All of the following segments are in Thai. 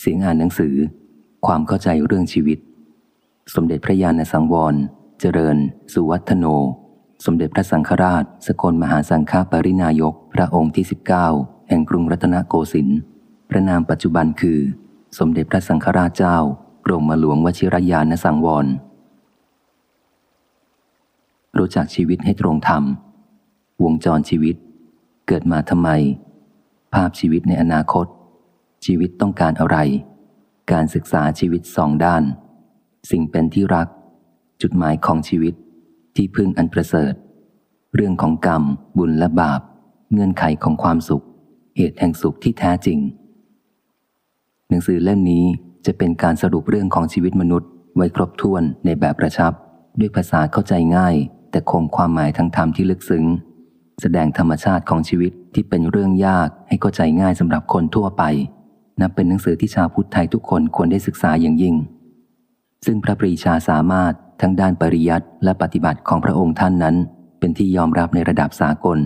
เสียงอ่านหนังสือ ความเข้าใจเรื่องชีวิต สมเด็จพระญาณสังวร เจริญ สุวัฒโน สมเด็จพระสังฆราช สกลมหาสังฆปรินายก พระองค์ที่ 19 แห่งกรุงรัตนโกสินทร์พระนามปัจจุบันคือ สมเด็จพระสังฆราชเจ้ากรมหลวงวชิรยานสังวร รู้จักชีวิตให้ตรงธรรม วงจรชีวิต เกิดมาทำไม ภาพชีวิตในอนาคต ชีวิตต้องการอะไร การศึกษาชีวิตสองด้าน สิ่งเป็นที่รัก จุดหมายของชีวิต ที่พึ่งอันประเสริฐ เรื่องของกรรม บุญและบาป เงื่อนไขของความสุข เหตุแห่งสุขที่แท้จริง หนังสือเล่มนี้จะเป็นการสรุปเรื่องของชีวิตมนุษย์ ไว้ครบถ้วนในแบบประชับ ด้วยภาษาเข้าใจง่าย แต่คงความหมายทางธรรมที่ลึกซึ้ง แสดงธรรมชาติของชีวิตที่เป็นเรื่องยากให้เข้าใจง่ายสำหรับคนทั่วไป นับเป็นหนังสือที่ชาวพุทธไทยทุกคนควรได้ศึกษาอย่างยิ่ง ซึ่งพระปรีชาสามารถทั้งด้านปริยัติและปฏิบัติของพระองค์ท่านนั้น เป็นที่ยอมรับในระดับสากล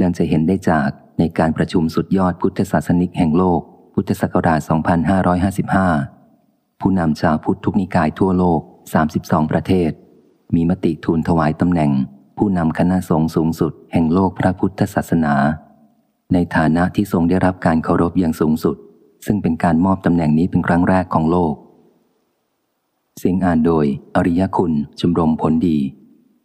ดังจะเห็นได้จากในการประชุมสุดยอดพุทธศาสนิกแห่งโลก พุทธศักราช 2555 ผู้นำชาวพุทธทุกนิกายทั่วโลก 32 ประเทศ มีมติทูลถวายตำแหน่ง ผู้นำคณะสงฆ์สูงสุด แห่งโลกพระพุทธศาสนา ในฐานะที่ทรงได้รับการเคารพอย่างสูงสุด ซึ่งเป็นการมอบตำแหน่งนี้เป็นครั้งแรกของโลก เสียงอ่านโดย อริยคุณชมรมผลดี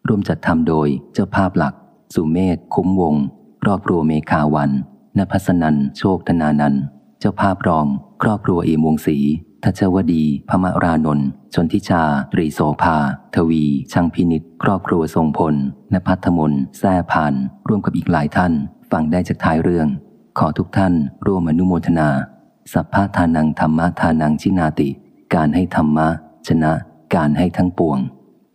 ร่วมจัดทำโดยเจ้าภาพหลัก สุเมธคุ้มวง ครอบครัวเมคาวันนภัสนันโชคธนานันเจ้าภาพรอง ครอบครัวเอมวงศรีทัชวดี พมรานนท์ชนทิชา ตรีโสภา ทวีช่างพินิษครอบครัวทรงพล นภัทมนแซ่พาน ร่วมกับอีกหลายท่าน ฟังได้จากท้ายเรื่อง ขอทุกท่านร่วมอนุโมทนา สัพพะทานังธรรมะทานังชินาติ การให้ธรรมะ ชนะ การให้ทั้งปวง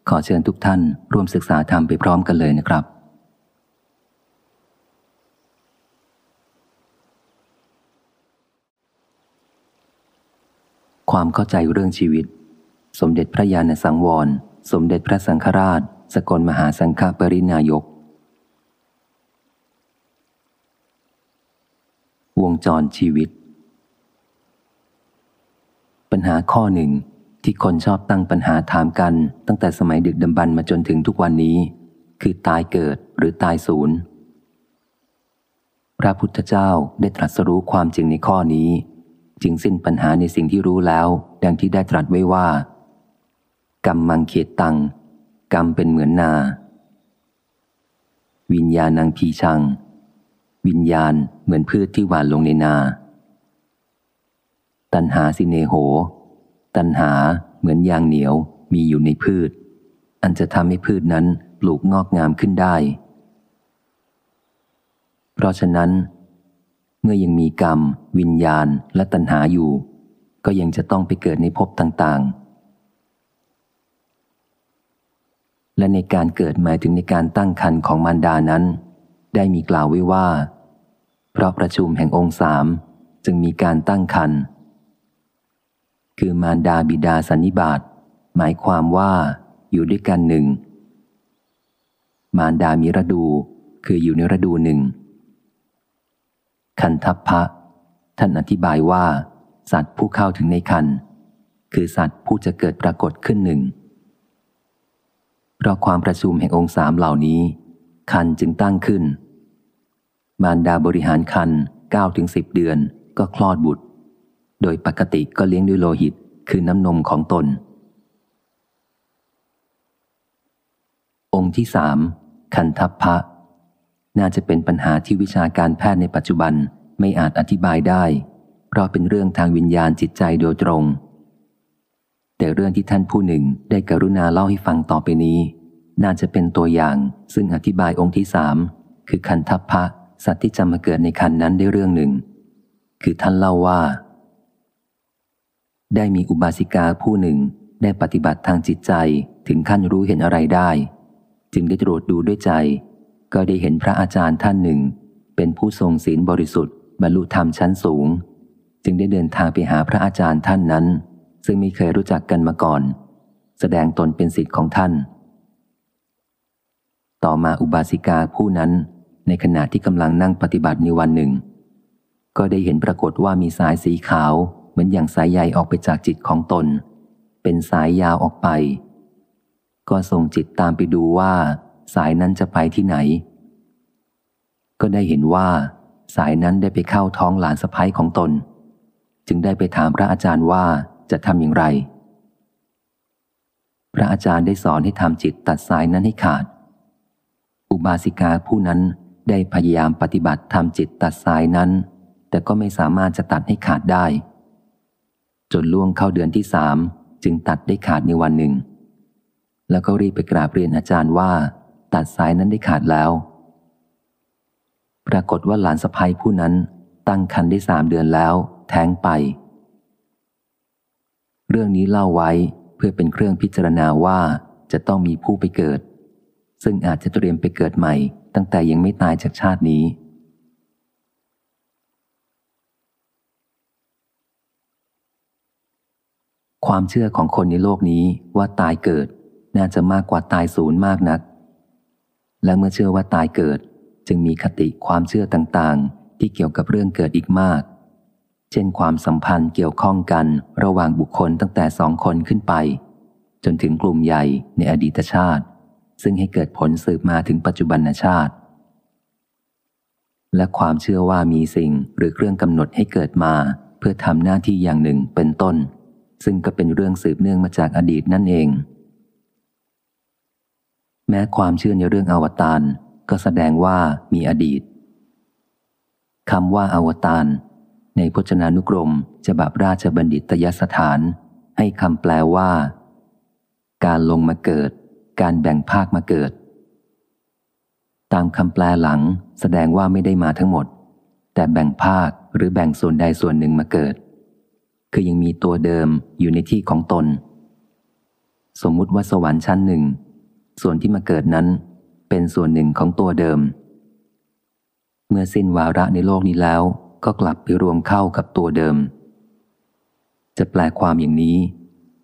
ขอเชิญทุกท่านร่วมศึกษาธรรมไปพร้อมกันเลยนะครับความเข้าใจเรื่องชีวิต สมเด็จพระญาณสังวร สมเด็จพระสังฆราช สกลมหาสังฆปรินายก วงจรชีวิต ปัญหาข้อหนึ่งที่คนชอบตั้งปัญหาถามกัน ตั้งแต่สมัยดึกดำบรรพ์มาจนถึงทุกวันนี้ คือตายเกิดหรือตายศูนย์พระพุทธเจ้าได้ตรัสรู้ความจริงในข้อนี้ จึงสิ้นปัญหาในสิ่งที่รู้แล้ว ดังที่ได้ตรัสไว้ว่า กรรมมังเขตตัง กรรมเป็นเหมือนนา วิญญาณังพีชัง วิญญาณเหมือนพืชที่หวานลงในนา ตันหาสิเนโห ตันหาเหมือนยางเหนียวมีอยู่ในพืช อันจะทำให้พืชนั้นปลูกงอกงามขึ้นได้ เพราะฉะนั้น เมื่อยังมีกรรม วิญญาณและตัณหาอยู่ ก็ยังจะต้องไปเกิดในภพต่างๆ และในการเกิดหมายถึงในการตั้งคันของมารดานั้น ได้มีกล่าวไว้ว่า เพราะประชุมแห่งองค์สามจึงมีการตั้งคัน คือมารดาบิดาสันนิบาตหมายความว่าอยู่ด้วยกันหนึ่ง มารดามีระดูคืออยู่ในระดูหนึ่ง คันทัพพะ ท่านอธิบายว่า สัตว์ผู้เข้าถึงในคัน คือสัตว์ผู้จะเกิดปรากฏขึ้นหนึ่ง เพราะความประชุมแห่งองค์สามเหล่านี้ คันจึงตั้งขึ้น มารดาบริหารคัน9ถึง10 เดือนก็คลอดบุตร โดยปกติก็เลี้ยงด้วยโลหิตคือน้ำนมของตน องค์ที่สามคันทัพพะ น่าจะเป็นปัญหาที่วิชาการแพทย์ในปัจจุบันไม่อาจอธิบายได้ เพราะเป็นเรื่องทางวิญญาณจิตใจโดยตรง แต่เรื่องที่ท่านผู้หนึ่งได้กรุณาเล่าให้ฟังต่อไปนี้ น่าจะเป็นตัวอย่างซึ่งอธิบายองค์ที่สามคือคันทัพพะสัตว์ที่จะมาเกิดในคันนั้นได้เรื่องหนึ่ง คือท่านเล่าว่า ได้มีอุบาสิกาผู้หนึ่งได้ปฏิบัติทางจิตใจถึงขั้นรู้เห็นอะไรได้ จึงได้ตรวจดูด้วยใจ ก็ได้เห็นพระอาจารย์ท่านหนึ่ง เป็นผู้ทรงศีลบริสุทธิ์บรรลุธรรมชั้นสูง จึงได้เดินทางไปหาพระอาจารย์ท่านนั้น ซึ่งไม่เคยรู้จักกันมาก่อน แสดงตนเป็นสิทธิ์ของท่าน ต่อมาอุบาสิกาผู้นั้น ในขณะที่กำลังนั่งปฏิบัติในวันหนึ่ง ก็ได้เห็นปรากฏว่ามีสายสีขาว มือนอย่างสายใยออกไปจากจิตของตน เป็นสายยาวออกไป ก็ส่งจิตตามไปดูว่า สายนั้นจะไปที่ไหน ก็ได้เห็นว่า สายนั้นได้ไปเข้าท้องหลานสะพ้ยของตน จึงได้ไปถามพระอาจารย์ว่าจะทำอย่างไร พระอาจารย์ได้สอนให้ทำจิตตัดสายนั้นให้ขาด อุบาสิกาผู้นั้นได้พยายามปฏิบัติทำจิตตัดสายนั้น แต่ก็ไม่สามารถจะตัดให้ขาดได้ จนล่วงเข้าเดือนที่สามจึงตัดได้ขาดในวันหนึ่ง แล้วก็รีบไปกราบเรียนอาจารย์ว่า ตัดสายนั้นได้ขาดแล้ว ปรากฏว่าหลานสะพ้ยผู้นั้นตั้งคันได้สามเดือนแล้ว แท้งไป เรื่องนี้เล่าไว้เพื่อเป็นเครื่องพิจารณาว่าจะต้องมีผู้ไปเกิด ซึ่งอาจจะเตรียมไปเกิดใหม่ ตั้งแต่ยังไม่ตายจากชาตินี้ ความเชื่อของคนในโลกนี้ว่าตายเกิด น่าจะมากกว่าตายศูนย์มากนัก และเมื่อเชื่อว่าตายเกิด จึงมีคติความเชื่อต่างๆ ที่เกี่ยวกับเรื่องเกิดอีกมาก เช่นความสัมพันธ์เกี่ยวข้องกันระหว่างบุคคลตั้งแต่สองคนขึ้นไป จนถึงกลุ่มใหญ่ในอดีตชาติ ซึ่งให้เกิดผลสืบมาถึงปัจจุบันชาติ และความเชื่อว่ามีสิ่งหรือเครื่องกำหนดให้เกิดมา เพื่อทำหน้าที่อย่างหนึ่งเป็นต้น ซึ่งก็เป็นเรื่องสืบเนื่องมาจากอดีตนั่นเอง แม้ความเชื่อในเรื่องอวตารก็แสดงว่ามีอดีตคำว่าอวตารในพจนานุกรมฉบับราชบัณฑิตยสถาน ให้คำแปลว่า การลงมาเกิด การแบ่งภาคมาเกิด ตามคำแปลหลัง แสดงว่าไม่ได้มาทั้งหมด แต่แบ่งภาคหรือแบ่งส่วนใดส่วนหนึ่งมาเกิด คือยังมีตัวเดิมอยู่ในที่ของตน สมมุติว่าสวรรค์ชั้นหนึ่ง ส่วนที่มาเกิดนั้นเป็นส่วนหนึ่งของตัวเดิม เมื่อสิ้นวาระในโลกนี้แล้วก็กลับไปรวมเข้ากับตัวเดิม จะแปลความอย่างนี้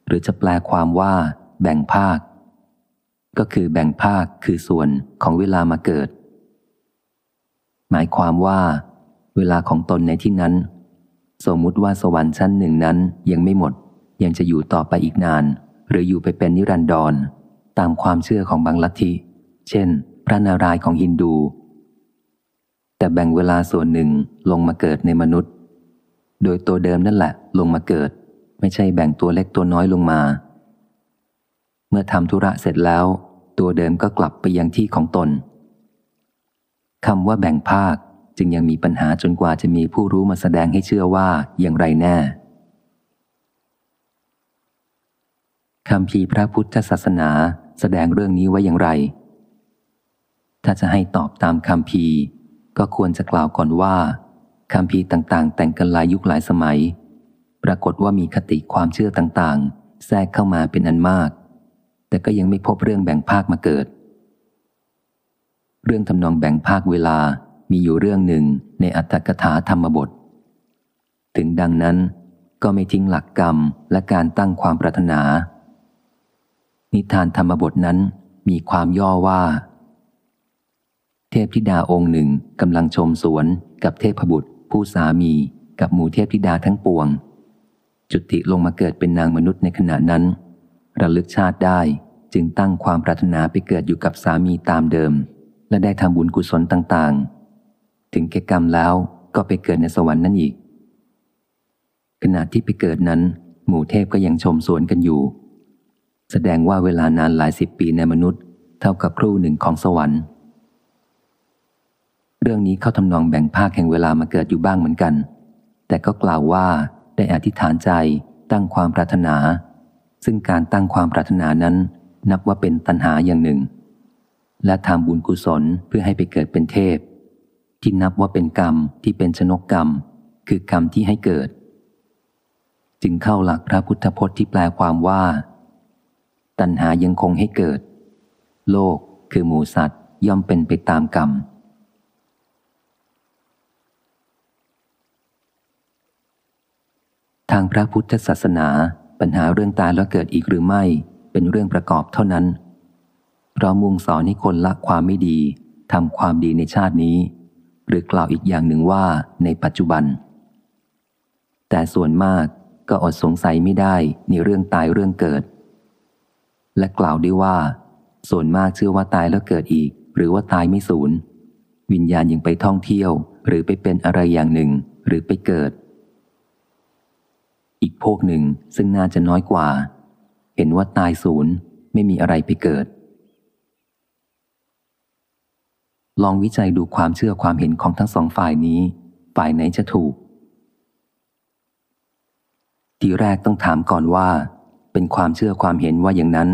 หรือจะแปลความว่า แบ่งภาค ก็คือแบ่งภาคคือส่วนของเวลามาเกิด หมายความว่า เวลาของตนในที่นั้น สมมุติว่าสวรรค์ชั้นหนึ่งนั้นยังไม่หมด ยังจะอยู่ต่อไปอีกนาน หรืออยู่ไปเป็นนิรันดร ตามความเชื่อของบางลัทธิ เช่น พระนารายณ์ของฮินดู แต่แบ่งเวลาส่วนหนึ่งลงมาเกิดในมนุษย์ โดยตัวเดิมนั่นแหละลงมาเกิด ไม่ใช่แบ่งตัวเล็กตัวน้อยลงมา เมื่อทำธุระเสร็จแล้ว ตัวเดิมก็กลับไปยังที่ของตนคำว่าแบ่งภาค จึงยังมีปัญหาจนกว่าจะมีผู้รู้มาแสดงให้เชื่อว่าอย่างไรแน่คำพีพระพุทธศาสนาแสดงเรื่องนี้ไว้อย่างไร ถ้าจะให้ตอบตามคำพีก็ควรจะกล่าวก่อนว่าคำพีต่างๆ แต่งกันหลายยุคหลายสมัย ปรากฏว่ามีคติความเชื่อต่างๆ แทรกเข้ามาเป็นอันมาก แต่ก็ยังไม่พบเรื่องแบ่งภาคมาเกิด เรื่องทำนองแบ่งภาคเวลา มีอยู่เรื่องหนึ่งในอัตถกถาธรรมบท ถึงดังนั้นก็ไม่ทิ้งหลักกรรมและการตั้งความปรารถนา นิทานธรรมบทนั้นมีความย่อว่า เทพธิดาองค์หนึ่งกำลังชมสวนกับเทพบุตร ผู้สามีกับหมู่เทพธิดาทั้งปวง จุติลงมาเกิดเป็นนางมนุษย์ในขณะนั้น ระลึกชาติได้จึงตั้งความปรารถนาไปเกิดอยู่กับสามีตามเดิม และได้ทำบุญกุศลต่างๆ ถึงแก่กรรมแล้วก็ไปเกิดในสวรรค์นั่นอีก ขณะที่ไปเกิดนั้น หมู่เทพก็ยังชมสวนกันอยู่ แสดงว่าเวลานานหลายสิบปีในมนุษย์ เท่ากับครู่หนึ่งของสวรรค์ เรื่องนี้เข้าทำนองแบ่งภาคแห่งเวลามาเกิดอยู่บ้างเหมือนกัน แต่ก็กล่าวว่าได้อธิษฐานใจตั้งความปรารถนา ซึ่งการตั้งความปรารถนานั้น นับว่าเป็นตัณหาอย่างหนึ่ง และทำบุญกุศลเพื่อให้ไปเกิดเป็นเทพ ที่นับว่าเป็นกรรมที่เป็นชนกกรรม คือกรรมที่ให้เกิด จึงเข้าหลักพระพุทธพจน์ที่แปลความว่า ตัณหายังคงให้เกิด โลกคือหมูสัตว์ย่อมเป็นไปตามกรรมทางพระพุทธศาสนาปัญหาเรื่องตายแล้วเกิดอีกหรือไม่ เป็นเรื่องประกอบเท่านั้น เพราะมุ่งสอนให้คนละความไม่ดีทำความดีในชาตินี้ หรือกล่าวอีกอย่างหนึ่งว่าในปัจจุบัน แต่ส่วนมากก็อดสงสัยไม่ได้ในเรื่องตายเรื่องเกิด และกล่าวได้ว่า ส่วนมากเชื่อว่าตายแล้วเกิดอีก หรือว่าตายไม่สูญวิญญาณยังไปท่องเที่ยว หรือไปเป็นอะไรอย่างหนึ่ง หรือไปเกิด อีกพวกหนึ่งซึ่งน่าจะน้อยกว่า เห็นว่าตายศูนย์ไม่มีอะไรไปเกิด ลองวิจัยดูความเชื่อความเห็นของทั้งสองฝ่ายนี้ ฝ่ายไหนจะถูก ทีแรกต้องถามก่อนว่า เป็นความเชื่อความเห็นว่าอย่างนั้น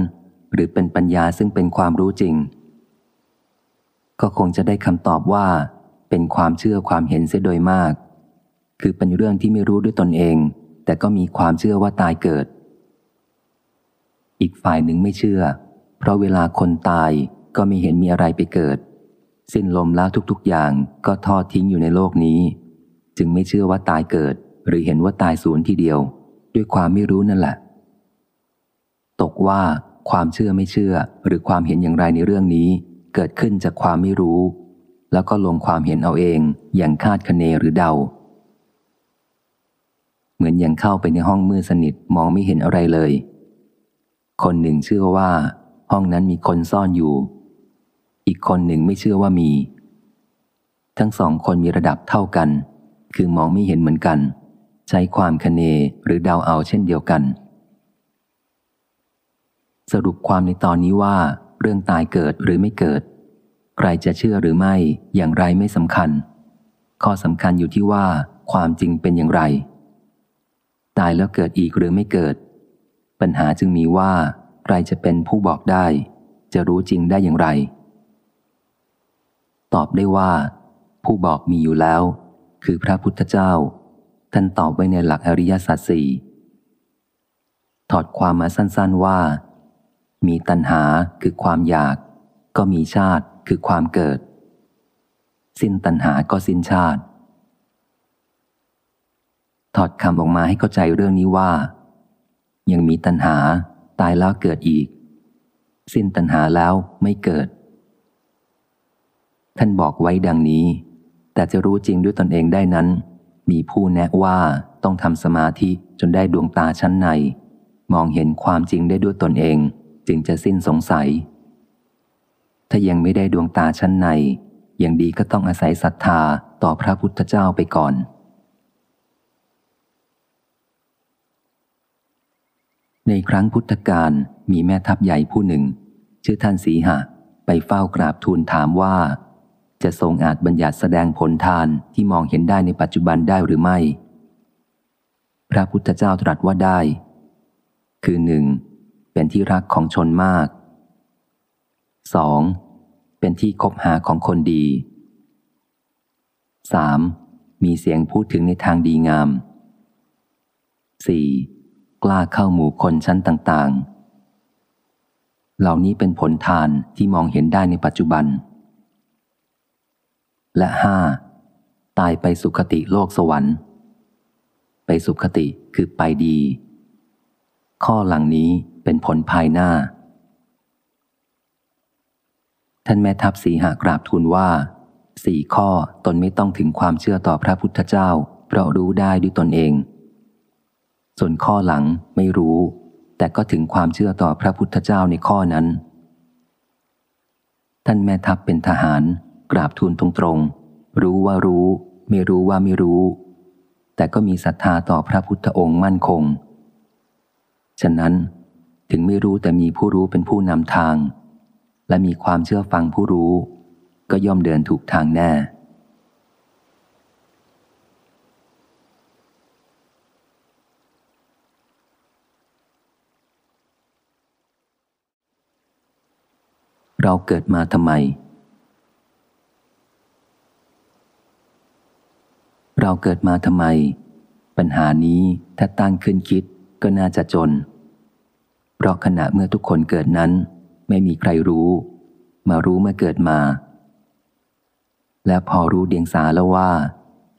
หรือเป็นปัญญาซึ่งเป็นความรู้จริง ก็คงจะได้คำตอบว่า เป็นความเชื่อความเห็นเสียโดยมาก คือเป็นเรื่องที่ไม่รู้ด้วยตนเอง แต่ก็มีความเชื่อว่าตายเกิด อีกฝ่ายหนึ่งไม่เชื่อ เพราะเวลาคนตายก็ไม่เห็นมีอะไรไปเกิด สิ้นลมแล้วทุกๆอย่างก็ทอดทิ้งอยู่ในโลกนี้ จึงไม่เชื่อว่าตายเกิด หรือเห็นว่าตายสูญทีเดียว ด้วยความไม่รู้นั่นแหละ ตกว่าความเชื่อไม่เชื่อ หรือความเห็นอย่างไรในเรื่องนี้ เกิดขึ้นจากความไม่รู้ แล้วก็ลงความเห็นเอาเองอย่างคาดคะเนหรือเดา เหมือนอย่างเข้าไปในห้องมืดสนิทมองไม่เห็นอะไรเลย คนหนึ่งเชื่อว่า ห้องนั้นมีคนซ่อนอยู่ อีกคนหนึ่งไม่เชื่อว่ามี ทั้งสองคนมีระดับเท่ากัน คือมองไม่เห็นเหมือนกัน ใช้ความคเนหรือเดาเอาเช่นเดียวกัน สรุปความในตอนนี้ว่า เรื่องตายเกิดหรือไม่เกิด ใครจะเชื่อหรือไม่อย่างไรไม่สำคัญ ข้อสำคัญอยู่ที่ว่า ความจริงเป็นอย่างไร ตายแล้วเกิดอีกหรือไม่เกิด ปัญหาจึงมีว่า ใครจะเป็นผู้บอกได้จะรู้จริงได้อย่างไร ตอบได้ว่า ผู้บอกมีอยู่แล้ว คือพระพุทธเจ้า ท่านตอบไว้ในหลักอริยสัจสี่ถอดความมาสั้นๆว่า มีตัณหาคือความอยาก ก็มีชาติคือความเกิด สิ้นตัณหาก็สิ้นชาติ ถอดคำออกมาให้เข้าใจเรื่องนี้ว่า ยังมีตัณหาตายแล้วเกิดอีก สิ้นตัณหาแล้วไม่เกิด ท่านบอกไว้ดังนี้ แต่จะรู้จริงด้วยตนเองได้นั้น มีผู้แนะว่าต้องทำสมาธิจนได้ดวงตาชั้นใน มองเห็นความจริงได้ด้วยตนเอง จึงจะสิ้นสงสัย ถ้ายังไม่ได้ดวงตาชั้นใน อย่างดีก็ต้องอาศัยศรัทธาต่อพระพุทธเจ้าไปก่อนในครั้งพุทธกาลมีแม่ทัพใหญ่ผู้หนึ่ง ชื่อท่านสีหะ ไปเฝ้ากราบทูลถามว่า จะทรงอาจบัญญัติแสดงผลทานที่มองเห็นได้ในปัจจุบันได้หรือไม่ พระพุทธเจ้าตรัสว่าได้ คือหนึ่งเป็นที่รักของชนมาก 2. เป็นที่คบหาของคนดี 3. มีเสียงพูดถึงในทางดีงาม 4. กล้าเข้าหมู่คนชั้นต่าง ๆ เหล่านี้เป็นผลทานที่มองเห็นได้ในปัจจุบัน และห้าตายไปสุคติโลกสวรรค์ ไปสุคติคือไปดี ข้อหลังนี้เป็นผลภายหน้า ท่านแม่ทัพสีหากราบทูลว่าสี่ข้อตนไม่ต้องถึงความเชื่อต่อพระพุทธเจ้า เพราะรู้ได้ด้วยตนเอง ส่วนข้อหลังไม่รู้ แต่ก็ถึงความเชื่อต่อพระพุทธเจ้าในข้อนั้น ท่านแม่ทัพเป็นทหาร กราบทูลตรงๆ รู้ว่ารู้ ไม่รู้ว่าไม่รู้ แต่ก็มีศรัทธาต่อพระพุทธองค์มั่นคง ฉะนั้นถึงไม่รู้แต่มีผู้รู้เป็นผู้นำทาง และมีความเชื่อฟังผู้รู้ ก็ย่อมเดินถูกทางแน่ เราเกิดมาทำไม เราเกิดมาทำไม ปัญหานี้ถ้าตั้งขึ้นคิดก็น่าจะจน เพราะขณะเมื่อทุกคนเกิดนั้น ไม่มีใครรู้ มารู้เมื่อเกิดมา และพอรู้เดียงสาแล้วว่า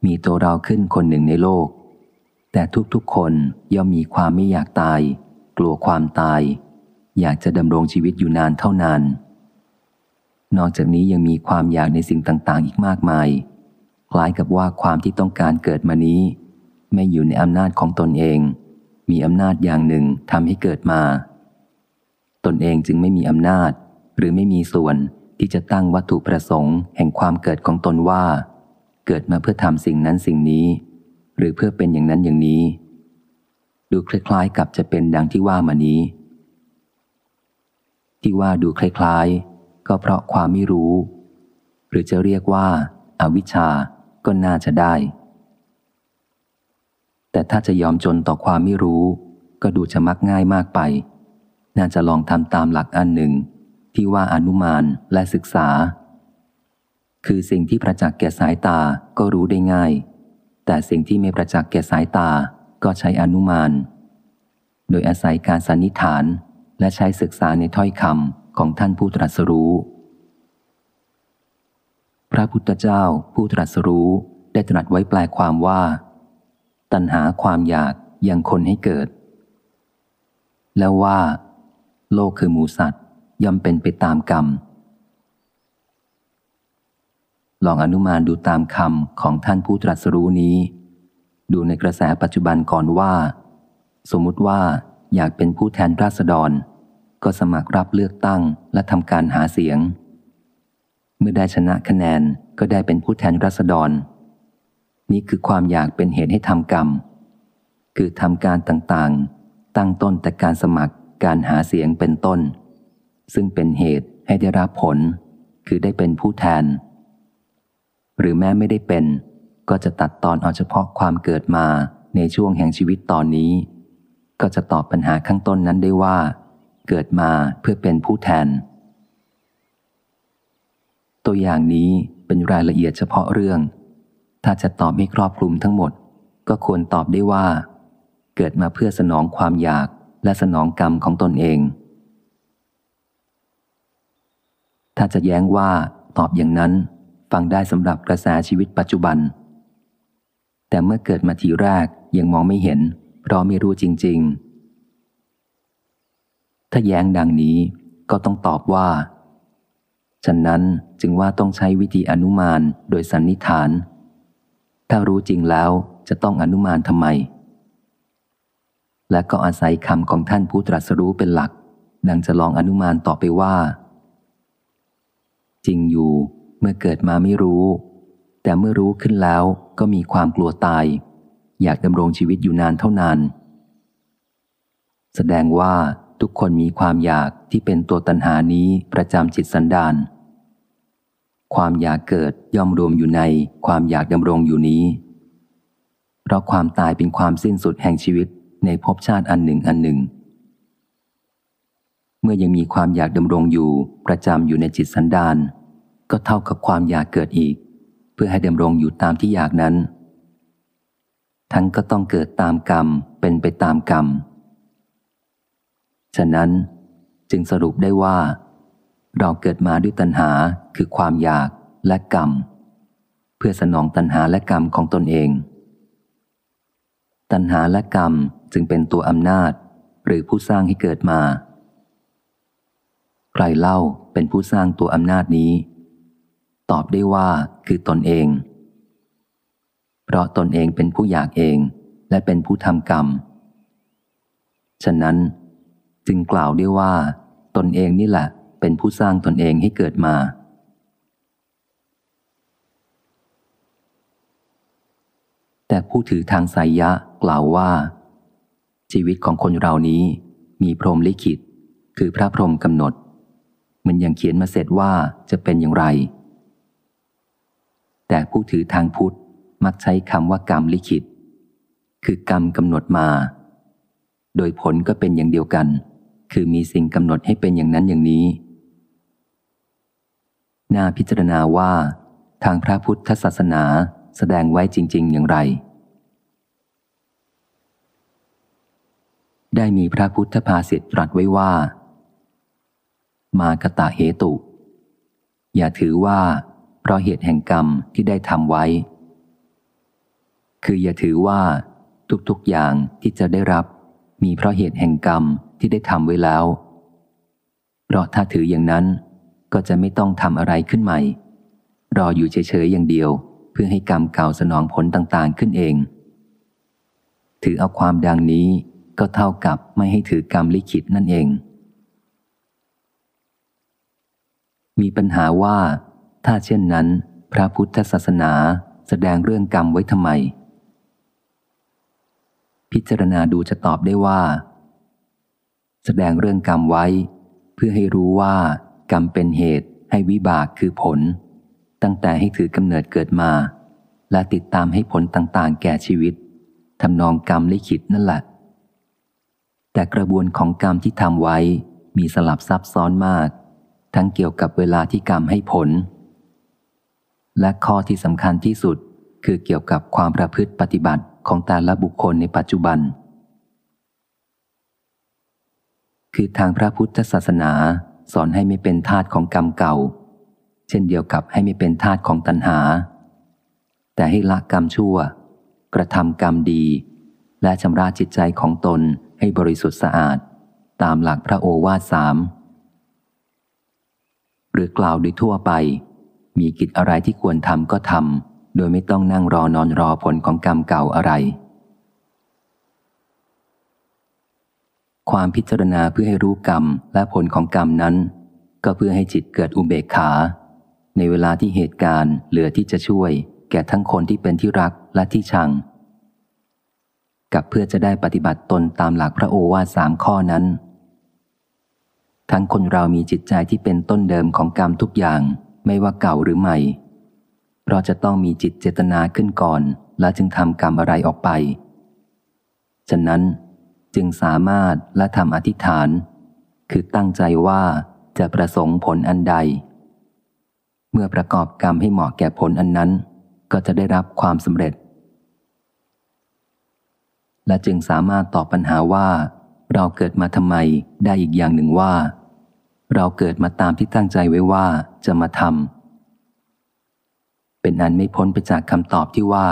มีตัวเราขึ้นคนหนึ่งในโลก แต่ทุกๆคนย่อมมีความไม่อยากตาย กลัวความตาย อยากจะดำรงชีวิตอยู่นานเท่านานนอกจากนี้ยังมีความอยากในสิ่งต่างๆ อีกมากมาย คล้ายกับว่าความที่ต้องการเกิดมานี้ ไม่อยู่ในอำนาจของตนเอง มีอำนาจอย่างหนึ่งทำให้เกิดมา ตนเองจึงไม่มีอำนาจ หรือไม่มีส่วนที่จะตั้งวัตถุประสงค์ แห่งความเกิดของตนว่า เกิดมาเพื่อทำสิ่งนั้นสิ่งนี้ หรือเพื่อเป็นอย่างนั้นอย่างนี้ ดูคล้ายๆกับจะเป็นดังที่ว่ามานี้ ที่ว่าดูคล้ายๆ ก็เพราะความไม่รู้ หรือจะเรียกว่าอาวิชชา ก็น่าจะได้ แต่ถ้าจะยอมจนต่อความไม่รู้ ก็ดูจะมักง่ายมากไป น่าจะลองทำตามหลักอันหนึ่ง ที่ว่าอนุมานและศึกษา คือสิ่งที่ประจักษ์แก่สายตาก็รู้ได้ง่าย แต่สิ่งที่ไม่ประจักษ์แก่สายตาก็ใช้อนุมาน โดยอาศัยการสันนิษฐานและใช้ศึกษาในถ้อยคำของท่านผู้ตรัสรู้ พระพุทธเจ้าผู้ตรัสรู้ได้ตรัสไว้แปลความว่า ตัณหาความอยากยังคนให้เกิด แล้วว่า โลกคือหมูสัตว์ย่อมเป็นไปตามกรรม ลองอนุมานดูตามคำของท่านผู้ตรัสรู้นี้ ดูในกระแสปัจจุบันก่อนว่า สมมุติว่าอยากเป็นผู้แทนราษฎร ก็สมัครรับเลือกตั้งและทำการหาเสียง เมื่อได้ชนะคะแนนก็ได้เป็นผู้แทนราษฎร นี่คือความอยากเป็นเหตุให้ทำกรรม คือทำการต่างๆ ตั้งต้นแต่การสมัครการหาเสียงเป็นต้น ซึ่งเป็นเหตุให้ได้รับผล คือได้เป็นผู้แทน หรือแม้ไม่ได้เป็น ก็จะตัดตอนเอาเฉพาะความเกิดมาในช่วงแห่งชีวิตตอนนี้ ก็จะตอบปัญหาข้างต้นนั้นได้ว่า เกิดมาเพื่อเป็นผู้แทน ตัวอย่างนี้เป็นรายละเอียดเฉพาะเรื่อง ถ้าจะตอบไม่ครอบคลุมทั้งหมด ก็ควรตอบได้ว่า เกิดมาเพื่อสนองความอยากและสนองกรรมของตนเอง ถ้าจะแย้งว่าตอบอย่างนั้น ฟังได้สำหรับกระแสชีวิตปัจจุบัน แต่เมื่อเกิดมาทีแรกยังมองไม่เห็น เพราะไม่รู้จริง ๆ ถ้าแย้งดังนี้ก็ต้องตอบว่า ฉะนั้นจึงว่าต้องใช้วิธีอนุมานโดยสันนิษฐาน ถ้ารู้จริงแล้วจะต้องอนุมานทำไม และก็อาศัยคำของท่านผู้ตรัสรู้เป็นหลัก ดังจะลองอนุมานต่อไปว่า จริงอยู่เมื่อเกิดมาไม่รู้ แต่เมื่อรู้ขึ้นแล้วก็มีความกลัวตาย อยากดำรงชีวิตอยู่นานเท่านาน แสดงว่า ทุกคนมีความอยากที่เป็นตัวตัณหานี้ประจำจิตสันดานความอยากเกิดย่อมรวมอยู่ในความอยากดำรงอยู่นี้ เพราะความตายเป็นความสิ้นสุดแห่งชีวิตในภพชาติอันหนึ่งอันหนึ่ง เมื่อยังมีความอยากดำรงอยู่ประจำอยู่ในจิตสันดานก็เท่ากับความอยากเกิดอีก เพื่อให้ดำรงอยู่ตามที่อยากนั้น ทั้งก็ต้องเกิดตามกรรมเป็นไปตามกรรม ฉะนั้นจึงสรุปได้ว่า เราเกิดมาด้วยตัณหาคือความอยากและกรรม เพื่อสนองตัณหาและกรรมของตนเอง ตัณหาและกรรมจึงเป็นตัวอำนาจหรือผู้สร้างให้เกิดมา ใครเล่าเป็นผู้สร้างตัวอำนาจนี้ ตอบได้ว่าคือตนเอง เพราะตนเองเป็นผู้อยากเองและเป็นผู้ทำกรรม ฉะนั้น จึงกล่าวได้ว่า ตนเองนี่แหละ เป็นผู้สร้างตนเองให้เกิดมา แต่ผู้ถือทางสายยะกล่าวว่า ชีวิตของคนเรานี้มีพรหมลิขิต คือพระพรหมกำหนด มันยังเขียนมาเสร็จว่าจะเป็นอย่างไร แต่ผู้ถือทางพุทธมักใช้คำว่ากรรมลิขิต คือกรรมกำหนดมา โดยผลก็เป็นอย่างเดียวกัน คือมีสิ่งกำหนดให้เป็นอย่างนั้นอย่างนี้ น่าพิจารณาว่าทางพระพุทธศาสนาแสดงไว้จริง ๆ อย่างไร ได้มีพระพุทธภาษิตตรัสไว้ว่า มากตะเหตุ อย่าถือว่า เพราะเหตุแห่งกรรมที่ได้ทำไว้ คืออย่าถือว่า ทุกๆอย่างที่จะได้รับ มีเพราะเหตุแห่งกรรม ที่ได้ทำไว้แล้ว เพราะถ้าถืออย่างนั้นก็จะไม่ต้องทำอะไรขึ้นใหม่ รออยู่เฉยๆอย่างเดียว เพื่อให้กรรมเก่าสนองผลต่างๆขึ้นเอง ถือเอาความดังนี้ก็เท่ากับไม่ให้ถือกรรมลิขิตนั่นเอง มีปัญหาว่า ถ้าเช่นนั้น พระพุทธศาสนาแสดงเรื่องกรรมไว้ทำไม พิจารณาดูจะตอบได้ว่า แสดงเรื่องกรรมไว้ เพื่อให้รู้ว่ากรรมเป็นเหตุให้วิบากคือผล ตั้งแต่ให้ถือกำเนิดเกิดมา และติดตามให้ผลต่างๆ แก่ชีวิตทำนองกรรมลิขิตนั่นแหละ แต่กระบวนของกรรมที่ทำไว้มีสลับซับซ้อนมาก ทั้งเกี่ยวกับเวลาที่กรรมให้ผล และข้อที่สำคัญที่สุดคือเกี่ยวกับความประพฤติปฏิบัติของแต่ละบุคคลในปัจจุบัน คือทางพระพุทธศาสนาสอนให้ไม่เป็นทาสของกรรมเก่า เช่นเดียวกับให้ไม่เป็นทาสของตัณหา แต่ให้ละกรรมชั่ว กระทำกรรมดี และชำระจิตใจของตนให้บริสุทธิ์สะอาด ตามหลักพระโอวาทสามหรือกล่าวโดยทั่วไป มีกิจอะไรที่ควรทำก็ทำโดยไม่ต้องนั่งรอนอนรอผลของกรรมเก่าอะไร ความพิจารณาเพื่อให้รู้กรรมและผลของกรรมนั้น ก็เพื่อให้จิตเกิดอุเบกขา ในเวลาที่เหตุการณ์เหลือที่จะช่วย แก่ทั้งคนที่เป็นที่รักและที่ชัง กับเพื่อจะได้ปฏิบัติตนตามหลักพระโอวาทสามข้อนั้น ทั้งคนเรามีจิตใจที่เป็นต้นเดิมของกรรมทุกอย่างไม่ว่าเก่าหรือใหม่ เพราะจะต้องมีจิตเจตนาขึ้นก่อน และจึงทำกรรมอะไรออกไป ฉะนั้น จึงสามารถและทำอธิษฐาน คือตั้งใจว่าจะประสงค์ผลอันใด เมื่อประกอบกรรมให้เหมาะแก่ผลอันนั้น ก็จะได้รับความสำเร็จ และจึงสามารถตอบปัญหาว่า เราเกิดมาทำไมได้อีกอย่างหนึ่งว่า เราเกิดมาตามที่ตั้งใจไว้ว่าจะมาทำเป็นอันไม่พ้นไปจากคำตอบที่ว่า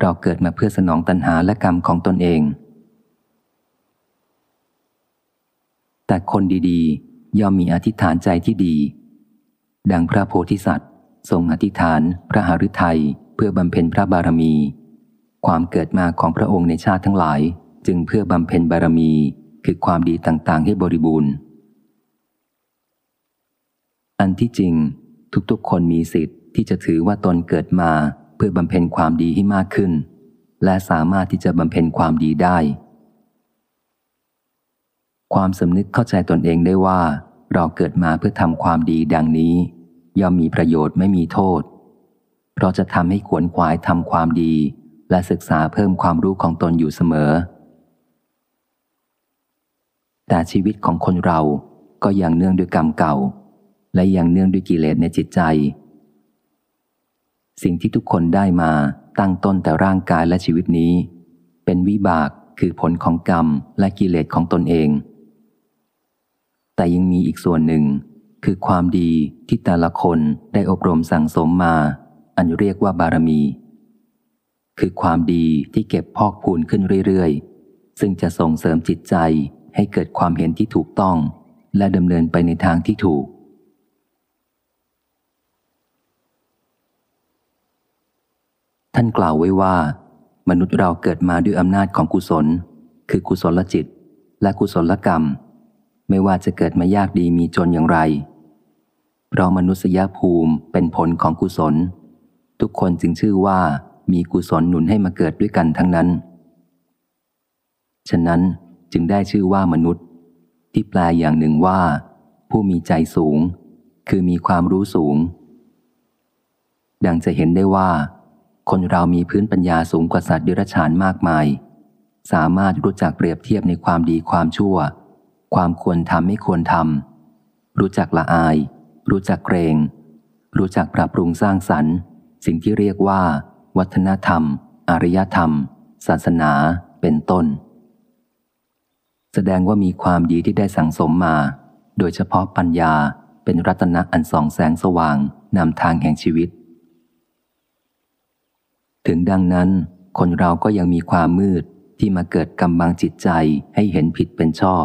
เราเกิดมาเพื่อสนองตัณหาและกรรมของตนเอง แต่คนดีๆ ย่อมมีอธิษฐานใจที่ดี ดังพระโพธิสัตว์ทรงอธิษฐานพระหฤทัยเพื่อบำเพ็ญพระบารมี ความเกิดมาของพระองค์ในชาติทั้งหลาย จึงเพื่อบำเพ็ญบารมีคือความดีต่างๆ ให้บริบูรณ์ อันที่จริง ทุกๆ คนมีสิทธิ์ที่จะถือว่าตนเกิดมาเพื่อบำเพ็ญความดีให้มากขึ้น และสามารถที่จะบำเพ็ญความดีได้ ความสำนึกเข้าใจตนเองได้ว่า เราเกิดมาเพื่อทำความดีดังนี้ ย่อมมีประโยชน์ไม่มีโทษ เพราะจะทำให้ขวนขวายทำความดี และศึกษาเพิ่มความรู้ของตนอยู่เสมอ แต่ชีวิตของคนเราก็ยังเนื่องด้วยกรรมเก่า และยังเนื่องด้วยกิเลสในจิตใจ สิ่งที่ทุกคนได้มาตั้งต้นแต่ร่างกายและชีวิตนี้ เป็นวิบากคือผลของกรรมและกิเลสของตนเอง แต่ยังมีอีกส่วนหนึ่ง คือความดีที่แต่ละคนได้อบรมสั่งสมมา อันเรียกว่าบารมี คือความดีที่เก็บพอกพูนขึ้นเรื่อยๆ ซึ่งจะส่งเสริมจิตใจให้เกิดความเห็นที่ถูกต้อง และดำเนินไปในทางที่ถูกท่านกล่าวไว้ว่า มนุษย์เราเกิดมาด้วยอำนาจของกุศล คือกุศลจิต และกุศลกรรม ไม่ว่าจะเกิดมายากดีมีจนอย่างไร เพราะมนุษยภูมิเป็นผลของกุศล ทุกคนจึงชื่อว่ามีกุศลหนุนให้มาเกิดด้วยกันทั้งนั้น ฉะนั้นจึงได้ชื่อว่ามนุษย์ ที่แปลอย่างหนึ่งว่า ผู้มีใจสูง คือมีความรู้สูง ดังจะเห็นได้ว่า คนเรามีพื้นปัญญาสูงกว่าสัตว์ดิรัจฉานมากมาย สามารถรู้จักเปรียบเทียบในความดีความชั่ว ความควรทำไม่ควรทำรู้จักละอาย รู้จักเกรง รู้จักปรับปรุงสร้างสรรค์ สิ่งที่เรียกว่า วัฒนธรรม อารยธรรม ศาสนา เป็นต้น แสดงว่ามีความดีที่ได้สั่งสมมา โดยเฉพาะปัญญาเป็นรัตนะอันส่องแสงสว่างนำทางแห่งชีวิต ถึงดังนั้น คนเราก็ยังมีความมืดที่มาเกิดกำบังจิตใจให้เห็นผิดเป็นชอบ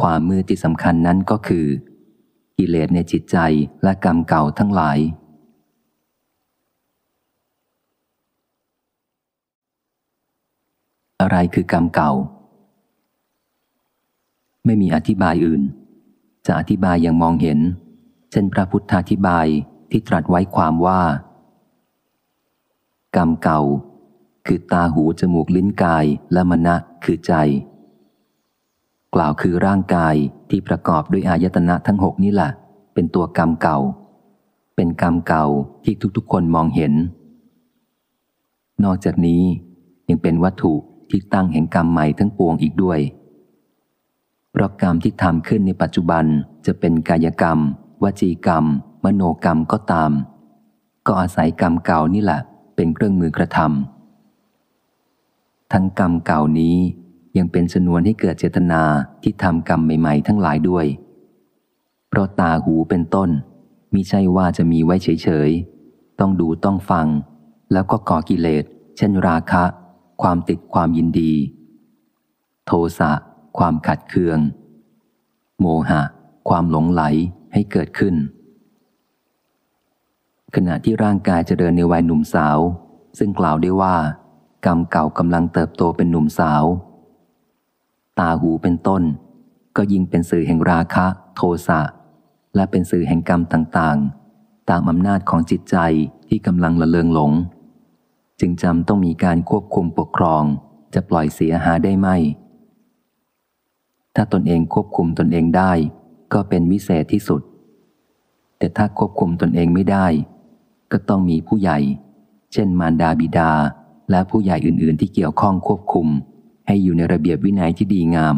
ความมืดที่สำคัญนั้นก็คือ กิเลสในจิตใจและกรรมเก่าทั้งหลาย อะไรคือกรรมเก่า ไม่มีอธิบายอื่น จะอธิบายอย่างมองเห็น เช่นพระพุทธาธิบายที่ตรัสไว้ความว่า กรรมเก่า คือตาหูจมูกลิ้นกายและมณะคือใจ กล่าวคือร่างกายที่ประกอบด้วยอายตนะทั้งหกนี่แหละเป็นตัวกรรมเก่า เป็นกรรมเก่าที่ทุกๆคนมองเห็น นอกจากนี้ยังเป็นวัตถุที่ตั้งแห่งกรรมใหม่ทั้งปวงอีกด้วยเพราะกรรมที่ทำขึ้นในปัจจุบันจะเป็นกายกรรม วจีกรรม มโนกรรมก็ตาม ก็อาศัยกรรมเก่านี่แหละเป็นเครื่องมือกระทำทั้งกรรมเก่านี้ ยังเป็นชนวนให้เกิดเจตนาที่ทำกรรมใหม่ ๆ ทั้งหลายด้วย เพราะตาหูเป็นต้นมิใช่ว่าจะมีไว้เฉยๆ ต้องดูต้องฟัง แล้วก็ก่อกิเลส เช่นราคะ ความติดความยินดี โทสะ ความขัดเคือง โมหะ ความหลงไหลให้เกิดขึ้น ขณะที่ร่างกายจเจริญในวัยหนุ่มสาว ซึ่งกล่าวได้ว่า กรรมเก่ากำลังเติบโตเป็นหนุ่มสาว ตาหูเป็นต้น ก็ยิ่งเป็นสื่อแห่งราคะ โทสะและเป็นสื่อแห่งกรรมต่างๆ ตามอำนาจของจิตใจที่กำลังละเลงหลง จึงจำต้องมีการควบคุมปกครองจะปล่อยเสียหาได้ไหมถ้าตนเองควบคุมตนเองได้ ก็เป็นวิเศษที่สุด แต่ถ้าควบคุมตนเองไม่ได้ ก็ต้องมีผู้ใหญ่ เช่นมารดาบิดาและผู้ใหญ่อื่น ๆ ที่เกี่ยวข้องควบคุม ให้อยู่ในระเบียบวินัยที่ดีงาม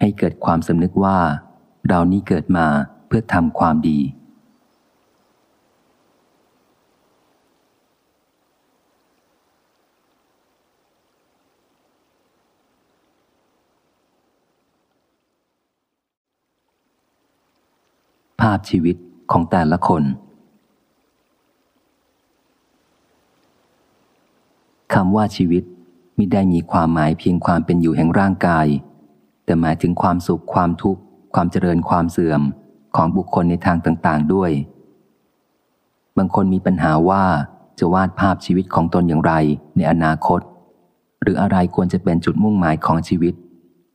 ให้เกิดความสำนึกว่า เรานี้เกิดมาเพื่อทำความดี ภาพชีวิตของแต่ละคนคำว่าชีวิต มิได้มีความหมายเพียงความเป็นอยู่แห่งร่างกาย แต่หมายถึงความสุขความทุกข์ ความเจริญความเสื่อมของบุคคลในทางต่าง ๆ ด้วย บางคนมีปัญหาว่าจะวาดภาพชีวิตของตนอย่างไรในอนาคต หรืออะไรควรจะเป็นจุดมุ่งหมายของชีวิต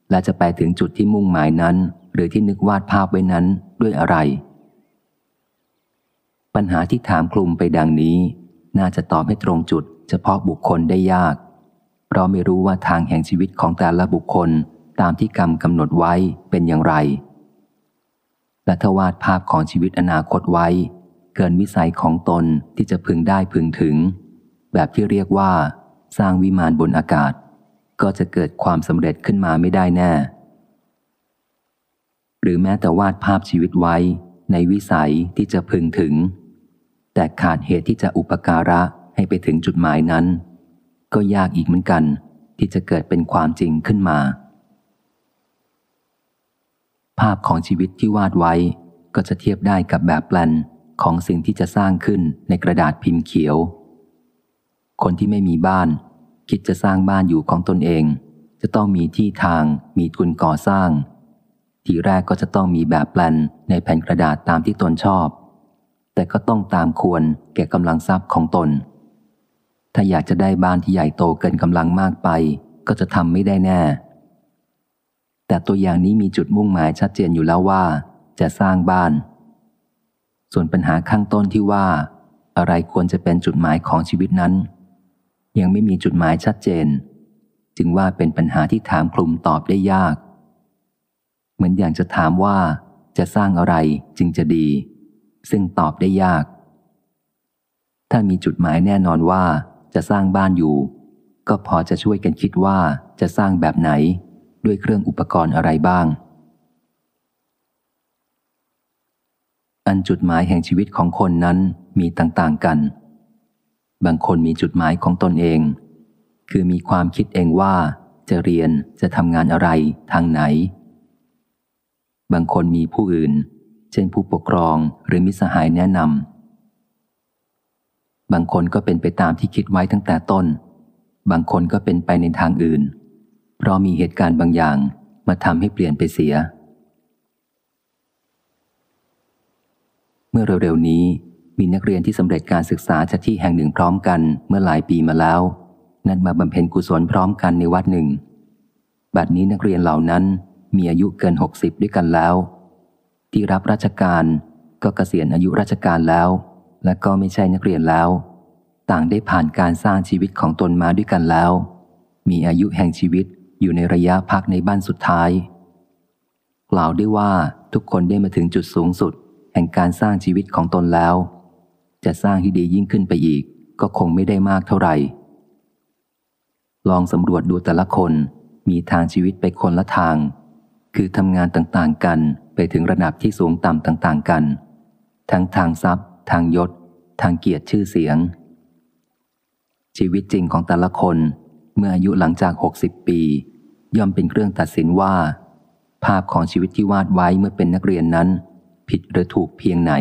และจะไปถึงจุดที่มุ่งหมายนั้น หรือที่นึกวาดภาพไว้นั้นด้วยอะไร ปัญหาที่ถามคลุมไปดังนี้ น่าจะตอบให้ตรงจุด เฉพาะบุคคลได้ยาก เพราะไม่รู้ว่าทางแห่งชีวิตของแต่ละบุคคลตามที่กรรมกำหนดไว้เป็นอย่างไร และทวาดภาพของชีวิตอนาคตไว้ เกินวิสัยของตนที่จะพึงได้พึงถึง แบบที่เรียกว่า สร้างวิมานบนอากาศ ก็จะเกิดความสำเร็จขึ้นมาไม่ได้แน่ หรือแม้แต่วาดภาพชีวิตไว้ ในวิสัยที่จะพึงถึง แต่ขาดเหตุที่จะอุปการะให้ไปถึงจุดหมายนั้น ก็ยากอีกเหมือนกัน ที่จะเกิดเป็นความจริงขึ้นมา ภาพของชีวิตที่วาดไว้ ก็จะเทียบได้กับแบบแปลนของสิ่งที่จะสร้างขึ้นในกระดาษพิมพ์เขียว คนที่ไม่มีบ้าน คิดจะสร้างบ้านอยู่ของตนเอง จะต้องมีที่ทาง มีทุนก่อสร้าง ทีแรกก็จะต้องมีแบบแปลนในแผ่นกระดาษตามที่ตนชอบ แต่ก็ต้องตามควรแก่กำลังทรัพย์ของตน ถ้าอยากจะได้บ้านที่ใหญ่โตเกินกำลังมากไป ก็จะทำไม่ได้แน่ แต่ตัวอย่างนี้มีจุดมุ่งหมายชัดเจนอยู่แล้วว่า จะสร้างบ้าน ส่วนปัญหาข้างต้นที่ว่า อะไรควรจะเป็นจุดหมายของชีวิตนั้น ยังไม่มีจุดหมายชัดเจน จึงว่าเป็นปัญหาที่ถามคลุมตอบได้ยาก เหมือนอย่างจะถามว่า จะสร้างอะไรจึงจะดี ซึ่งตอบได้ยาก ถ้ามีจุดหมายแน่นอนว่า จะสร้างบ้านอยู่ ก็พอจะช่วยกันคิดว่าจะสร้างแบบไหน ด้วยเครื่องอุปกรณ์อะไรบ้าง อันจุดหมายแห่งชีวิตของคนนั้นมีต่างๆกัน บางคนมีจุดหมายของตนเอง คือมีความคิดเองว่าจะเรียนจะทำงานอะไรทางไหน บางคนมีผู้อื่น เช่นผู้ปกครองหรือมิสหายแนะนำ บางคนก็เป็นไปตามที่คิดไว้ตั้งแต่ต้น บางคนก็เป็นไปในทางอื่น เพราะมีเหตุการณ์บางอย่างมาทำให้เปลี่ยนไปเสีย เมื่อเร็วๆนี้มีนักเรียนที่สำเร็จการศึกษาจากที่แห่งหนึ่งพร้อมกันเมื่อหลายปีมาแล้วนนั่นมาบำเพ็ญกุศลพร้อมกันในวัดหนึ่ง บัดนี้นักเรียนเหล่านั้นมีอายุเกินหกสิบด้วยกันแล้ว ที่รับราชการก็เกษียณอายุราชการแล้ว และก็ไม่ใช่นักเรียนแล้ว ต่างได้ผ่านการสร้างชีวิตของตนมาด้วยกันแล้ว มีอายุแห่งชีวิตอยู่ในระยะพักในบ้านสุดท้าย กล่าวได้ว่าทุกคนได้มาถึงจุดสูงสุด แห่งการสร้างชีวิตของตนแล้ว จะสร้างที่ดียิ่งขึ้นไปอีก ก็คงไม่ได้มากเท่าไหร่ ลองสำรวจดูแต่ละคนมีทางชีวิตไปคนละทาง คือทำงานต่างๆกันไปถึงระดับที่สูงต่ำต่างๆกัน ทั้งทางทรัพย์ ทางยศ ทางเกียรติชื่อเสียง ชีวิตจริงของแต่ละคน เมื่ออายุหลังจาก 60 ปี ย่อมเป็นเครื่องตัดสินว่า ภาพของชีวิตที่วาดไว้เมื่อเป็นนักเรียนนั้น ผิดหรือถูกเพียงไหน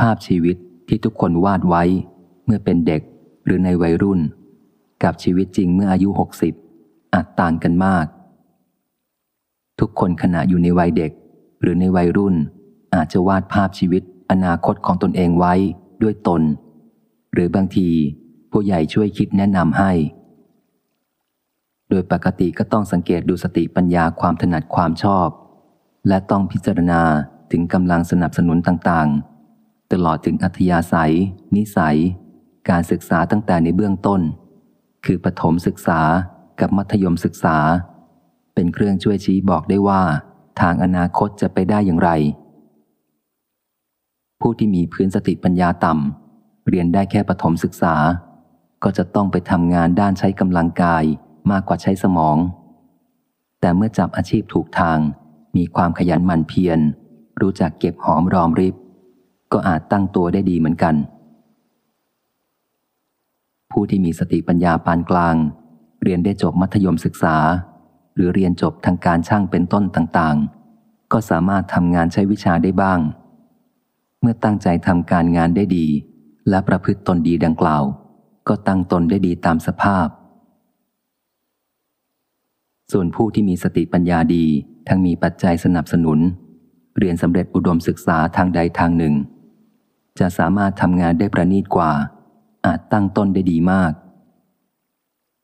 ภาพชีวิตที่ทุกคนวาดไว้ เมื่อเป็นเด็กหรือในวัยรุ่น กับชีวิตจริงเมื่ออายุ 60 อาจต่างกันมาก ทุกคนขณะอยู่ในวัยเด็กหรือในวัยรุ่น อาจจะวาดภาพชีวิต อนาคตของตนเองไว้ด้วยตน หรือบางที ผู้ใหญ่ช่วยคิดแนะนำให้ โดยปกติก็ต้องสังเกตดูสติปัญญาความถนัดความชอบ และต้องพิจารณาถึงกำลังสนับสนุนต่างๆ ตลอดถึงอัธยาศัย นิสัย การศึกษาตั้งแต่ในเบื้องต้น คือปฐมศึกษากับมัธยมศึกษา เป็นเครื่องช่วยชี้บอกได้ว่า ทางอนาคตจะไปได้อย่างไร ผู้ที่มีพื้นสติปัญญาต่ำเรียนได้แค่ปฐมศึกษา ก็จะต้องไปทำงานด้านใช้กำลังกายมากกว่าใช้สมอง แต่เมื่อจับอาชีพถูกทาง มีความขยันหมั่นเพียร รู้จักเก็บหอมรอมริบ ก็อาจตั้งตัวได้ดีเหมือนกัน ผู้ที่มีสติปัญญาปานกลาง เรียนได้จบมัธยมศึกษา หรือเรียนจบทางการช่างเป็นต้นต่างๆ ก็สามารถทำงานใช้วิชาได้บ้าง เมื่อตั้งใจทำการงานได้ดี และประพฤติตนดีดังกล่าว ก็ตั้งตนได้ดีตามสภาพ ส่วนผู้ที่มีสติปัญญาดีทั้งมีปัจจัยสนับสนุน เรียนสำเร็จอุดมศึกษาทางใดทางหนึ่ง จะสามารถทำงานได้ประณีตกว่า อาจตั้งต้นได้ดีมาก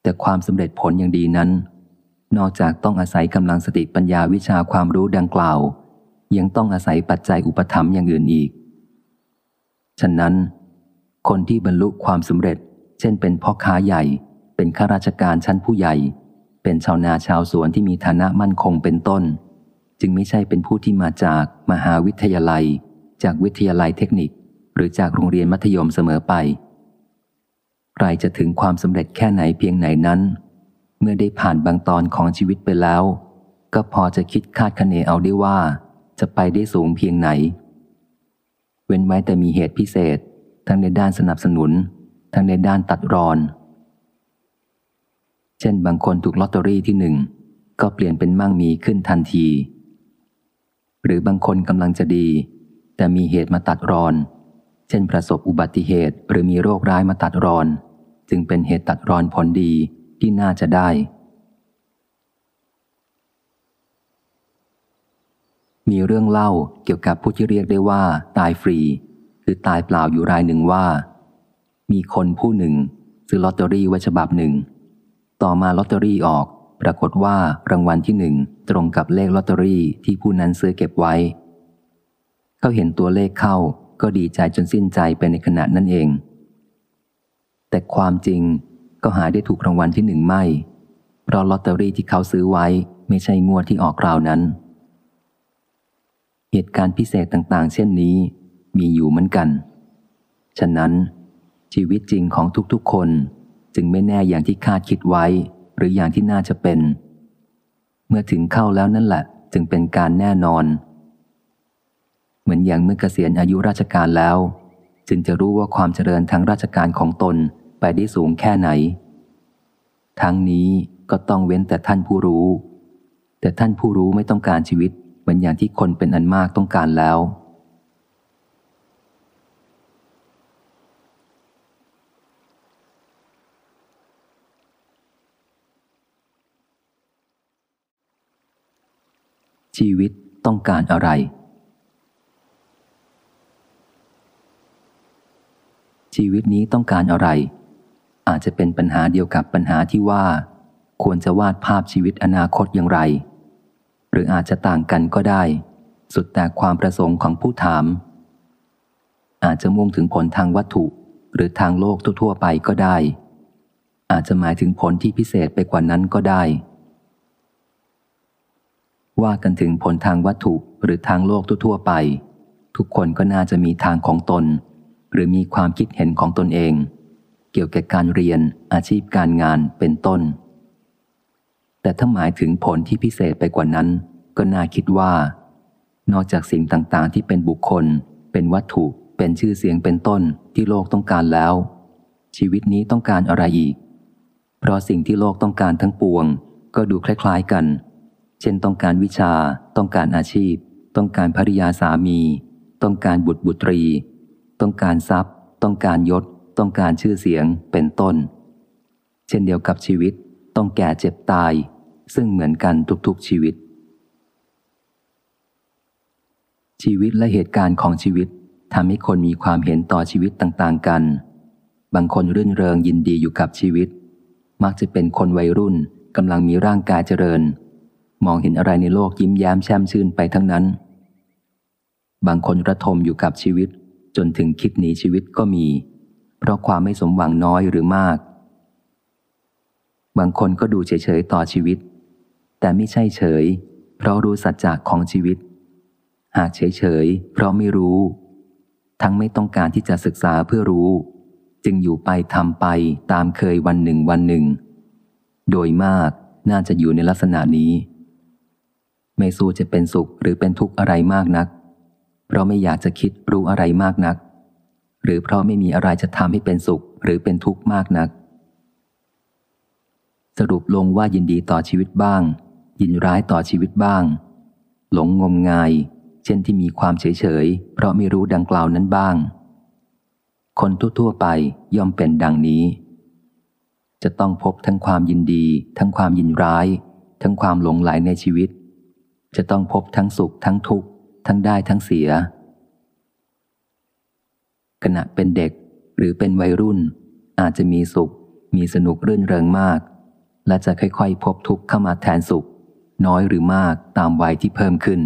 แต่ความสำเร็จผลอย่างดีนั้น นอกจากต้องอาศัยกำลังสติปัญญาวิชาความรู้ดังกล่าว ยังต้องอาศัยปัจจัยอุปถัมภ์อย่างอื่นอีก ฉะนั้น คนที่บรรลุความสำเร็จ เช่นเป็นพ่อค้าใหญ่ เป็นข้าราชการชั้นผู้ใหญ่ เป็นชาวนาชาวสวนที่มีฐานะมั่นคงเป็นต้น จึงไม่ใช่เป็นผู้ที่มาจากมหาวิทยาลัย จากวิทยาลัยเทคนิค หรือจากโรงเรียนมัธยมเสมอไปใครจะถึงความสำเร็จแค่ไหนเพียงไหนนั้น เมื่อได้ผ่านบางตอนของชีวิตไปแล้ว ก็พอจะคิดคาดคะเนเอาได้ว่า จะไปได้สูงเพียงไหน เว้นไว้แต่มีเหตุพิเศษ ทั้งในด้านสนับสนุน ทั้งในด้านตัดรอน เช่นบางคนถูกลอตเตอรี่ที่หนึ่งก็เปลี่ยนเป็นมั่งมีขึ้นทันที หรือบางคนกำลังจะดี แต่มีเหตุมาตัดรอน เช่นประสบอุบัติเหตุหรือมีโรคร้ายมาตัดรอน จึงเป็นเหตุตัดรอนผลดีที่น่าจะได้ มีเรื่องเล่าเกี่ยวกับผู้ที่เรียกได้ว่า ตายฟรีคือตายเปล่าอยู่รายหนึ่งว่า มีคนผู้หนึ่ง ซื้อลอตเตอรี่ไว้ฉบับหนึ่ง ต่อมาลอตเตอรี่ออก ปรากฏว่ารางวัลที่หนึ่งตรงกับเลขลอตเตอรี่ที่ผู้นั้นซื้อเก็บไว้ เขาเห็นตัวเลขเข้าก็ดีใจจนสิ้นใจไปในขณะนั้นเอง แต่ความจริงก็หาได้ถูกรางวัลที่หนึ่งไม่ เพราะลอตเตอรี่ที่เขาซื้อไว้ไม่ใช่งวดที่ออกราวนั้น เหตุการณ์พิเศษต่างๆ เช่นนี้มีอยู่เหมือนกัน ฉะนั้น ชีวิตจริงของทุกๆ คนจึงไม่แน่อย่างที่คาดคิดไว้ หรืออย่างที่น่าจะเป็น เมื่อถึงเข้าแล้วนั่นแหละ จึงเป็นการแน่นอน เหมือนอย่างเมื่อเกษียณอายุราชการแล้ว จึงจะรู้ว่าความเจริญทางราชการของตนไปได้สูงแค่ไหน ทั้งนี้ก็ต้องเว้นแต่ท่านผู้รู้ แต่ท่านผู้รู้ไม่ต้องการชีวิต เหมือนอย่างที่คนเป็นอันมากต้องการแล้ว ชีวิตต้องการอะไร ชีวิตนี้ต้องการอะไร อาจจะเป็นปัญหาเดียวกับปัญหาที่ว่า ควรจะวาดภาพชีวิตอนาคตอย่างไร หรืออาจจะต่างกันก็ได้ สุดแต่ความประสงค์ของผู้ถาม อาจจะมุ่งถึงผลทางวัตถุ หรือทางโลกทั่วๆไปก็ได้ อาจจะหมายถึงผลที่พิเศษไปกว่านั้นก็ได้ ว่ากันถึงผลทางวัตถุหรือทางโลกทั่วๆไป ทุกคนก็น่าจะมีทางของตน หรือมีความคิดเห็นของตนเอง เกี่ยวกับการเรียนอาชีพการงานเป็นต้น แต่ถ้าหมายถึงผลที่พิเศษไปกว่านั้น ก็น่าคิดว่า นอกจากสิ่งต่างๆ ที่เป็นบุคคล เป็นวัตถุ เป็นชื่อเสียงเป็นต้นที่โลกต้องการแล้ว ชีวิตนี้ต้องการอะไรอีก เพราะสิ่งที่โลกต้องการทั้งปวง ก็ดูคล้าย ๆกัน เช่นต้องการวิชา ต้องการอาชีพ ต้องการภริยาสามี ต้องการบุตรบุตรี ต้องการทรัพย์ ต้องการยศ ต้องการชื่อเสียงเป็นต้น เช่นเดียวกับชีวิต ต้องแก่เจ็บตาย ซึ่งเหมือนกันทุกๆชีวิต ชีวิตและเหตุการณ์ของชีวิตทำให้คนมีความเห็นต่อชีวิตต่างๆกัน บางคนรื่นเริงยินดีอยู่กับชีวิต มักจะเป็นคนวัยรุ่นกำลังมีร่างกายเจริญ มองเห็นอะไรในโลกยิ้มแย้มแช่มชื่นไปทั้งนั้น บางคนระทมอยู่กับชีวิต จนถึงคิดหนีชีวิตก็มี เพราะความไม่สมหวังน้อยหรือมาก บางคนก็ดูเฉยๆต่อชีวิต แต่ไม่ใช่เฉย เพราะรู้สัจจะของชีวิต หากเฉยๆเพราะไม่รู้ ทั้งไม่ต้องการที่จะศึกษาเพื่อรู้ จึงอยู่ไปทำไปตามเคยวันหนึ่งวันหนึ่ง โดยมากน่าจะอยู่ในลักษณะนี้ ไม่สู้จะเป็นสุขหรือเป็นทุกข์อะไรมากนัก เพราะไม่อยากจะคิดรู้อะไรมากนัก หรือเพราะไม่มีอะไรจะทำให้เป็นสุขหรือเป็นทุกข์มากนักสรุปลงว่ายินดีต่อชีวิตบ้าง ยินร้ายต่อชีวิตบ้าง หลงงมงาย เช่นที่มีความเฉยเฉยเพราะไม่รู้ดังกล่าวนั้นบ้าง คนทั่วๆไปย่อมเป็นดังนี้ จะต้องพบทั้งความยินดี ทั้งความยินร้าย ทั้งความหลงไหลในชีวิต จะต้องพบทั้งสุขทั้งทุกข์ทั้งได้ทั้งเสีย ขณะเป็นเด็กหรือเป็นวัยรุ่น อาจจะมีสุข มีสนุกรื่นเริงมาก และจะค่อยๆ พบทุกข์เข้ามาแทนสุข น้อยหรือมากตามวัยที่เพิ่มขึ้น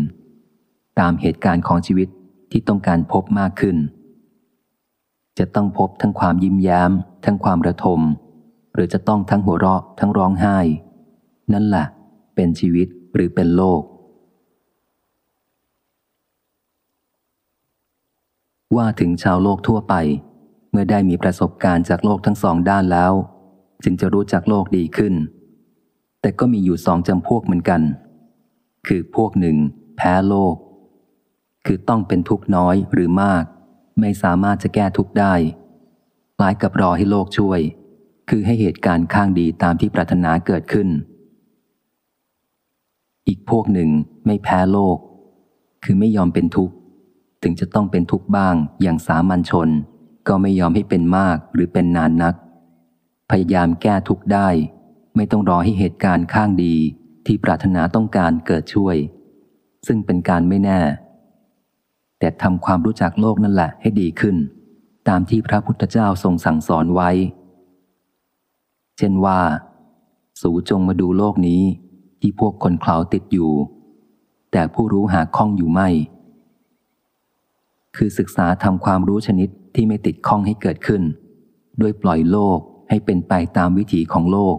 ตามเหตุการณ์ของชีวิตที่ต้องการพบมากขึ้น จะต้องพบทั้งความยิ้มแย้ม ทั้งความระทม หรือจะต้องทั้งหัวเราะ ทั้งร้องไห้ นั่นแหละเป็นชีวิตหรือเป็นโลก ว่าถึงชาวโลกทั่วไป เมื่อได้มีประสบการณ์จากโลกทั้งสองด้านแล้ว จึงจะรู้จักโลกดีขึ้น แต่ก็มีอยู่สองจำพวกเหมือนกัน คือพวกหนึ่ง แพ้โลก คือต้องเป็นทุกน้อยหรือมาก ไม่สามารถจะแก้ทุกได้คล้ายกับรอให้โลกช่วย คือให้เหตุการณ์ข้างดีตามที่ปรารถนาเกิดขึ้น อีกพวกหนึ่งไม่แพ้โลก คือไม่ยอมเป็นทุกข์ ถึงจะต้องเป็นทุกข์บ้างอย่างสามัญชน ก็ไม่ยอมให้เป็นมากหรือเป็นนานนัก พยายามแก้ทุกข์ได้ ไม่ต้องรอให้เหตุการณ์ข้างดีที่ปรารถนาต้องการเกิดช่วย ซึ่งเป็นการไม่แน่ แต่ทำความรู้จักโลกนั่นแหละให้ดีขึ้น ตามที่พระพุทธเจ้าทรงสั่งสอนไว้ เช่นว่า สูจงมาดูโลกนี้ที่พวกคนเขาติดอยู่ แต่ผู้รู้หาข้องอยู่ไม่ คือศึกษาทำความรู้ชนิดที่ไม่ติดข้องให้เกิดขึ้น ด้วยปล่อยโลกให้เป็นไปตามวิถีของโลก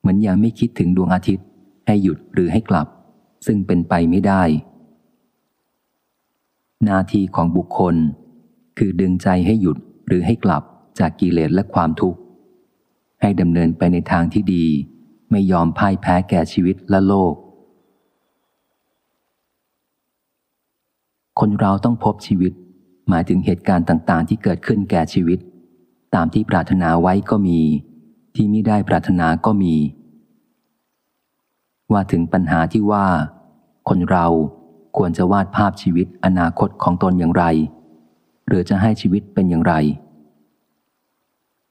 เหมือนย่างไม่คิดถึงดวงอาทิตย์ ให้หยุดหรือให้กลับ ซึ่งเป็นไปไม่ได้ หน้าที่ของบุคคล คือดึงใจให้หยุดหรือให้กลับจากกิเลสและความทุกข์ ให้ดำเนินไปในทางที่ดี ไม่ยอมพ่ายแพ้แก่ชีวิตและโลก คนเราต้องพบชีวิต หมายถึงเหตุการณ์ต่าง ๆ ที่เกิดขึ้นแก่ชีวิต ตามที่ปรารถนาไว้ก็มี ที่มิได้ปรารถนาก็มี ว่าถึงปัญหาที่ว่า คนเราควรจะวาดภาพชีวิตอนาคตของตนอย่างไร หรือจะให้ชีวิตเป็นอย่างไร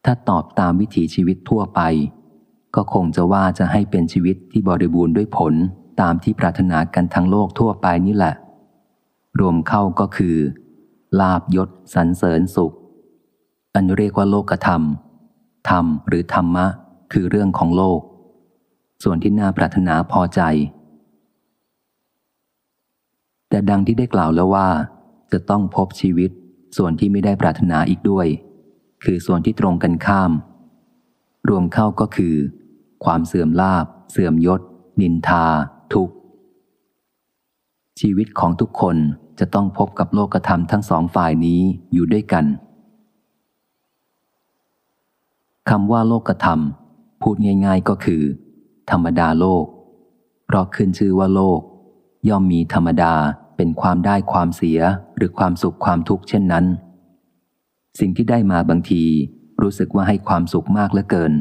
ถ้าตอบตามวิถีชีวิตทั่วไป ก็คงจะว่าจะให้เป็นชีวิตที่บริบูรณ์ด้วยผลตามที่ปรารถนากันทั้งโลกทั่วไปนี่แหละ รวมเข้าก็คือ ลาบยศสรรเสริญสุข อันเรียกว่าโลกธรรม ธรรมหรือธรรมะ คือเรื่องของโลก ส่วนที่น่าปรารถนาพอใจ แต่ดังที่ได้กล่าวแล้วว่า จะต้องพบชีวิต ส่วนที่ไม่ได้ปรารถนาอีกด้วย คือส่วนที่ตรงกันข้าม รวมเข้าก็คือ ความเสื่อมลาบ เสื่อมยศ นินทา ทุกข์ ชีวิตของทุกคนจะต้องพบกับโลกธรรมทั้งสองฝ่ายนี้อยู่ด้วยกัน คำว่าโลกธรรม พูดง่าย ๆก็คือ ธรรมดาโลก เพราะขึ้นชื่อว่าโลก ย่อมมีธรรมดาเป็นความได้ความเสียหรือความสุขความทุกข์เช่นนั้น สิ่งที่ได้มาบางทีรู้สึกว่าให้ความสุขมากเหลือเกิน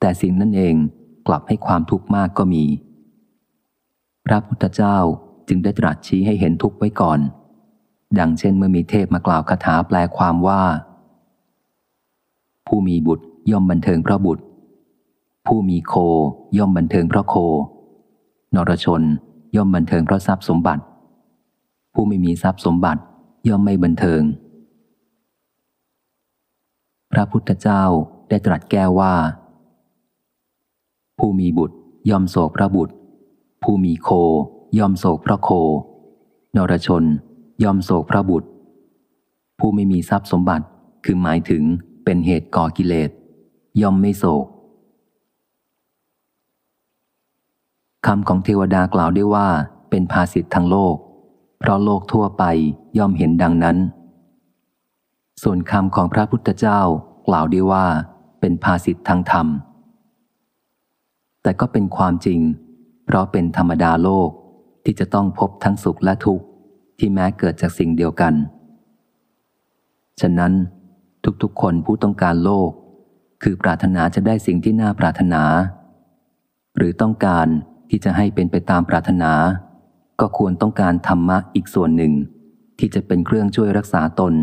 แต่สิ่งนั้นเองกลับให้ความทุกข์มากก็มี พระพุทธเจ้าจึงได้ตรัสชี้ให้เห็นทุกข์ไว้ก่อน ดังเช่นเมื่อมีเทพมากล่าวคาถาแปลความว่า ผู้มีบุตรย่อมบันเทิงเพราะบุตร ผู้มีโคย่อมบันเทิงเพราะโค นรชนย่อมบันเทิงเพราะทรัพย์สมบัติ ผู้ไม่มีทรัพย์สมบัติย่อมไม่บันเทิง พระพุทธเจ้าได้ตรัสแก้ว่า ผู้มีบุตรย่อมโศกพระบุตร ผู้มีโคย่อมโศกพระโคนรชนย่อมโศกพระบุตร ผู้ไม่มีทรัพย์สมบัติคือหมายถึง เป็นเหตุก่อกิเลส ย่อมไม่โศกคำของเทวดากล่าวได้ว่าเป็นภาสิทธ์ทางโลก เพราะโลกทั่วไปย่อมเห็นดังนั้น ส่วนคำของพระพุทธเจ้ากล่าวได้ว่าเป็นภาสิทธ์ทางธรรม แต่ก็เป็นความจริง เพราะเป็นธรรมดาโลกที่จะต้องพบทั้งสุขและทุกข์ที่แม้เกิดจากสิ่งเดียวกัน ฉะนั้น ทุกๆ คนผู้ต้องการโลก คือปรารถนาจะได้สิ่งที่น่าปรารถนา หรือต้องการที่จะให้เป็นไปตามปรารถนา ก็ควรต้องการธรรมะอีกส่วนหนึ่ง ที่จะเป็นเครื่องช่วยรักษาตน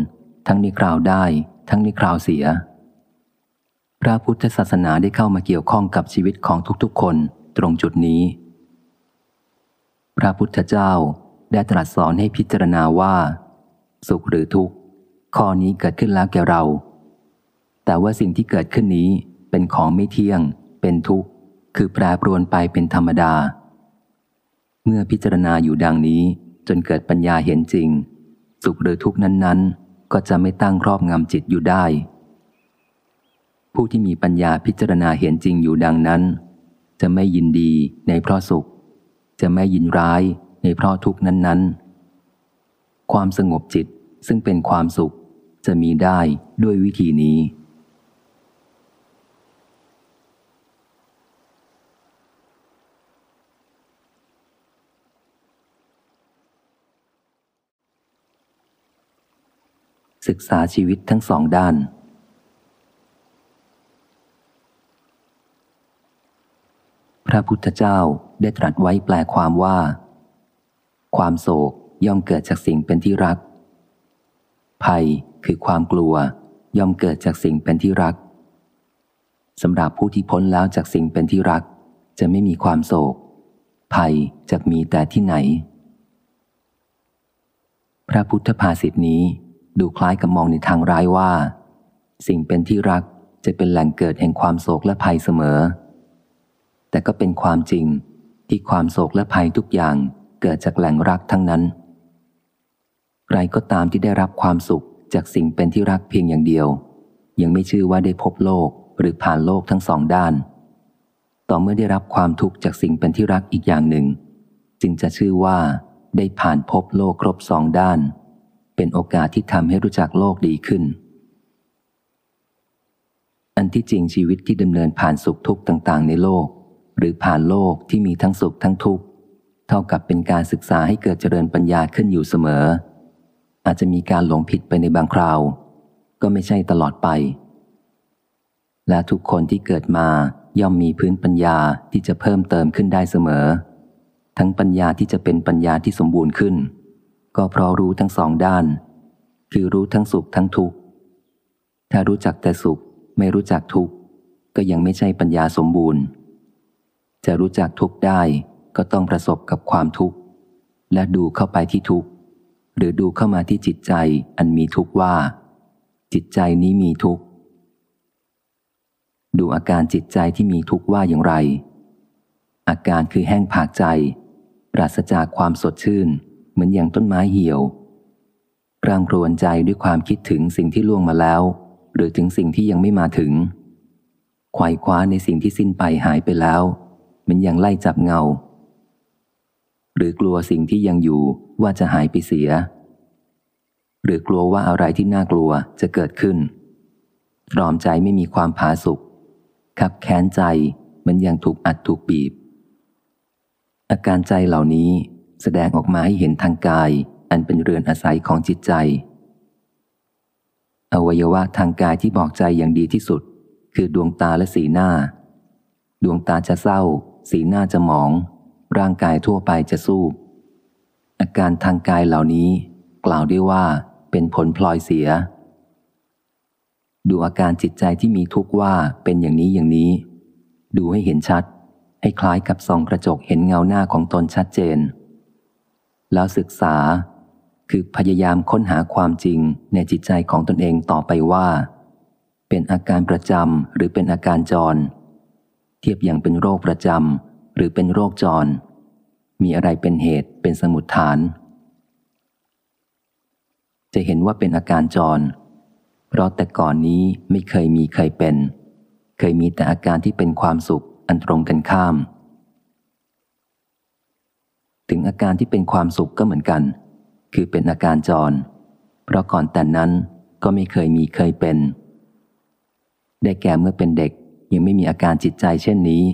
ทั้งในคราวได้ ทั้งในคราวเสีย พระพุทธศาสนาได้เข้ามาเกี่ยวข้องกับชีวิตของทุกๆ คนตรงจุดนี้ พระพุทธเจ้าได้ตรัสสอนให้พิจารณาว่า สุขหรือทุกข์ ข้อนี้เกิดขึ้นแล้วแก่เรา แต่ว่าสิ่งที่เกิดขึ้นนี้เป็นของไม่เที่ยง เป็นทุกข์ คือแปรปรวนไปเป็นธรรมดา เมื่อพิจารณาอยู่ดังนี้จนเกิดปัญญาเห็นจริง สุขหรือทุกข์นั้นๆ ก็จะไม่ตั้งครอบงำจิตอยู่ได้ ผู้ที่มีปัญญาพิจารณาเห็นจริงอยู่ดังนั้น จะไม่ยินดีในเพราะสุข จะไม่ยินร้ายในเพราะทุกข์นั้นๆ ความสงบจิตซึ่งเป็นความสุข จะมีได้ด้วยวิธีนี้ ศึกษาชีวิตทั้งสองด้านพระพุทธเจ้าได้ตรัสไว้แปลความว่า ความโศกย่อมเกิดจากสิ่งเป็นที่รัก ภัย คือความกลัวย่อมเกิดจากสิ่งเป็นที่รักสำหรับผู้ที่พ้นแล้วจากสิ่งเป็นที่รัก จะไม่มีความโศก ภัยจะมีแต่ที่ไหน พระพุทธภาษิตนี้ดูคล้ายกับมองในทางร้ายว่า สิ่งเป็นที่รักจะเป็นแหล่งเกิดแห่งความโศกและภัยเสมอ แต่ก็เป็นความจริงที่ความโศกและภัยทุกอย่างเกิดจากแหล่งรักทั้งนั้น ใครก็ตามที่ได้รับความสุข จากสิ่งเป็นที่รักเพียงอย่างเดียว ยังไม่ชื่อว่าได้พบโลกหรือผ่านโลกทั้งสองด้าน ต่อเมื่อได้รับความทุกข์จากสิ่งเป็นที่รักอีกอย่างหนึ่ง จึงจะชื่อว่าได้ผ่านพบโลกครบสองด้าน เป็นโอกาสที่ทำให้รู้จักโลกดีขึ้น อันที่จริงชีวิตที่ดำเนินผ่านสุขทุกข์ต่างๆ ในโลก หรือผ่านโลกที่มีทั้งสุขทั้งทุกข์เท่ากับเป็นการศึกษาให้เกิดเจริญปัญญาขึ้นอยู่เสมอ อาจจะมีการหลงผิดไปในบางคราว ก็ไม่ใช่ตลอดไป และทุกคนที่เกิดมาย่อมมีพื้นปัญญาที่จะเพิ่มเติมขึ้นได้เสมอ ทั้งปัญญาที่จะเป็นปัญญาที่สมบูรณ์ขึ้น ก็เพราะรู้ทั้งสองด้าน คือรู้ทั้งสุขทั้งทุกข์ ถ้ารู้จักแต่สุขไม่รู้จักทุกข์ ก็ยังไม่ใช่ปัญญาสมบูรณ์ จะรู้จักทุกได้ก็ต้องประสบกับความทุกข์ และดูเข้าไปที่ทุกข์ หรือดูเข้ามาที่จิตใจอันมีทุกข์ว่า จิตใจนี้มีทุกข์ ดูอาการจิตใจที่มีทุกข์ว่าอย่างไร อาการคือแห้งผากใจ ปราศจากความสดชื่น เหมือนอย่างต้นไม้เหี่ยวร่างรวนใจด้วยความคิดถึงสิ่งที่ล่วงมาแล้ว หรือถึงสิ่งที่ยังไม่มาถึงขวายคว้าในสิ่งที่สิ้นไปหายไปแล้ว เหมือนอย่างไล่จับเงา หรือกลัวสิ่งที่ยังอยู่ว่าจะหายไปเสีย หรือกลัวว่าอะไรที่น่ากลัวจะเกิดขึ้นตรอมใจไม่มีความผาสุกขับแค้นใจเหมือนอย่างถูกอัดถูกบีบ อาการใจเหล่านี้แสดงออกมาให้เห็นทางกาย อันเป็นเรือนอาศัยของจิตใจ อวัยวะทางกายที่บอกใจอย่างดีที่สุด คือดวงตาและสีหน้า ดวงตาจะเศร้า สีหน้าจะหมอง ร่างกายทั่วไปจะสู้ อาการทางกายเหล่านี้ กล่าวได้ว่าเป็นผลพลอยเสีย ดูอาการจิตใจที่มีทุกข์ว่าเป็นอย่างนี้อย่างนี้ ดูให้เห็นชัด ให้คล้ายกับส่องกระจกเห็นเงาหน้าของตนชัดเจน แล้วศึกษาคือพยายามค้นหาความจริงในจิตใจของตนเองต่อไปว่า เป็นอาการประจำหรือเป็นอาการจร เทียบอย่างเป็นโรคประจำ รือเป็นโรคจร มีอะไรเป็นเหตุเป็นสมุดฐาน จะเห็นว่าเป็นอาการจร เพราะแต่ก่อนนี้ไม่เคยมีเคยเป็น เคยมีแต่อาการที่เป็นความสุขอันตรงกันข้าม ถึงอาการที่เป็นความสุขก็เหมือนกัน คือเป็นอาการจร เพราะก่อนแต่นั้นก็ไม่เคยมีเคยเป็น ได้แก่เมื่อเป็นเด็กยังไม่มีอาการจิตใจเช่นนี้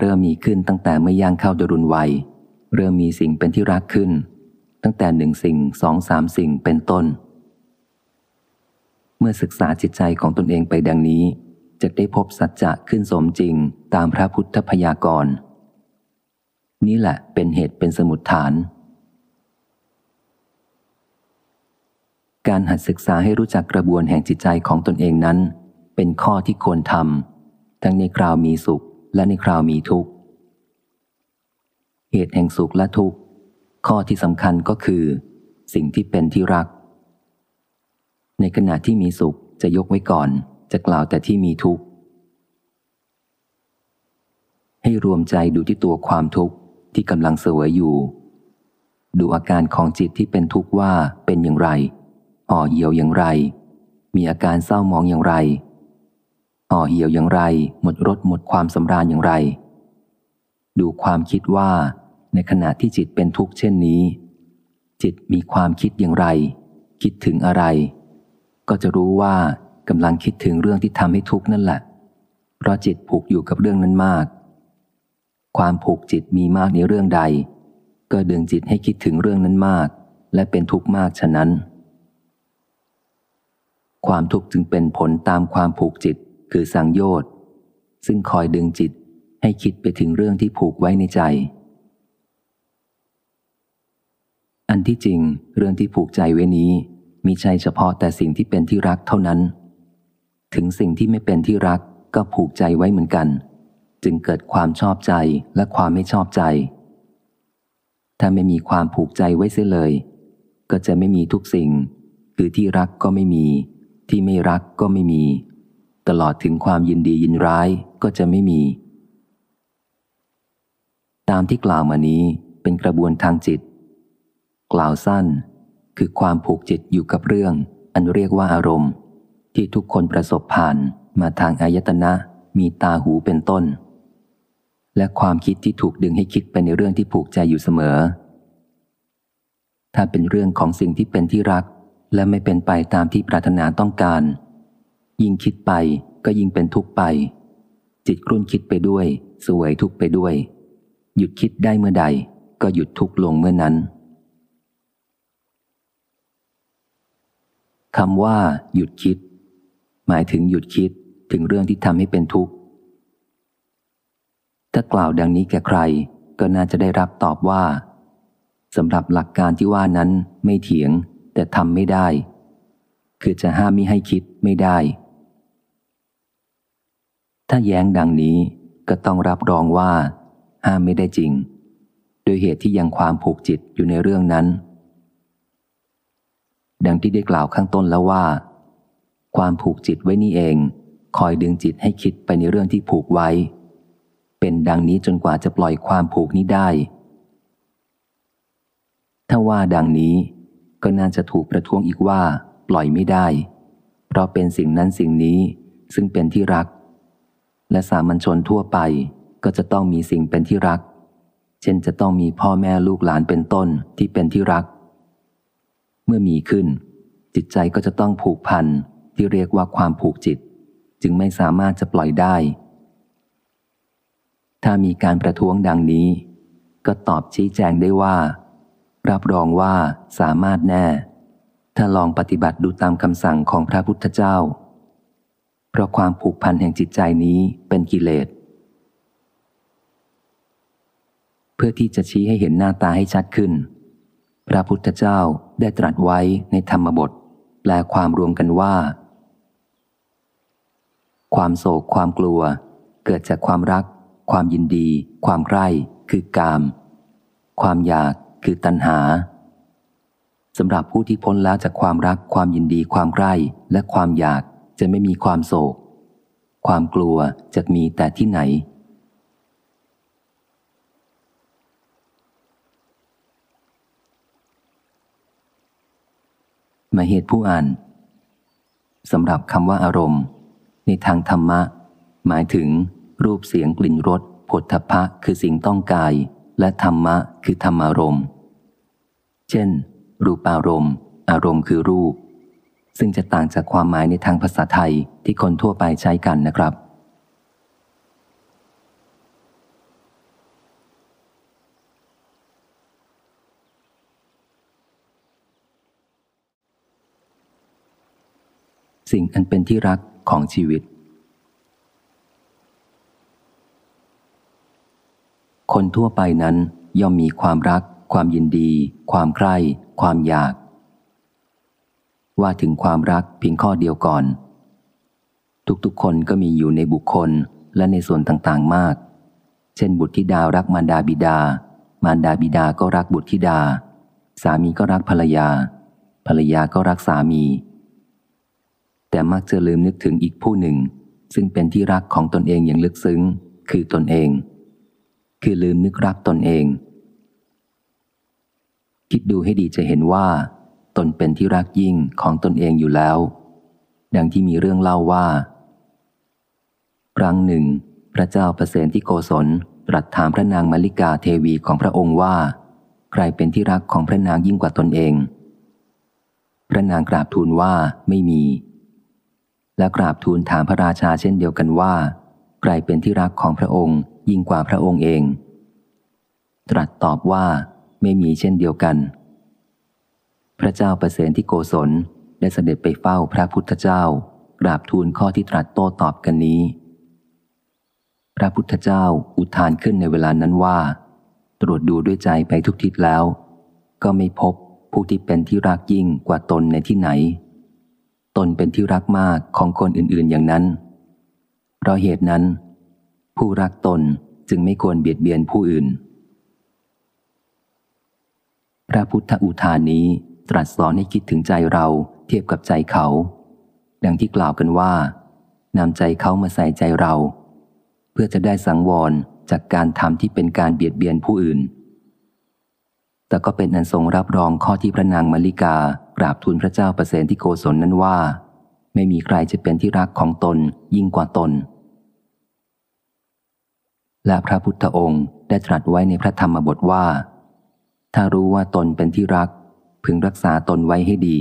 เริ่มมีขึ้นตั้งแต่เมื่อย่างเข้าดรุนวัย เริ่มมีสิ่งเป็นที่รักขึ้น ตั้งแต่หนึ่งสิ่งสองสามสิ่งเป็นต้น เมื่อศึกษาจิตใจของตนเองไปดังนี้ จะได้พบสัจจะขึ้นสมจริงตามพระพุทธพยากรณ์นี่แหละเป็นเหตุเป็นสมุดฐาน การหัดศึกษาให้รู้จักกระบวนแห่งจิตใจของตนเองนั้น เป็นข้อที่ควรทำทั้งในคราวมีสุข และในคราวมีทุกข์ เหตุแห่งสุขและทุกข์ ข้อที่สำคัญก็คือ สิ่งที่เป็นที่รัก ในขณะที่มีสุขจะยกไว้ก่อน จะกล่าวแต่ที่มีทุกข์ ให้รวมใจดูที่ตัวความทุกข์ที่กำลังเสวยอยู่ ดูอาการของจิตที่เป็นทุกข์ว่าเป็นอย่างไรห่อเหี่ยวอย่างไร มีอาการเศร้ามองอย่างไร ห่อเหี่ยวอย่างไร หมดรสหมดความสำราญอย่างไร ดูความคิดว่า ในขณะที่จิตเป็นทุกข์เช่นนี้ จิตมีความคิดอย่างไร คิดถึงอะไร ก็จะรู้ว่ากำลังคิดถึงเรื่องที่ทำให้ทุกข์นั่นแหละ เพราะจิตผูกอยู่กับเรื่องนั้นมาก ความผูกจิตมีมากในเรื่องใด ก็ดึงจิตให้คิดถึงเรื่องนั้นมาก และเป็นทุกข์มากฉะนั้น ความทุกข์จึงเป็นผลตามความผูกจิต คือสังโยชน์ ซึ่งคอยดึงจิตให้คิดไปถึงเรื่องที่ผูกไว้ในใจ อันที่จริงเรื่องที่ผูกใจไว้นี้มีใช่เฉพาะแต่สิ่งที่เป็นที่รักเท่านั้น ถึงสิ่งที่ไม่เป็นที่รักก็ผูกใจไว้เหมือนกัน จึงเกิดความชอบใจและความไม่ชอบใจ ถ้าไม่มีความผูกใจไว้เสียเลย ก็จะไม่มีทุกสิ่ง คือที่รักก็ไม่มี ที่ไม่รักก็ไม่มี ตลอดถึงความยินดียินร้ายก็จะไม่มี ตามที่กล่าวมานี้เป็นกระบวนทางจิต กล่าวสั้น คือความผูกจิตอยู่กับเรื่อง อันเรียกว่าอารมณ์ ที่ทุกคนประสบผ่านมาทางอายตนะมีตาหูเป็นต้น และความคิดที่ถูกดึงให้คิดไปในเรื่องที่ผูกใจอยู่เสมอ ถ้าเป็นเรื่องของสิ่งที่เป็นที่รัก และไม่เป็นไปตามที่ปรารถนาต้องการ ยิ่งคิดไปก็ยิ่งเป็นทุกข์ไป จิตครุ่นคิดไปด้วยสวยทุกข์ไปด้วย หยุดคิดได้เมื่อใด ก็หยุดทุกข์ลงเมื่อนั้นคำว่า หยุดคิด หมายถึงหยุดคิดถึงเรื่องที่ทำให้เป็นทุกข์ ถ้ากล่าวดังนี้แก่ใคร ก็น่าจะได้รับตอบว่าสำหรับหลักการที่ว่านั้นไม่เถียง แต่ทำไม่ได้ คือจะห้ามมิให้คิดไม่ได้ ถ้าแย้งดังนี้ก็ต้องรับรองว่า ห้ามไม่ได้จริง โดยเหตุที่ยังความผูกจิตอยู่ในเรื่องนั้น ดังที่ได้กล่าวข้างต้นแล้วว่า ความผูกจิตไว้นี่เอง คอยดึงจิตให้คิดไปในเรื่องที่ผูกไว้ เป็นดังนี้จนกว่าจะปล่อยความผูกนี้ได้ ถ้าว่าดังนี้ก็น่าจะถูกประท้วงอีกว่า ปล่อยไม่ได้ เพราะเป็นสิ่งนั้นสิ่งนี้ซึ่งเป็นที่รัก และสามัญชนทั่วไปก็จะต้องมีสิ่งเป็นที่รัก เช่นจะต้องมีพ่อแม่ลูกหลานเป็นต้นที่เป็นที่รัก เมื่อมีขึ้น จิตใจก็จะต้องผูกพันที่เรียกว่าความผูกจิต จึงไม่สามารถจะปล่อยได้ ถ้ามีการประท้วงดังนี้ ก็ตอบชี้แจงได้ว่า รับรองว่าสามารถแน่ ถ้าลองปฏิบัติดูตามคำสั่งของพระพุทธเจ้า เพราะความผูกพันแห่งจิตใจนี้เป็นกิเลส เพื่อที่จะชี้ให้เห็นหน้าตาให้ชัดขึ้น พระพุทธเจ้าได้ตรัสไว้ในธรรมบท แปลความรวมกันว่า ความโศกความกลัว เกิดจากความรัก ความยินดี ความใคร่คือกาม ความอยากคือตัณหาสำหรับผู้ที่พ้นแล้วจากความรักความยินดีความใคร่และความอยาก จะไม่มีความโศก ความกลัวจะมีแต่ที่ไหน มาเหตุผู้อ่านสำหรับคำว่าอารมณ์ ในทางธรรมะ หมายถึง รูปเสียงกลิ่นรสผลทพะคือสิ่งต้องกาย และธรรมะคือธรรมารมณ์ เช่น รูปอารมณ์ อารมณ์คือรูป ซึ่งจะต่างจากความหมายในทางภาษาไทยที่คนทั่วไปใช้กันนะครับ สิ่งอันเป็นที่รักของชีวิต คนทั่วไปนั้นย่อมมีความรัก ความยินดี ความใคร่ ความอยาก ว่าถึงความรักเพียงข้อเดียวก่อน ทุกๆคนก็มีอยู่ในบุคคลและในส่วนต่างๆมาก เช่น บุตรธิดารักมารดาบิดา มารดาบิดาก็รักบุตรธิดา สามีก็รักภรรยา ภรรยาก็รักสามี แต่มักจะลืมนึกถึงอีกผู้หนึ่ง ซึ่งเป็นที่รักของตนเองอย่างลึกซึ้ง คือตนเอง คือลืมนึกรักตนเองคิดดูให้ดีจะเห็นว่า ตนเป็นที่รักยิ่งของตนเองอยู่แล้ว ดังที่มีเรื่องเล่าว่า ครั้งหนึ่ง พระเจ้าประเสนที่โกศลตรัสถามพระนางมาริกาเทวีของพระองค์ว่า ใครเป็นที่รักของพระนางยิ่งกว่าตนเอง พระนางกราบทูลว่าไม่มี และกราบทูลถามพระราชาเช่นเดียวกันว่า ใครเป็นที่รักของพระองค์ยิ่งกว่าพระองค์เอง ตรัสตอบว่าไม่มีเช่นเดียวกัน พระเจ้าประเสนที่โกศลได้เสด็จไปเฝ้าพระพุทธเจ้ากราบทูลข้อที่ตรัสโต้ตอบกันนี้ พระพุทธเจ้าอุทานขึ้นในเวลานั้นว่า ตรวจดูด้วยใจไปทุกทิศแล้ว ก็ไม่พบผู้ที่เป็นที่รักยิ่งกว่าตนในที่ไหน ตนเป็นที่รักมากของคนอื่นๆอย่างนั้น เพราะเหตุนั้น ผู้รักตนจึงไม่ควรเบียดเบียนผู้อื่น พระพุทธอุทานนี้ ตรัสสอนให้คิดถึงใจเราเทียบกับใจเขา ดังที่กล่าวกันว่านำใจเขามาใส่ใจเรา เพื่อจะได้สังวรจากการทำที่เป็นการเบียดเบียนผู้อื่น แต่ก็เป็นอันทรงรับรองข้อที่พระนางมาริกากราบทูลพระเจ้าประเสนที่โกศลนั้นว่า ไม่มีใครจะเป็นที่รักของตนยิ่งกว่าตน และพระพุทธองค์ได้ตรัสไว้ในพระธรรมบทว่า ถ้ารู้ว่าตนเป็นที่รัก พึงรักษาตนไว้ให้ดี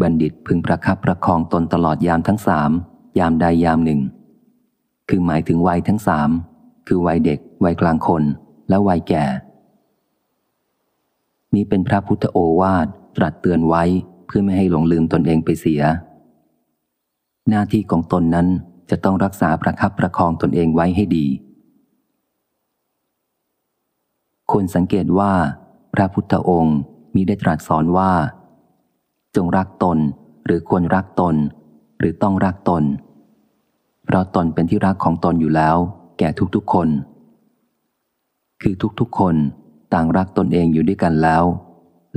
บัณฑิตพึงประคับประคองตนตลอดยามทั้งสามยามใดยามหนึ่ง คือหมายถึงวัยทั้งสามคือวัยเด็ก วัยกลางคน และวัยแก่ นี้เป็นพระพุทธโอวาทตรัสเตือนไว้เพื่อไม่ให้หลงลืมตนเองไปเสีย หน้าที่ของตนนั้นจะต้องรักษาประคับประคองตนเองไว้ให้ดีควรสังเกตว่า พระพุทธองค์ มีได้ตรัสสอนว่า จงรักตนหรือควรรักตน หรือต้องรักตน เพราะตนเป็นที่รักของตนอยู่แล้ว แก่ทุกๆคน คือทุกๆคนต่างรักตนเองอยู่ด้วยกันแล้ว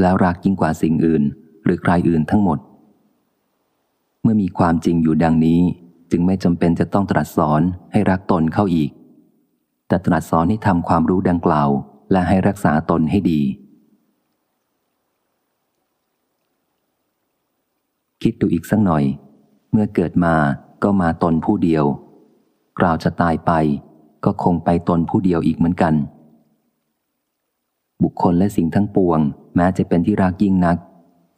แล้วรักยิ่งกว่าสิ่งอื่น หรือใครอื่นทั้งหมด เมื่อมีความจริงอยู่ดังนี้ จึงไม่จำเป็นจะต้องตรัสสอนให้รักตนเข้าอีก แต่ตรัสสอนให้ทำความรู้ดังกล่าว และให้รักษาตนให้ดี คิดดูอีกสักหน่อย เมื่อเกิดมาก็มาตนผู้เดียวกล่าวจะตายไป ก็คงไปตนผู้เดียวอีกเหมือนกัน บุคคลและสิ่งทั้งปวง แม้จะเป็นที่รักยิ่งนัก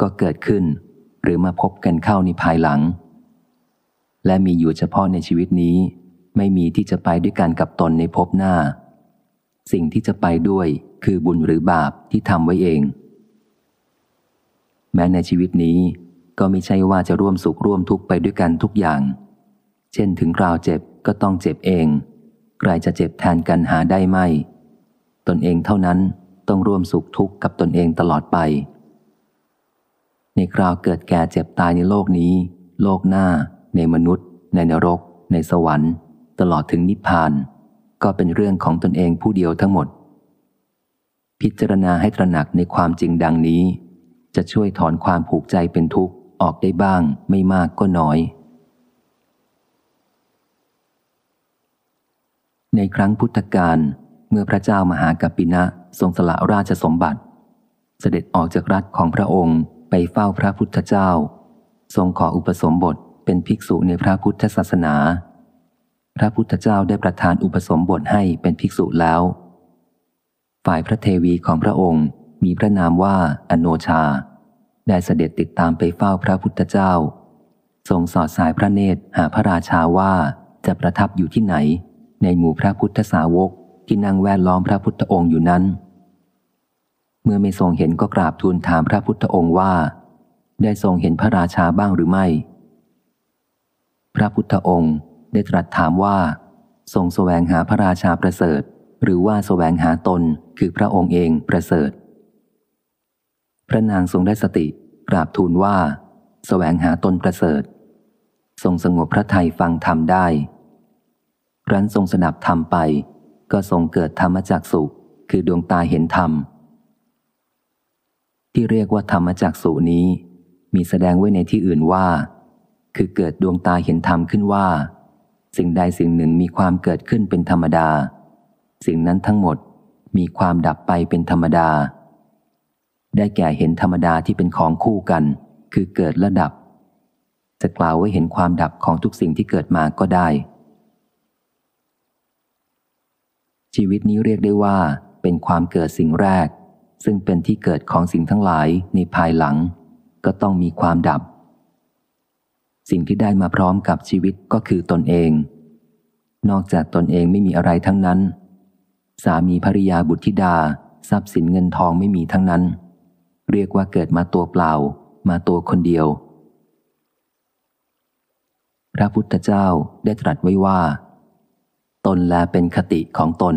ก็เกิดขึ้น หรือมาพบกันเข้าในภายหลัง และมีอยู่เฉพาะในชีวิตนี้ ไม่มีที่จะไปด้วยกันกับตนในภพหน้า สิ่งที่จะไปด้วยคือบุญหรือบาปที่ทำไว้เอง แม้ในชีวิตนี้ ก็ไม่ใช่ว่าจะร่วมสุขร่วมทุกข์ไปด้วยกันทุกอย่าง เช่นถึงคราวเจ็บก็ต้องเจ็บเอง ใครจะเจ็บแทนกันหาได้ไม่ ตนเองเท่านั้นต้องร่วมสุขทุกข์กับตนเองตลอดไป ในคราวเกิดแก่เจ็บตายในโลกนี้ โลกหน้า ในมนุษย์ ในนรก ในสวรรค์ ตลอดถึงนิพพาน ก็เป็นเรื่องของตนเองผู้เดียวทั้งหมด พิจารณาให้ตระหนักในความจริงดังนี้ จะช่วยถอนความผูกใจเป็นทุกข์ ออกได้บ้างไม่มากก็น้อย ในครั้งพุทธกาลเมื่อพระเจ้ามหากัปปินะทรงสละราชสมบัติ เสด็จออกจากรัฐของพระองค์ไปเฝ้าพระพุทธเจ้า ทรงขออุปสมบทเป็นภิกษุในพระพุทธศาสนา พระพุทธเจ้าได้ประทานอุปสมบทให้เป็นภิกษุแล้ว ฝ่ายพระเทวีของพระองค์มีพระนามว่าอโนชา ได้เสด็จติดตามไปเฝ้าพระพุทธเจ้า ทรงสอดสายพระเนตรหาพระราชาว่าจะประทับอยู่ที่ไหน ในหมู่พระพุทธสาวกที่นั่งแวดล้อมพระพุทธองค์อยู่นั้น เมื่อไม่ทรงเห็นก็กราบทูลถามพระพุทธองค์ว่า ได้ทรงเห็นพระราชาบ้างหรือไม่ พระพุทธองค์ได้ตรัสถามว่า ทรงแสวงหาพระราชาประเสริฐ หรือว่าแสวงหาตนคือพระองค์เองประเสริฐ พระนางทรงได้สติกราบทูลว่าสแสวงหาตนประเสริฐ ทรงสงบพระทัยฟังธรรมได้รั้นทรงสนับธรรมไป ก็ทรงเกิดธรรมจักสุคือดวงตาเห็นธรรม ที่เรียกว่าธรรมจักสุนี้ มีแสดงไว้ในที่อื่นว่า คือเกิดดวงตาเห็นธรรมขึ้นว่า สิ่งใดสิ่งหนึ่งมีความเกิดขึ้นเป็นธรรมดา สิ่งนั้นทั้งหมดมีความดับไปเป็นธรรมดา ได้แก่เห็นธรรมดาที่เป็นของคู่กัน คือเกิดและดับ จะกล่าวไว่าเห็นความดับของทุกสิ่งที่เกิดมาก็ได้ ชีวิตนี้เรียกได้ว่า เป็นความเกิดสิ่งแรก ซึ่งเป็นที่เกิดของสิ่งทั้งหลายในภายหลัง ก็ต้องมีความดับ สิ่งที่ได้มาพร้อมกับชีวิตก็คือตนเอง นอกจากตนเองไม่มีอะไรทั้งนั้น สามีภริยาบุตรธิดา ทรัพย์สินเงินทองไม่มีทั้งนั้น เรียกว่าเกิดมาตัวเปล่า มาตัวคนเดียว พระพุทธเจ้าได้ตรัสไว้ว่า ตนแลเป็นคติของตน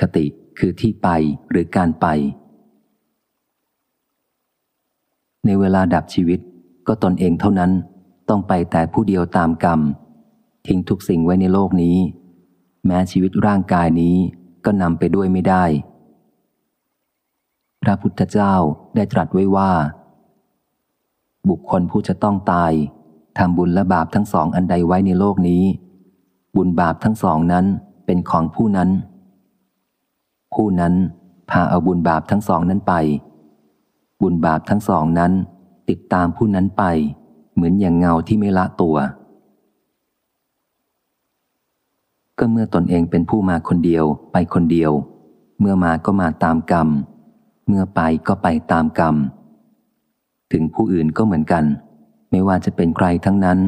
คติคือที่ไปหรือการไป ในเวลาดับชีวิตก็ตนเองเท่านั้นต้องไปแต่ผู้เดียวตามกรรม ทิ้งทุกสิ่งไว้ในโลกนี้ แม้ชีวิตร่างกายนี้ก็นำไปด้วยไม่ได้ พระพุทธเจ้าได้ตรัสไว้ว่า บุคคลผู้จะต้องตายทำบุญและบาปทั้งสองอันใดไว้ในโลกนี้ บุญบาปทั้งสองนั้นเป็นของผู้นั้น ผู้นั้นพาเอาบุญบาปทั้งสองนั้นไป บุญบาปทั้งสองนั้น ติดตามผู้นั้นไป เหมือนอย่างเงาที่ไม่ละตัว ก็เมื่อตนเองเป็นผู้มาคนเดียวไปคนเดียว เมื่อมาก็มาตามกรรม เมื่อไปก็ไปตามกรรม ถึงผู้อื่นก็เหมือนกัน ไม่ว่าจะเป็นใครทั้งนั้น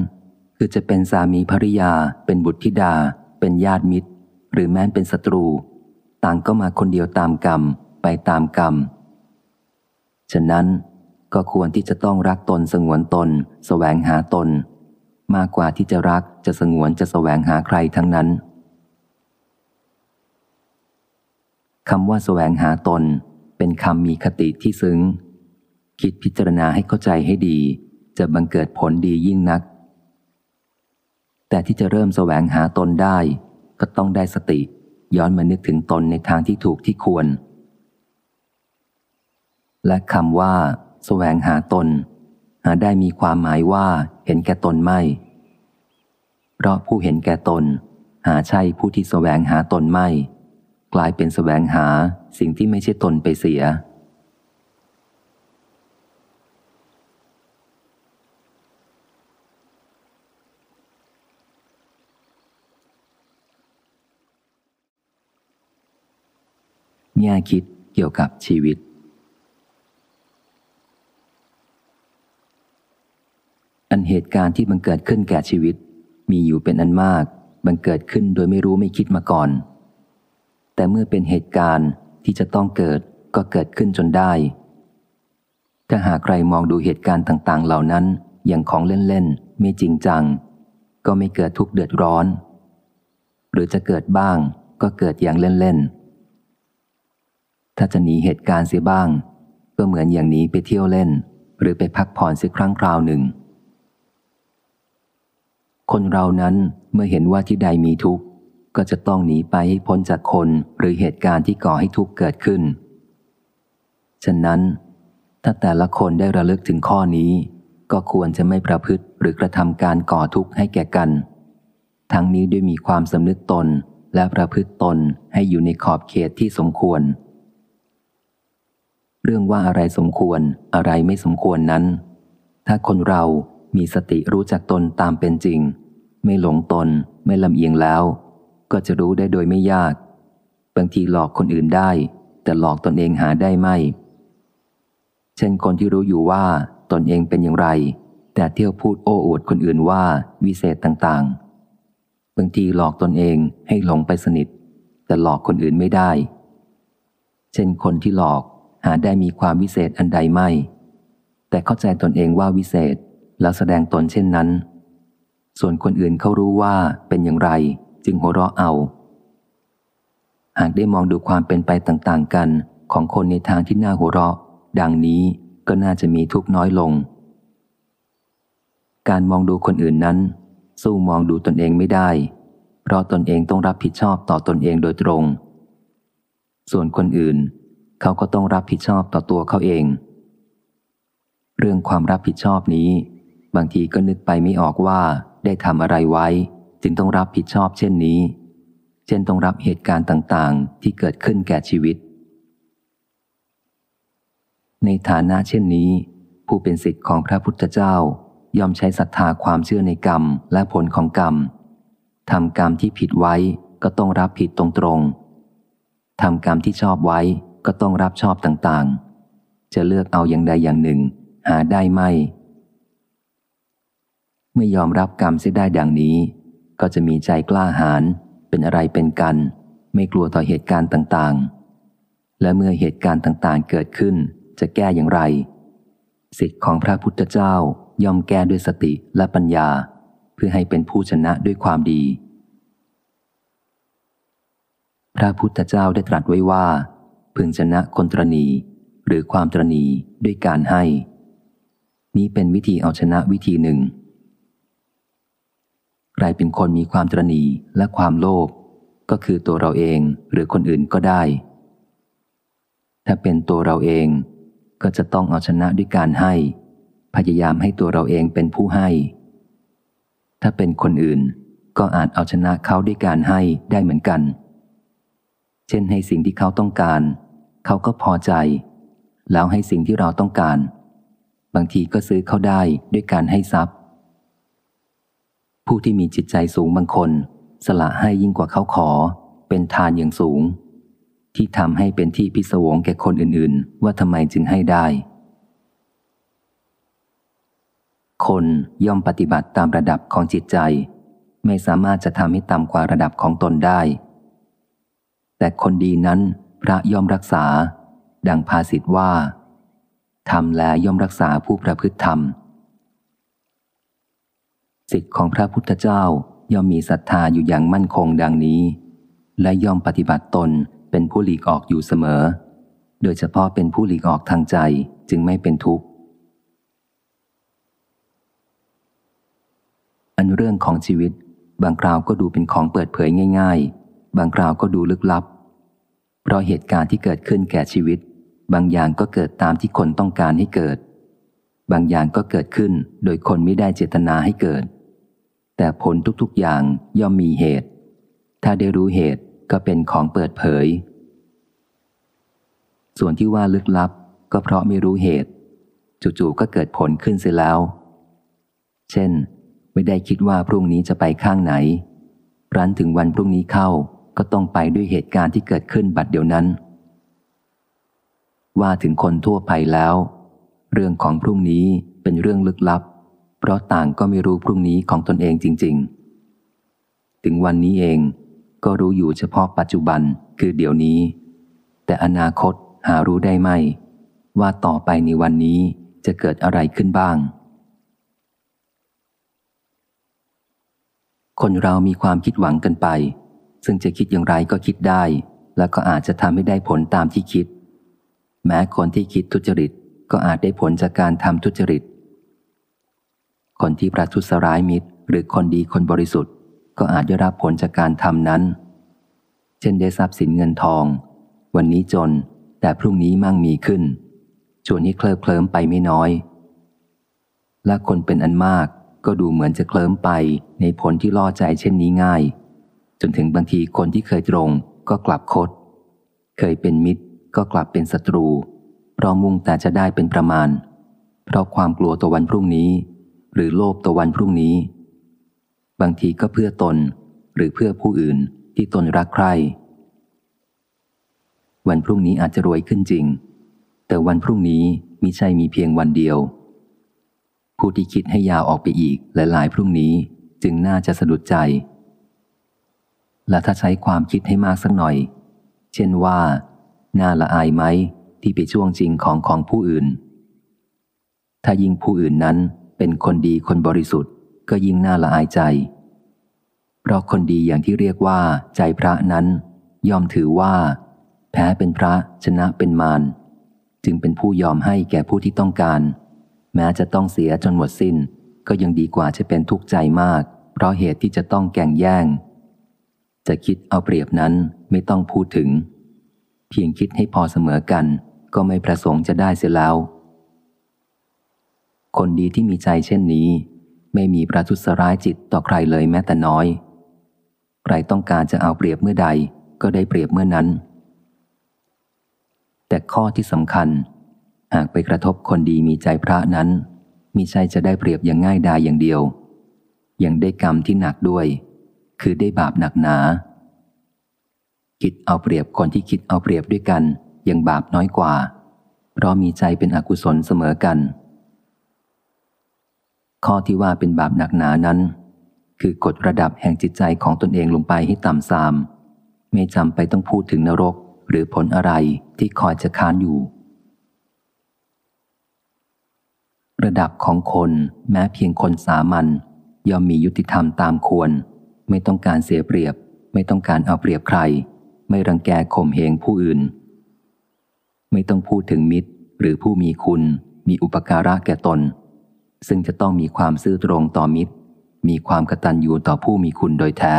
คือจะเป็นสามีภริยา เป็นบุตรธิดา เป็นญาติมิตร หรือแม้เป็นศัตรู ต่างก็มาคนเดียวตามกรรม ไปตามกรรม ฉะนั้นก็ควรที่จะต้องรักตนสงวนตนสแสวงหาตน มากกว่าที่จะรักจะสงวนจะสแสวงหาใครทั้งนั้นคำว่าสแสวงหาตน เป็นคำมีคติที่ซึ้ง คิดพิจารณาให้เข้าใจให้ดี จะบังเกิดผลดียิ่งนัก แต่ที่จะเริ่มแสวงหาตนได้ ก็ต้องได้สติ ย้อนมานึกถึงตนในทางที่ถูกที่ควร และคำว่า แสวงหาตน หาได้มีความหมายว่าเห็นแก่ตนไม่ เพราะผู้เห็นแก่ตน หาใช่ผู้ที่แสวงหาตนไม่ กลายเป็นแสวงหา สิ่งที่ไม่ใช่ตนไปเสีย แง่คิดเกี่ยวกับชีวิตอันเหตุการณ์ที่มันเกิดขึ้นแก่ชีวิต มีอยู่เป็นอันมากบังเกิดขึ้นโดยไม่รู้ไม่คิดมาก่อน แต่เมื่อเป็นเหตุการณ์ ที่จะต้องเกิดก็เกิดขึ้นจนได้ ถ้าหากใครมองดูเหตุการณ์ต่าง ๆ เหล่านั้นอย่างของเล่น ๆ ไม่จริงจัง ก็ไม่เกิดทุกข์เดือดร้อน หรือจะเกิดบ้างก็เกิดอย่างเล่น ๆ ถ้าจะหนีเหตุการณ์เสียบ้าง ก็เหมือนอย่างนี้ไปเที่ยวเล่น หรือไปพักผ่อนสักครั้งคราวหนึ่ง คนเรานั้นเมื่อเห็นว่าที่ใดมีทุกข์ ก็จะต้องหนีไปให้พ้นจากคนหรือเหตุการณ์ที่ก่อให้ทุกข์เกิดขึ้น ฉะนั้น ถ้าแต่ละคนได้ระลึกถึงข้อนี้ ก็ควรจะไม่ประพฤติหรือกระทำการก่อทุกข์ให้แก่กัน ทั้งนี้ด้วยมีความสำนึกตนและประพฤติตนให้อยู่ในขอบเขตที่สมควร เรื่องว่าอะไรสมควรอะไรไม่สมควรนั้น ถ้าคนเรามีสติรู้จักตนตามเป็นจริง ไม่หลงตนไม่ลำเอียงแล้ว ก็จะรู้ได้โดยไม่ยาก บางทีหลอกคนอื่นได้ แต่หลอกตนเองหาได้ไม่ เช่นคนที่รู้อยู่ว่าตนเองเป็นอย่างไร แต่เที่ยวพูดโอ้อวดคนอื่นว่าวิเศษต่างๆ บางทีหลอกตนเองให้หลงไปสนิท แต่หลอกคนอื่นไม่ได้ เช่นคนที่หลอกหาได้มีความวิเศษอันใดไม่ แต่เข้าใจตนเองว่าวิเศษแล้วแสดงตนเช่นนั้น ส่วนคนอื่นเขารู้ว่าเป็นอย่างไร จึงหัวเราะเอา หากได้มองดูความเป็นไปต่างๆ กันของคนในทางที่น่าหัวเราะ ดังนี้ก็น่าจะมีทุกน้อยลง การมองดูคนอื่นนั้น สู้มองดูตนเองไม่ได้ เพราะตนเองต้องรับผิดชอบต่อตนเองโดยตรง ส่วนคนอื่น เขาก็ต้องรับผิดชอบต่อตัวเขาเอง เรื่องความรับผิดชอบนี้ บางทีก็นึกไปไม่ออกว่าได้ทำอะไรไว้ จึงต้องรับผิดชอบเช่นนี้ เช่นต้องรับเหตุการณ์ต่างๆ ที่เกิดขึ้นแก่ชีวิต ในฐานะเช่นนี้ ผู้เป็นสิทธิ์ของพระพุทธเจ้าย่อมใช้ศรัทธาความเชื่อในกรรมและผลของกรรมทำกรรมที่ผิดไว้ก็ต้องรับผิดตรงๆทำกรรมที่ชอบไว้ก็ต้องรับชอบต่างๆ จะเลือกเอาอย่างใดอย่างหนึ่ง หาได้ไม่ เมื่อยอมรับกรรมเสียได้ดังนี้ ก็จะมีใจกล้าหาญเป็นอะไรเป็นกัน ไม่กลัวต่อเหตุการณ์ต่างๆ และเมื่อเหตุการณ์ต่างๆ เกิดขึ้นจะแก้อย่างไร สิทธิ์ของพระพุทธเจ้าย่อมแก้ด้วยสติและปัญญา เพื่อให้เป็นผู้ชนะด้วยความดี พระพุทธเจ้าได้ตรัสไว้ว่า พึงชนะคนตรณีหรือความตรณีด้วยการให้ นี้เป็นวิธีเอาชนะวิธีหนึ่ง ใครเป็นคนมีความตรณีและความโลภก็คือตัวเราเองหรือคนอื่นก็ได้ ถ้าเป็นตัวเราเองก็จะต้องเอาชนะด้วยการให้ พยายามให้ตัวเราเองเป็นผู้ให้ ถ้าเป็นคนอื่นก็อาจเอาชนะเขาด้วยการให้ได้เหมือนกัน เช่นให้สิ่งที่เขาต้องการ เขาก็พอใจ แล้วให้สิ่งที่เราต้องการ บางทีก็ซื้อเขาได้ด้วยการให้ทรัพย์ ผู้ที่มีจิตใจสูงบางคน สละให้ยิ่งกว่าเขาขอ เป็นทานอย่างสูง ที่ทำให้เป็นที่พิศวงแก่คนอื่นๆ ว่าทำไมจึงให้ได้ คนย่อมปฏิบัติตามระดับของจิตใจ ไม่สามารถจะทำให้ต่ำกว่าระดับของตนได้ แต่คนดีนั้นพระย่อมรักษา ดังภาษิตว่าทำแลย่อมรักษาผู้ประพฤติธรรม สิทธิ์ของพระพุทธเจ้าย่อมมีศรัทธาอยู่อย่างมั่นคงดังนี้ และย่อมปฏิบัติตนเป็นผู้หลีกออกอยู่เสมอ โดยเฉพาะเป็นผู้หลีกออกทางใจจึงไม่เป็นทุกข์ อันเรื่องของชีวิต บางคราวก็ดูเป็นของเปิดเผยง่าย ๆ บางคราวก็ดูลึกลับ เพราะเหตุการณ์ที่เกิดขึ้นแก่ชีวิต บางอย่างก็เกิดตามที่คนต้องการให้เกิด บางอย่างก็เกิดขึ้นโดยคนไม่ได้เจตนาให้เกิด แต่ผลทุกๆอย่างย่อมมีเหตุ ถ้าได้รู้เหตุก็เป็นของเปิดเผย ส่วนที่ว่าลึกลับก็เพราะไม่รู้เหตุ จู่ๆก็เกิดผลขึ้นเสียแล้ว เช่น ไม่ได้คิดว่าพรุ่งนี้จะไปข้างไหน รันถึงวันพรุ่งนี้เข้าก็ต้องไปด้วยเหตุการณ์ที่เกิดขึ้นบัดเดียวนั้น ว่าถึงคนทั่วไปแล้ว เรื่องของพรุ่งนี้เป็นเรื่องลึกลับ เพราะต่างก็ไม่รู้พรุ่งนี้ของตนเองจริง ๆ ถึงวันนี้เองก็รู้อยู่เฉพาะปัจจุบันคือเดี๋ยวนี้ แต่อนาคตหารู้ได้ไหม ว่าต่อไปในวันนี้จะเกิดอะไรขึ้นบ้าง คนเรามีความคิดหวังกันไป ซึ่งจะคิดอย่างไรก็คิดได้ แล้วก็อาจจะทำให้ได้ผลตามที่คิด แม้คนที่คิดทุจริตก็อาจได้ผลจากการทำทุจริต คนที่ประทุษร้ายมิตร หรือคนดีคนบริสุทธิ์ ก็อาจได้รับผลจากการทำนั้น เช่นได้ทรัพย์สินเงินทอง วันนี้จนแต่พรุ่งนี้มั่งมีขึ้น ชวนให้เคลิบเคลิ้มไปไม่น้อย และคนเป็นอันมากก็ดูเหมือนจะเคลิ้มไปในผลที่ล่อใจเช่นนี้ง่าย จนถึงบางทีคนที่เคยตรงก็กลับคด เคยเป็นมิตรก็กลับเป็นศัตรูเพราะมุ่งแต่จะได้เป็นประมาณ เพราะความกลัวตัววันพรุ่งนี้ หรือโลภตัววันพรุ่งนี้ บางทีก็เพื่อตนหรือเพื่อผู้อื่นที่ตนรักใคร่วันพรุ่งนี้อาจจะรวยขึ้นจริง แต่วันพรุ่งนี้มิใช่มีเพียงวันเดียว ผู้ที่คิดให้ยาวออกไปอีกหลายๆพรุ่งนี้จึงน่าจะสะดุดใจ และถ้าใช้ความคิดให้มากสักหน่อย เช่นว่า น่าละอายไหมที่ไปช่วงจริงของของผู้อื่น ถ้ายิ่งผู้อื่นนั้น เป็นคนดีคนบริสุทธิ์ก็ยิ่งน่าละอายใจ เพราะคนดีอย่างที่เรียกว่าใจพระนั้นย่อมถือว่า แพ้เป็นพระชนะเป็นมารจึงเป็นผู้ยอมให้แก่ผู้ที่ต้องการ แม้จะต้องเสียจนหมดสิน้น ก็ยังดีกว่าจะเป็นทุกข์ใจมาก เพราะเหตุที่จะต้องแก่งแย่ง จะคิดเอาเปรียบนั้นไม่ต้องพูดถึง เพียงคิดให้พอเสมอกัน ก็ไม่ประสงค์จะได้เสียแล้ว คนดีที่มีใจเช่นนี้ ไม่มีประทุษร้ายจิตต่อใครเลยแม้แต่น้อย ใครต้องการจะเอาเปรียบเมื่อใดก็ได้เปรียบเมื่อนั้น แต่ข้อที่สำคัญ หากไปกระทบคนดีมีใจพระนั้นมิใช่จะได้เปรียบอย่างง่ายดายอย่างเดียว ยังได้กรรมที่หนักด้วย คือได้บาปหนักหนา คิดเอาเปรียบคนที่คิดเอาเปรียบด้วยกันยังบาปน้อยกว่า เพราะมีใจเป็นอกุศลเสมอกัน ข้อที่ว่าเป็นบาปหนักหนานั้น คือกดระดับแห่งจิตใจของตนเองลงไปให้ต่ำทราม ไม่จำไปต้องพูดถึงนรกหรือผลอะไรที่คอยจะค้านอยู่ ระดับของคนแม้เพียงคนสามัญย่อมมียุติธรรมตามควร ไม่ต้องการเสียเปรียบ ไม่ต้องการเอาเปรียบใคร ไม่รังแกข่มเหงผู้อื่น ไม่ต้องพูดถึงมิตร หรือผู้มีคุณ มีอุปการะแก่ตน ซึ่งจะต้องมีความซื่อตรงต่อมิตร มีความกตัญญูต่อผู้มีคุณโดยแท้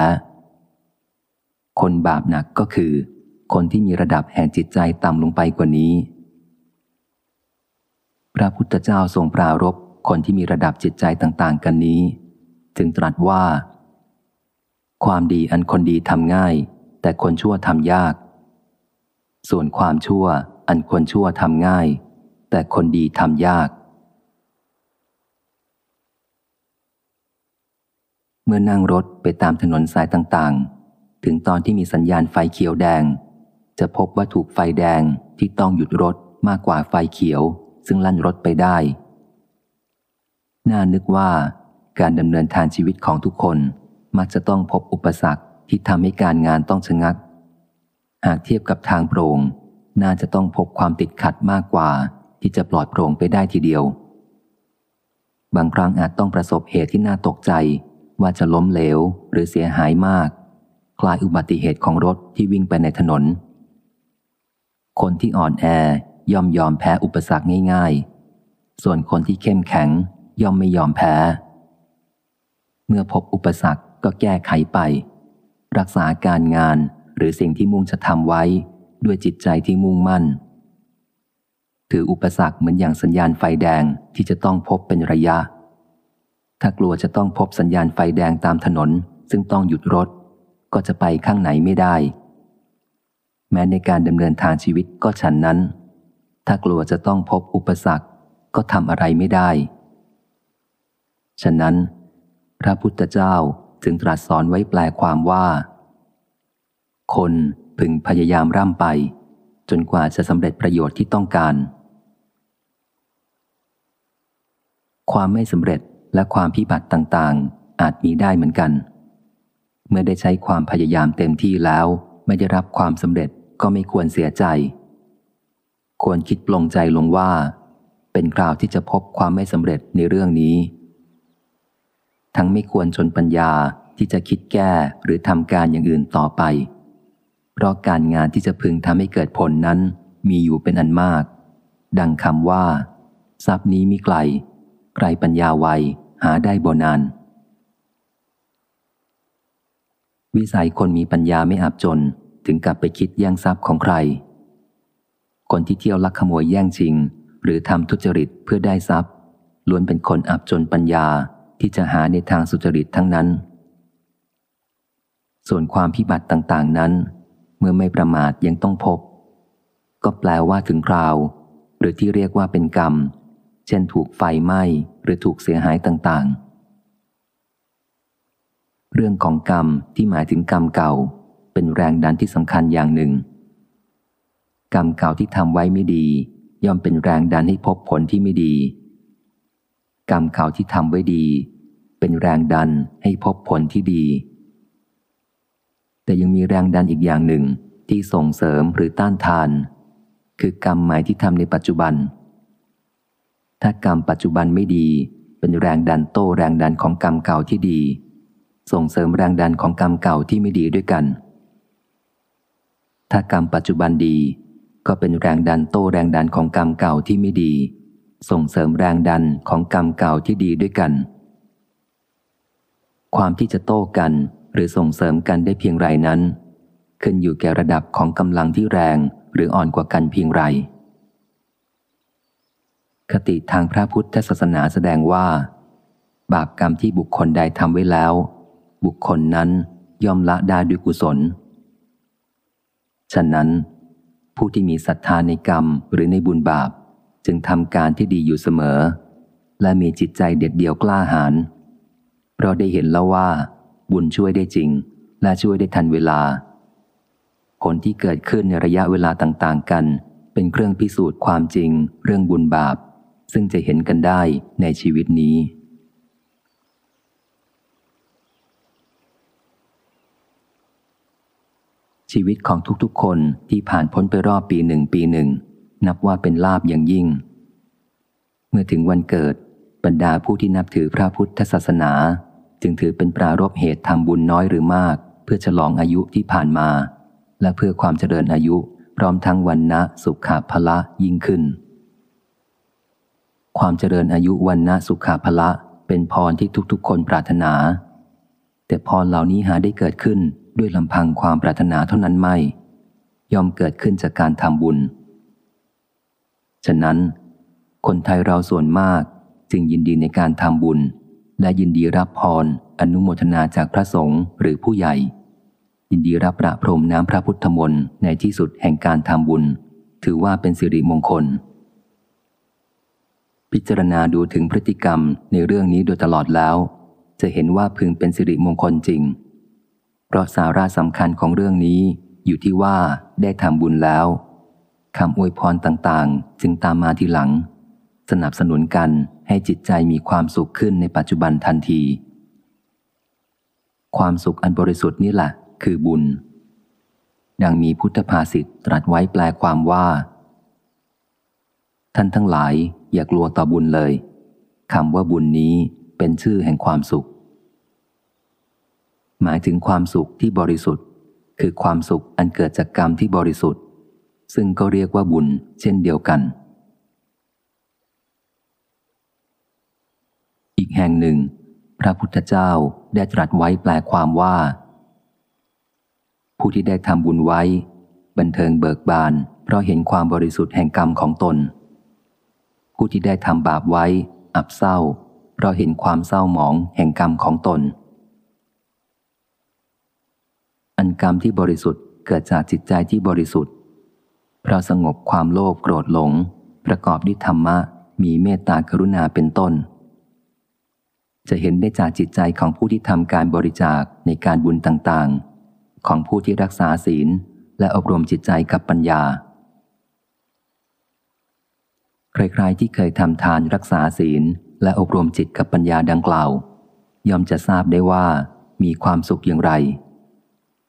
คนบาปหนักก็คือ คนที่มีระดับแห่งจิตใจต่ำลงไปกว่านี้ พระพุทธเจ้าทรงปรารบคนที่มีระดับจิตใจต่าง ๆ กันนี้ จึงตรัสว่า ความดีอันคนดีทำง่าย แต่คนชั่วทำยาก ส่วนความชั่วอันคนชั่วทำง่าย แต่คนดีทำยาก เมื่อนั่งรถไปตามถนนสายต่างๆ ถึงตอนที่มีสัญญาณไฟเขียวแดง จะพบว่าถูกไฟแดงที่ต้องหยุดรถมากกว่าไฟเขียว ซึ่งลั่นรถไปได้ น่านึกว่าการดำเนินทางชีวิตของทุกคนมักจะต้องพบอุปสรรคที่ทำให้การงานต้องชะงัก หากเทียบกับทางโปร่ง น่าจะต้องพบความติดขัดมากกว่า ที่จะปลอดโปร่งไปได้ทีเดียว บางครั้งอาจต้องประสบเหตุที่น่าตกใจ ว่าจะล้มเหลวหรือเสียหายมาก คล้ายอุบัติเหตุของรถที่วิ่งไปในถนน คนที่อ่อนแอย่อมยอมแพ้อุปสรรคง่าย ๆ ส่วนคนที่เข้มแข็งย่อมไม่ยอมแพ้ เมื่อพบอุปสรรคก็แก้ไขไป รักษาการงานหรือสิ่งที่มุ่งจะทำไว้ด้วยจิตใจที่มุ่งมั่น ถืออุปสรรคเหมือนอย่างสัญญาณไฟแดงที่จะต้องพบเป็นระยะ ถ้ากลัวจะต้องพบสัญญาณไฟแดงตามถนน ซึ่งต้องหยุดรถ ก็จะไปข้างไหนไม่ได้ แม้ในการดำเนินทางชีวิตก็ฉันนั้น ถ้ากลัวจะต้องพบอุปสรรคก็ทำอะไรไม่ได้ ฉะนั้น พระพุทธเจ้าจึงตรัสสอนไว้แปลความว่า คนพึงพยายามร่ำไป จนกว่าจะสำเร็จประโยชน์ที่ต้องการ ความไม่สำเร็จ และความพิบัติต่างๆ อาจมีได้เหมือนกัน เมื่อได้ใช้ความพยายามเต็มที่แล้วไม่ได้รับความสำเร็จก็ไม่ควรเสียใจ ควรคิดปลงใจลงว่า เป็นคราวที่จะพบความไม่สำเร็จในเรื่องนี้ ทั้งไม่ควรชนปัญญาที่จะคิดแก้หรือทำการอย่างอื่นต่อไป เพราะการงานที่จะพึงทำให้เกิดผลนั้นมีอยู่เป็นอันมาก ดังคำว่า ทรัพย์นี้มีไกล ใครปัญญาไวหาได้บ่นาน วิสัยคนมีปัญญาไม่อับจนถึงกับไปคิดแย่งทรัพย์ของใคร คนที่เที่ยวลักขโมยแย่งชิง หรือทำทุจริตเพื่อได้ทรัพย์ ล้วนเป็นคนอับจนปัญญาที่จะหาในทางสุจริตทั้งนั้น ส่วนความพิบัติต่างๆนั้น เมื่อไม่ประมาทยังต้องพบ ก็แปลว่าถึงคราว หรือที่เรียกว่าเป็นกรรม เช่นถูกไฟไหม้หรือถูกเสียหายต่างๆ เรื่องของกรรมที่หมายถึงกรรมเก่า เป็นแรงดันที่สำคัญอย่างหนึ่ง กรรมเก่าที่ทำไว้ไม่ดี ย่อมเป็นแรงดันให้พบผลที่ไม่ดี กรรมเก่าที่ทำไว้ดี เป็นแรงดันให้พบผลที่ดี แต่ยังมีแรงดันอีกอย่างหนึ่งที่ส่งเสริมหรือต้านทาน คือกรรมใหม่ที่ทำในปัจจุบัน ถ้ากรรมปัจจุบันไม่ดี เป็นแรงดันโต้แรงดันของกรรมเก่าที่ดี ส่งเสริมแรงดันของกรรมเก่าที่ไม่ดีด้วยกัน ถ้ากรรมปัจจุบันดี ก็เป็นแรงดันโต้แรงดันของกรรมเก่าที่ไม่ดี ส่งเสริมแรงดันของกรรมเก่าที่ดีด้วยกัน ความที่จะโต้กันหรือส่งเสริมกันได้เพียงไรนั้น ขึ้นอยู่แก่ระดับของกำลังที่แรงหรืออ่อนกว่ากันเพียงไร คติทางพระพุทธศาสนาแสดงว่า บาปกรรมที่บุคคลใดทำไว้แล้ว บุคคลนั้นย่อมละได้ด้วยกุศล ฉะนั้น ผู้ที่มีศรัทธาในกรรมหรือในบุญบาปจึงทำการที่ดีอยู่เสมอ และมีจิตใจเด็ดเดี่ยวกล้าหาญเพราะได้เห็นแล้วว่า บุญช่วยได้จริง และช่วยได้ทันเวลา ผลที่เกิดขึ้นในระยะเวลาต่าง ๆ กัน เป็นเครื่องพิสูจน์ความจริง เรื่องบุญบาป ซึ่งจะเห็นกันได้ในชีวิตนี้ ชีวิตของทุกๆคนที่ผ่านพ้นไปรอบปีหนึ่งปีหนึ่ง นับว่าเป็นลาบอย่างยิ่ง เมื่อถึงวันเกิดบรรดาผู้ที่นับถือพระพุทธศาสนา จึงถือเป็นปรารบเหตุทำบุญน้อยหรือมาก เพื่อฉลองอายุที่ผ่านมา และเพื่อความเจริญอายุพร้อมทั้งวันนะสุขาภละยิ่งขึ้น ความเจริญอายุวันนะสุขาภละ เป็นพรที่ทุกๆ คนปรารถนา แต่พรเหล่านี้หาได้เกิดขึ้นด้วยลำพังความปรารถนาเท่านั้นไม่ ย่อมเกิดขึ้นจากการทำบุญ ฉะนั้น คนไทยเราส่วนมากจึงยินดีในการทำบุญ และยินดีรับพรอนุโมทนาจากพระสงฆ์หรือผู้ใหญ่ ยินดีรับประพรมน้ำพระพุทธมนต์ในที่สุดแห่งการทำบุญ ถือว่าเป็นสิริมงคล พิจารณาดูถึงพฤติกรรมในเรื่องนี้โดยตลอดแล้ว จะเห็นว่าพึงเป็นสิริมงคลจริง เพราะสาระสำคัญของเรื่องนี้อยู่ที่ว่าได้ทำบุญแล้วคำอวยพรต่างๆ จึงตามมาทีหลัง สนับสนุนกันให้จิตใจมีความสุขขึ้นในปัจจุบันทันที ความสุขอันบริสุทธิ์นี่แหละคือบุญ ดังมีพุทธภาษิตตรัสไว้แปลความว่า ท่านทั้งหลายอย่ากลัวต่อบุญเลยคำว่าบุญนี้เป็นชื่อแห่งความสุข หมายถึงความสุขที่บริสุทธิ์ คือความสุขอันเกิดจากกรรมที่บริสุทธิ์ ซึ่งก็เรียกว่าบุญเช่นเดียวกัน อีกแห่งหนึ่ง พระพุทธเจ้าได้ตรัสไว้แปลความว่า ผู้ที่ได้ทำบุญไว้ บันเทิงเบิกบาน เพราะเห็นความบริสุทธิ์แห่งกรรมของตน ผู้ที่ได้ทำบาปไว้ อับเศร้า เพราะเห็นความเศร้าหมองแห่งกรรมของตน อันกรรมที่บริสุทธิ์เกิดจากจิตใจที่บริสุทธิ์ เพราะสงบความโลภโกรธหลง ประกอบด้วยธรรมะ มีเมตตากรุณาเป็นต้น จะเห็นได้จากจิตใจของผู้ที่ทำการบริจาคในการบุญต่างๆ ของผู้ที่รักษาศีลและอบรมจิตใจกับปัญญา ใครๆที่เคยทำทานรักษาศีล และอบรมจิตกับปัญญาดังกล่าว ย่อมจะทราบได้ว่ามีความสุขอย่างไร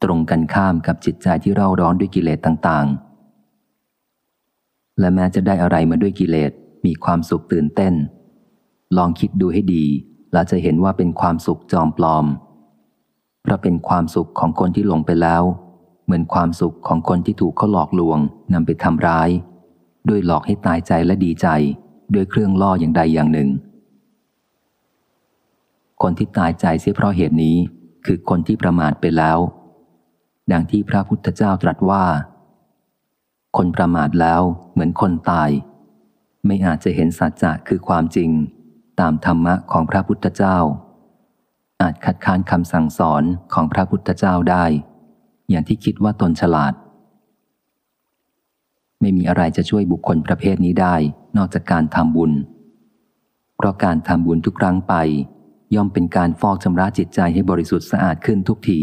ตรงกันข้ามกับจิตใจที่เร่าร้อนด้วยกิเลสต่างๆ และแม้จะได้อะไรมาด้วยกิเลสมีความสุขตื่นเต้น ลองคิดดูให้ดีแล้วจะเห็นว่าเป็นความสุขจอมปลอม เพราะเป็นความสุขของคนที่หลงไปแล้ว เหมือนความสุขของคนที่ถูกเขาหลอกลวงนำไปทำร้าย ด้วยหลอกให้ตายใจและดีใจ ด้วยเครื่องล่ออย่างใดอย่างหนึ่ง คนที่ตายใจเสียเพราะเหตุนี้คือคนที่ประมาทไปแล้ว ดังที่พระพุทธเจ้าตรัสว่า คนประมาทแล้วเหมือนคนตาย ไม่อาจจะเห็นสัจจะคือความจริง ตามธรรมะของพระพุทธเจ้า อาจคัดค้านคำสั่งสอนของพระพุทธเจ้าได้ อย่างที่คิดว่าตนฉลาด ไม่มีอะไรจะช่วยบุคคลประเภทนี้ได้ นอกจากการทำบุญ เพราะการทำบุญทุกครั้งไป ย่อมเป็นการฟอกชำระจิตใจให้บริสุทธิ์สะอาดขึ้นทุกที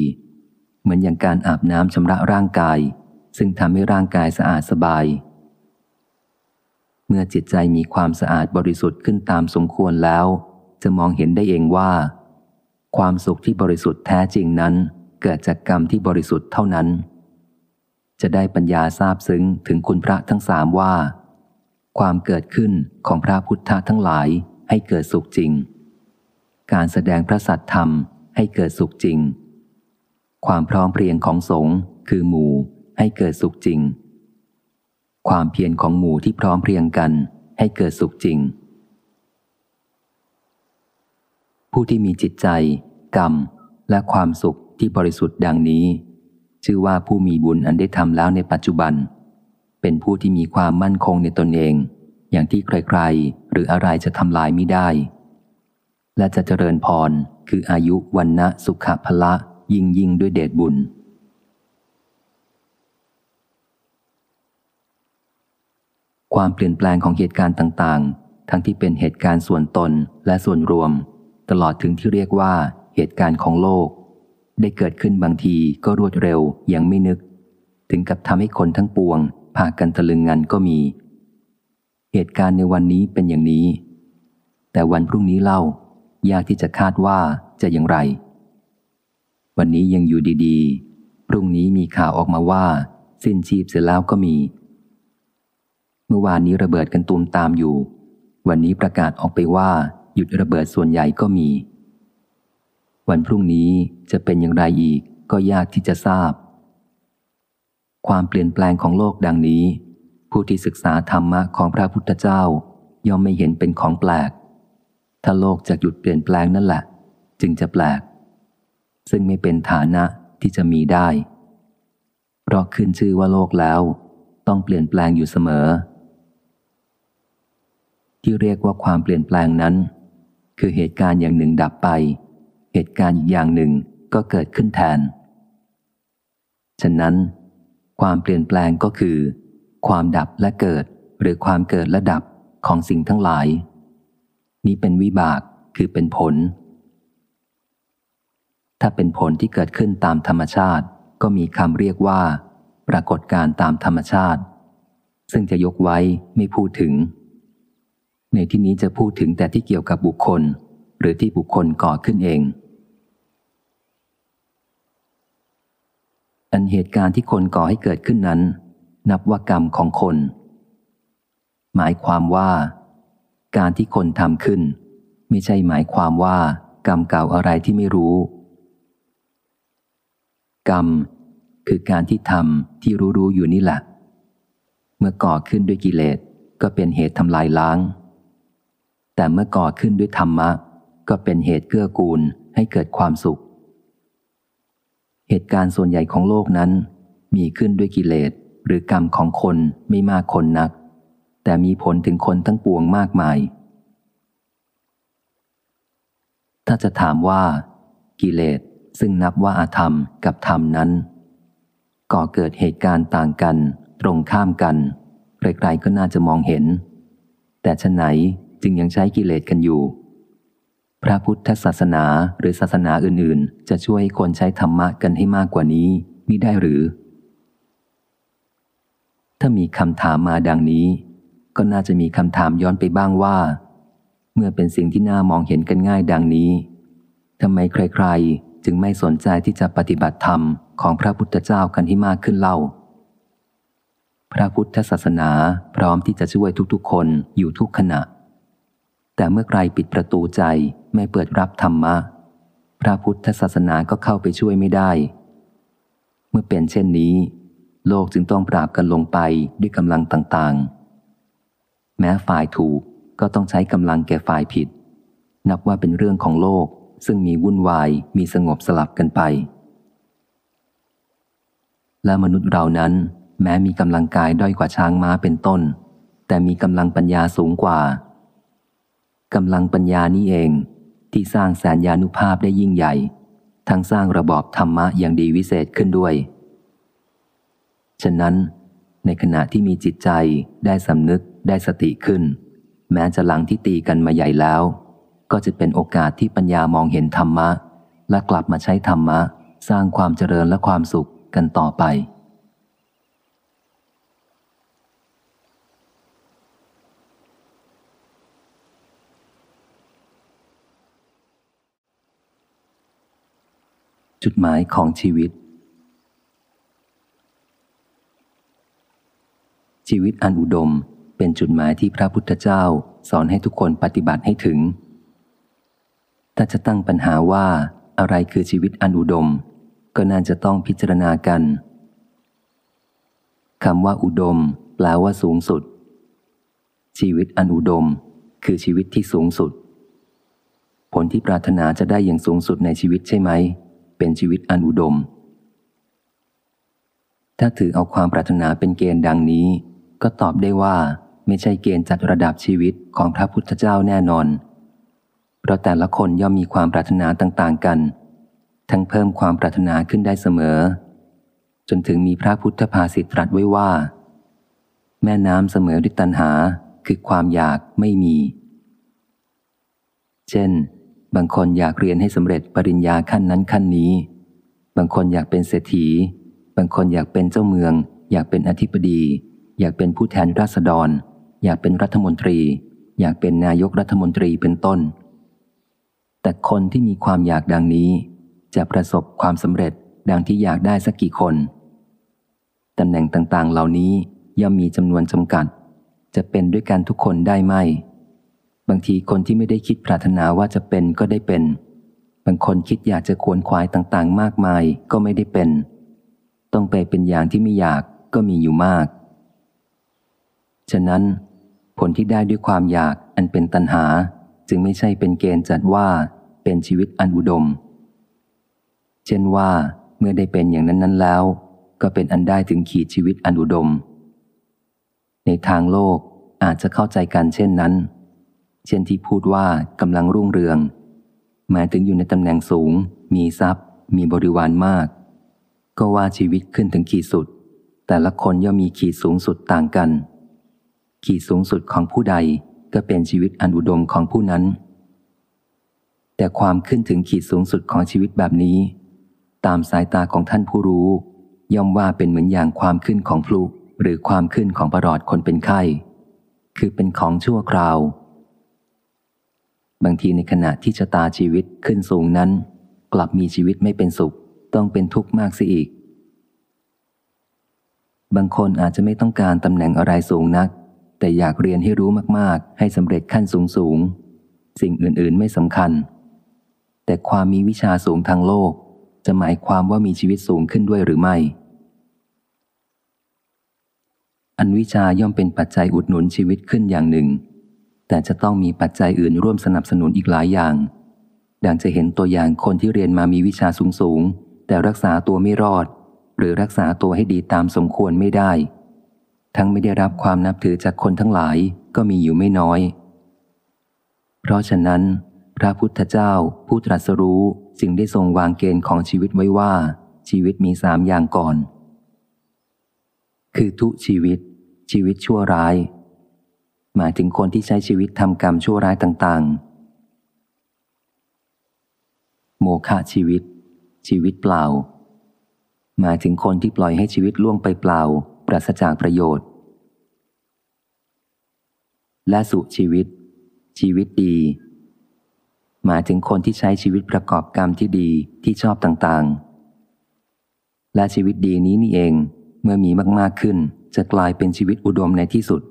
เหมือนอย่างการอาบน้ำชำระร่างกาย ซึ่งทำให้ร่างกายสะอาดสบาย เมื่อจิตใจมีความสะอาดบริสุทธิ์ขึ้นตามสมควรแล้ว จะมองเห็นได้เองว่า ความสุขที่บริสุทธิ์แท้จริงนั้น เกิดจากกรรมที่บริสุทธิ์เท่านั้น จะได้ปัญญาทราบซึ้งถึงคุณพระทั้งสามว่า ความเกิดขึ้นของพระพุทธทั้งหลายให้เกิดสุขจริง การแสดงพระสัตธรรมให้เกิดสุขจริง ความพร้อมเพรียงของสงฆ์คือหมู่ให้เกิดสุขจริง ความเพียรของหมู่ที่พร้อมเพรียงกันให้เกิดสุขจริง ผู้ที่มีจิตใจ กรรม และความสุขที่บริสุทธิ์ดังนี้ ชื่อว่าผู้มีบุญอันได้ทำแล้วในปัจจุบัน เป็นผู้ที่มีความมั่นคงในตนเอง อย่างที่ใครๆ หรืออะไรจะทำลายไม่ได้ และจะเจริญพรคืออายุวันนะสุขภละยิ่งยิ่งด้วยเดชบุญ ความเปลี่ยนแปลงของเหตุการณ์ต่างๆ ทั้งที่เป็นเหตุการณ์ส่วนตนและส่วนรวม ตลอดถึงที่เรียกว่าเหตุการณ์ของโลก ได้เกิดขึ้นบางทีก็รวดเร็วยังไม่นึก ถึงกับทำให้คนทั้งปวงพากันตะลึงงันก็มี เหตุการณ์ในวันนี้เป็นอย่างนี้ แต่วันพรุ่งนี้เล่ายากที่จะคาดว่าจะอย่างไร วันนี้ยังอยู่ดีๆ พรุ่งนี้มีข่าวออกมาว่า สิ้นชีพเสร็จแล้วก็มี เมื่อวานนี้ระเบิดกันตูมตามอยู่ วันนี้ประกาศออกไปว่า หยุดระเบิดส่วนใหญ่ก็มี วันพรุ่งนี้จะเป็นอย่างไรอีกก็ยากที่จะทราบ ความเปลี่ยนแปลงของโลกดังนี้ ผู้ที่ศึกษาธรรมะของพระพุทธเจ้า ย่อมไม่เห็นเป็นของแปลก ถ้าโลกจะหยุดเปลี่ยนแปลงนั่นแหละ จึงจะแปลก ซึ่งไม่เป็นฐานะที่จะมีได้ เพราะขึ้นชื่อว่าโลกแล้ว ต้องเปลี่ยนแปลงอยู่เสมอ ที่เรียกว่าความเปลี่ยนแปลงนั้น คือเหตุการณ์อย่างหนึ่งดับไป เหตุการณ์อีกอย่างหนึ่งก็เกิดขึ้นแทน ฉะนั้น ความเปลี่ยนแปลงก็คือ ความดับและเกิดหรือความเกิดและดับของสิ่งทั้งหลาย นี้เป็นวิบากคือเป็นผล ถ้าเป็นผลที่เกิดขึ้นตามธรรมชาติก็มีคำเรียกว่า ปรากฏการตามธรรมชาติ ซึ่งจะยกไว้ไม่พูดถึง ในที่นี้จะพูดถึงแต่ที่เกี่ยวกับบุคคล หรือที่บุคคลก่อขึ้นเอง อันเหตุการณ์ที่คนก่อให้เกิดขึ้นนั้น นับว่ากรรมของคน หมายความว่า การที่คนทำขึ้น ไม่ใช่หมายความว่า กรรมเก่าอะไรที่ไม่รู้ กรรม คือการที่ทำที่รู้รู้อยู่นี่แหละ เมื่อก่อขึ้นด้วยกิเลสก็เป็นเหตุทำลายล้าง แต่เมื่อก่อขึ้นด้วยธรรมะ ก็เป็นเหตุเกื้อกูลให้เกิดความสุข เหตุการณ์ส่วนใหญ่ของโลกนั้น มีขึ้นด้วยกิเลสหรือกรรมของคนไม่มากคนนัก แต่มีผลถึงคนทั้งปวงมากมาย ถ้าจะถามว่า กิเลสซึ่งนับว่าอาธรรมกับธรรมนั้น ก่อเกิดเหตุการณ์ต่างกัน ตรงข้ามกันใครๆก็น่าจะมองเห็น แต่ชะไหนจึงยังใช้กิเลสกันอยู่ พระพุทธศาสนาหรือศาสนาอื่นๆ จะช่วยคนใช้ธรรมะกันให้มากกว่านี้มิได้หรือ ถ้ามีคำถามมาดังนี้ ก็น่าจะมีคำถามย้อนไปบ้างว่า เมื่อเป็นสิ่งที่น่ามองเห็นกันง่ายดังนี้ทำไมใครๆ จึงไม่สนใจที่จะปฏิบัติธรรมของพระพุทธเจ้ากันให้มากขึ้นเล่า พระพุทธศาสนาพร้อมที่จะช่วยทุกๆ คนอยู่ทุกขณะ แต่เมื่อใครปิดประตูใจ ไม่เปิดรับธรรมะ พระพุทธศาสนาก็เข้าไปช่วยไม่ได้ เมื่อเป็นเช่นนี้ โลกจึงต้องปราบกันลงไปด้วยกำลังต่างๆ แม้ฝ่ายถูกก็ต้องใช้กำลังแก่ฝ่ายผิด นับว่าเป็นเรื่องของโลกซึ่งมีวุ่นวายมีสงบสลับกันไป และมนุษย์เรานั้น แม้มีกำลังกายด้อยกว่าช้างม้าเป็นต้น แต่มีกำลังปัญญาสูงกว่ากำลังปัญญานี้เอง ที่สร้างแสนยานุภาพได้ยิ่งใหญ่ ทั้งสร้างระบอบธรรมะอย่างดีวิเศษขึ้นด้วย ฉะนั้น ในขณะที่มีจิตใจได้สำนึกได้สติขึ้น แม้จะหลังที่ตีกันมาใหญ่แล้ว ก็จะเป็นโอกาสที่ปัญญามองเห็นธรรมะ และกลับมาใช้ธรรมะ สร้างความเจริญและความสุขกันต่อไป จุดหมายของชีวิต ชีวิตอันอุดมเป็นจุดหมายที่พระพุทธเจ้าสอนให้ทุกคนปฏิบัติให้ถึง ถ้าจะตั้งปัญหาว่าอะไรคือชีวิตอันอุดม ก็น่าจะต้องพิจารณากันคำว่าอุดม แปลว่าสูงสุด ชีวิตอันอุดม คือชีวิตที่สูงสุด ผลที่ปรารถนาจะได้อย่างสูงสุดในชีวิตใช่ไหม เป็นชีวิตอันอุดม ถ้าถือเอาความปรารถนาเป็นเกณฑ์ดังนี้ ก็ตอบได้ว่าไม่ใช่เกณฑ์จัดระดับชีวิตของพระพุทธเจ้าแน่นอน เพราะแต่ละคนย่อมมีความปรารถนาต่างๆกัน ทั้งเพิ่มความปรารถนาขึ้นได้เสมอ จนถึงมีพระพุทธภาษิตตรัสไว้ว่า แม่น้ำเสมอด้วยตัณหาคือความอยากไม่มี เช่น บางคนอยากเรียนให้สำเร็จปริญญาขั้นนั้นขั้นนี้ บางคนอยากเป็นเศรษฐี บางคนอยากเป็นเจ้าเมือง อยากเป็นอธิบดี อยากเป็นผู้แทนราษฎร อยากเป็นรัฐมนตรี อยากเป็นนายกรัฐมนตรีเป็นต้น แต่คนที่มีความอยากดังนี้ จะประสบความสำเร็จดังที่อยากได้สักกี่คนตำแหน่งต่างๆ เหล่านี้ย่อมมีจำนวนจำกัด จะเป็นด้วยกันทุกคนได้ไหม บางทีคนที่ไม่ได้คิดปรารถนาว่าจะเป็นก็ได้เป็น บางคนคิดอยากจะขวนขวายต่างๆ มากมายก็ไม่ได้เป็น ต้องไปเป็นอย่างที่ไม่อยากก็มีอยู่มาก ฉะนั้น ผลที่ได้ด้วยความอยากอันเป็นตัณหา จึงไม่ใช่เป็นเกณฑ์จัดว่าเป็นชีวิตอันอุดม เช่นว่าเมื่อได้เป็นอย่างนั้นนั้นแล้ว ก็เป็นอันได้ถึงขีดชีวิตอันอุดม ในทางโลกอาจจะเข้าใจกันเช่นนั้น เช่นที่พูดว่ากำลังรุ่งเรือง หมายถึงอยู่ในตำแหน่งสูง มีทรัพย์ มีบริวารมาก ก็ว่าชีวิตขึ้นถึงขีดสุด แต่ละคนย่อมมีขีดสูงสุดต่างกัน ขีดสูงสุดของผู้ใดก็เป็นชีวิตอันอุดมของผู้นั้น แต่ความขึ้นถึงขีดสูงสุดของชีวิตแบบนี้ ตามสายตาของท่านผู้รู้ ย่อมว่าเป็นเหมือนอย่างความขึ้นของพลุหรือความขึ้นของประหลอดคนเป็นไข้ คือเป็นของชั่วคราว บางทีในขณะที่ชะตาชีวิตขึ้นสูงนั้น กลับมีชีวิตไม่เป็นสุข ต้องเป็นทุกข์มากเสิอีก บางคนอาจจะไม่ต้องการตำแหน่งอะไรสูงนัก แต่อยากเรียนให้รู้มากๆ ให้สำเร็จขั้นสูงสูงสิ่งอื่นๆไม่สำคัญ แต่ความมีวิชาสูงทางโลก จะหมายความว่ามีชีวิตสูงขึ้นด้วยหรือไม่ อันวิชาย่อมเป็นปัจจัยอุดหนุนชีวิตขึ้นอย่างหนึ่ง แต่จะต้องมีปัจจัยอื่นร่วมสนับสนุนอีกหลายอย่าง ดังจะเห็นตัวอย่างคนที่เรียนมามีวิชาสูงสูงแต่รักษาตัวไม่รอด หรือรักษาตัวให้ดีตามสมควรไม่ได้ ทั้งไม่ได้รับความนับถือจากคนทั้งหลายก็มีอยู่ไม่น้อย เพราะฉะนั้น พระพุทธเจ้าผู้ตรัสรู้จึงได้ทรงวางเกณฑ์ของชีวิตไว้ว่า ชีวิตมีสามอย่างก่อน คือทุชีวิต ชีวิตชั่วร้าย หมายถึงคนที่ใช้ชีวิตทำกรรมชั่วร้ายต่างๆ โมฆะชีวิต ชีวิตเปล่า หมายถึงคนที่ปล่อยให้ชีวิตล่วงไปเปล่า ปราศจากประโยชน์ และสุชีวิต ชีวิตดี หมายถึงคนที่ใช้ชีวิตประกอบกรรมที่ดีที่ชอบต่างๆ และชีวิตดีนี้นี่เองเมื่อมีมากๆขึ้นจะกลายเป็นชีวิตอุดมในที่สุด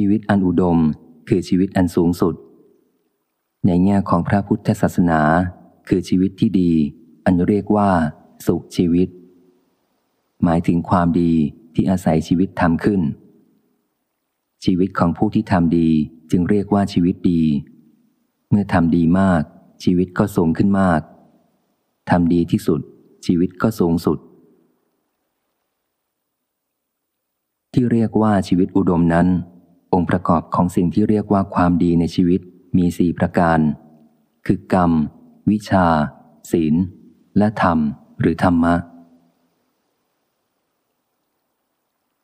ชีวิตอันอุดมคือชีวิตอันสูงสุด ในแง่ของพระพุทธศาสนา คือชีวิตที่ดี อันเรียกว่า สุขชีวิต หมายถึงความดีที่อาศัยชีวิตทำขึ้น ชีวิตของผู้ที่ทำดีจึงเรียกว่าชีวิตดี เมื่อทำดีมาก ชีวิตก็สูงขึ้นมากทำดีที่สุด ชีวิตก็สูงสุด ที่เรียกว่าชีวิตอุดมนั้น องค์ประกอบของสิ่งที่เรียกว่าความดีในชีวิตมีสี่ประการ คือกรรม วิชา ศีล และธรรม หรือธรรมะ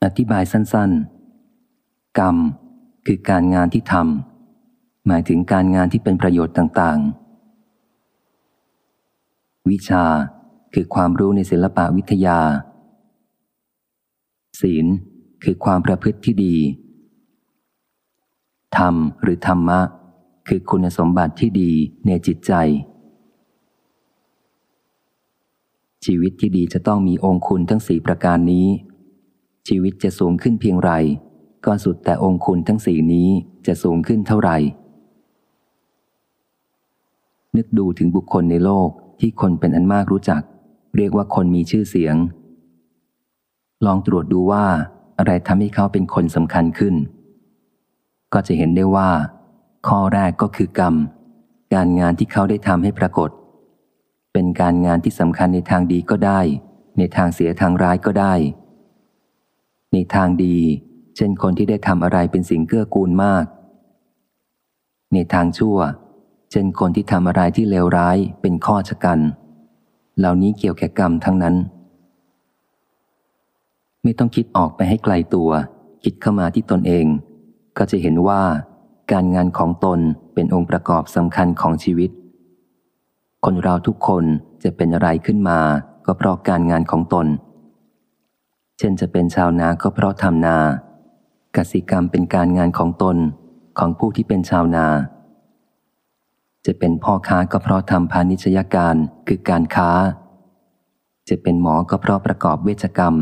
อธิบายสั้นๆ กรรม คือการงานที่ทำหมายถึงการงานที่เป็นประโยชน์ต่างๆ วิชาคือความรู้ในศิลปะวิทยา ศีล คือความประพฤติที่ดี ธรรมหรือธรรมะ คือคุณสมบัติที่ดีในจิตใจ ชีวิตที่ดีจะต้องมีองค์คุณทั้งสี่ประการนี้ ชีวิตจะสูงขึ้นเพียงไร ก็สุดแต่องค์คุณทั้งสี่นี้จะสูงขึ้นเท่าไหร่ นึกดูถึงบุคคลในโลกที่คนเป็นอันมากรู้จัก เรียกว่าคนมีชื่อเสียง ลองตรวจดูว่าอะไรทำให้เขาเป็นคนสำคัญขึ้น ก็จะเห็นได้ว่า ข้อแรกก็คือกรรม การงานที่เขาได้ทำให้ปรากฏ เป็นการงานที่สำคัญในทางดีก็ได้ ในทางเสียทางร้ายก็ได้ ในทางดี เช่นคนที่ได้ทำอะไรเป็นสิ่งเกื้อกูลมาก ในทางชั่ว เช่นคนที่ทำอะไรที่เลวร้ายเป็นข้อชะกัน เหล่านี้เกี่ยวแก่กรรมทั้งนั้น ไม่ต้องคิดออกไปให้ไกลตัว คิดเข้ามาที่ตนเอง ก็จะเห็นว่า การงานของตนเป็นองค์ประกอบสำคัญของชีวิต คนเราทุกคนจะเป็นอะไรขึ้นมา ก็เพราะการงานของตน เช่นจะเป็นชาวนาก็เพราะทำนากสิกรรมเป็นการงานของตนของผู้ที่เป็นชาวนา จะเป็นพ่อค้าก็เพราะทำพาณิชยการคือการค้า จะเป็นหมอก็เพราะประกอบเวชกรรม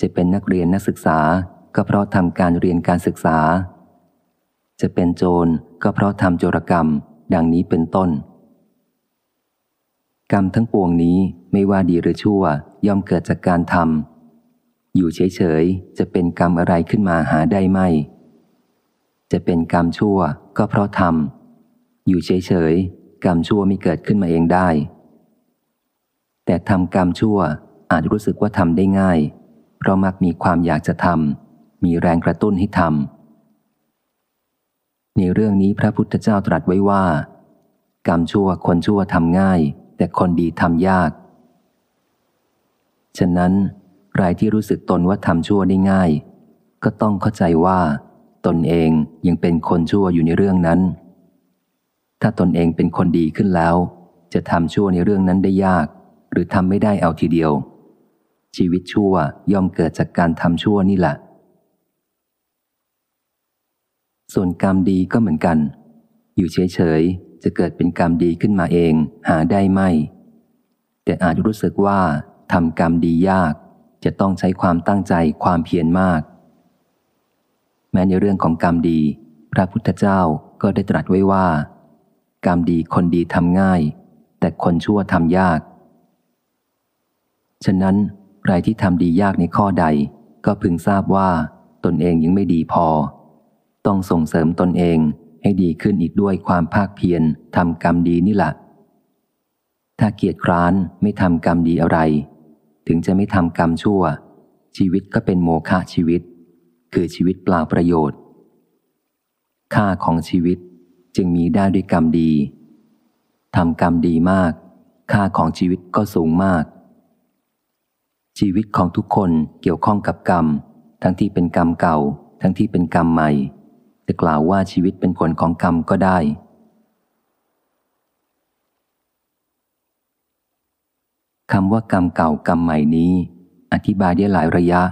จะเป็นนักเรียนนักศึกษา ก็เพราะทำการเรียนการศึกษา จะเป็นโจรก็เพราะทำโจรกรรม ดังนี้เป็นต้น กรรมทั้งปวงนี้ไม่ว่าดีหรือชั่วย่อมเกิดจากการทำอยู่เฉยๆจะเป็นกรรมอะไรขึ้นมาหาได้ไม่ จะเป็นกรรมชั่วก็เพราะทำอยู่เฉยๆกรรมชั่วไม่เกิดขึ้นมาเองได้ แต่ทำกรรมชั่วอาจรู้สึกว่าทำได้ง่าย เพราะมักมีความอยากจะทำ มีแรงกระตุ้นให้ทำในเรื่องนี้พระพุทธเจ้าตรัสไว้ว่า กรรมชั่วคนชั่วทำง่าย แต่คนดีทำยาก ฉะนั้นใครที่รู้สึกตนว่าทำชั่วได้ง่าย ก็ต้องเข้าใจว่า ตนเองยังเป็นคนชั่วอยู่ในเรื่องนั้น ถ้าตนเองเป็นคนดีขึ้นแล้ว จะทำชั่วในเรื่องนั้นได้ยาก หรือทำไม่ได้เอาทีเดียวชีวิตชั่วย่อมเกิดจากการทำชั่วนี่แหละ ส่วนกรรมดีก็เหมือนกัน อยู่เฉยๆ จะเกิดเป็นกรรมดีขึ้นมาเอง หาได้ไม่ แต่อาจรู้สึกว่าทำกรรมดียาก จะต้องใช้ความตั้งใจความเพียรมาก แม้ในเรื่องของกรรมดี พระพุทธเจ้าก็ได้ตรัสไว้ว่า กรรมดีคนดีทำง่าย แต่คนชั่วทำยาก ฉะนั้นใครที่ทำดียากในข้อใด ก็พึงทราบว่าตนเองยังไม่ดีพอ ต้องส่งเสริมตนเองให้ดีขึ้นอีกด้วยความภาคเพียรทำกรรมดีนี่แหละถ้าเกียจคร้านไม่ทำกรรมดีอะไรถถึงจะไม่ทำกรรมชั่ว ชีวิตก็เป็นโมฆะชีวิต คือชีวิตเปล่าประโยชน์ ค่าของชีวิตจึงมีได้ด้วยกรรมดีทำกรรมดีมาก ค่าของชีวิตก็สูงมาก ชีวิตของทุกคนเกี่ยวข้องกับกรรม ทั้งที่เป็นกรรมเก่า ทั้งที่เป็นกรรมใหม่ จะกล่าวว่าชีวิตเป็นผลของกรรมก็ได้ คำว่ากรรมเก่ากรรมใหม่นี้ อธิบายได้หลายระยะ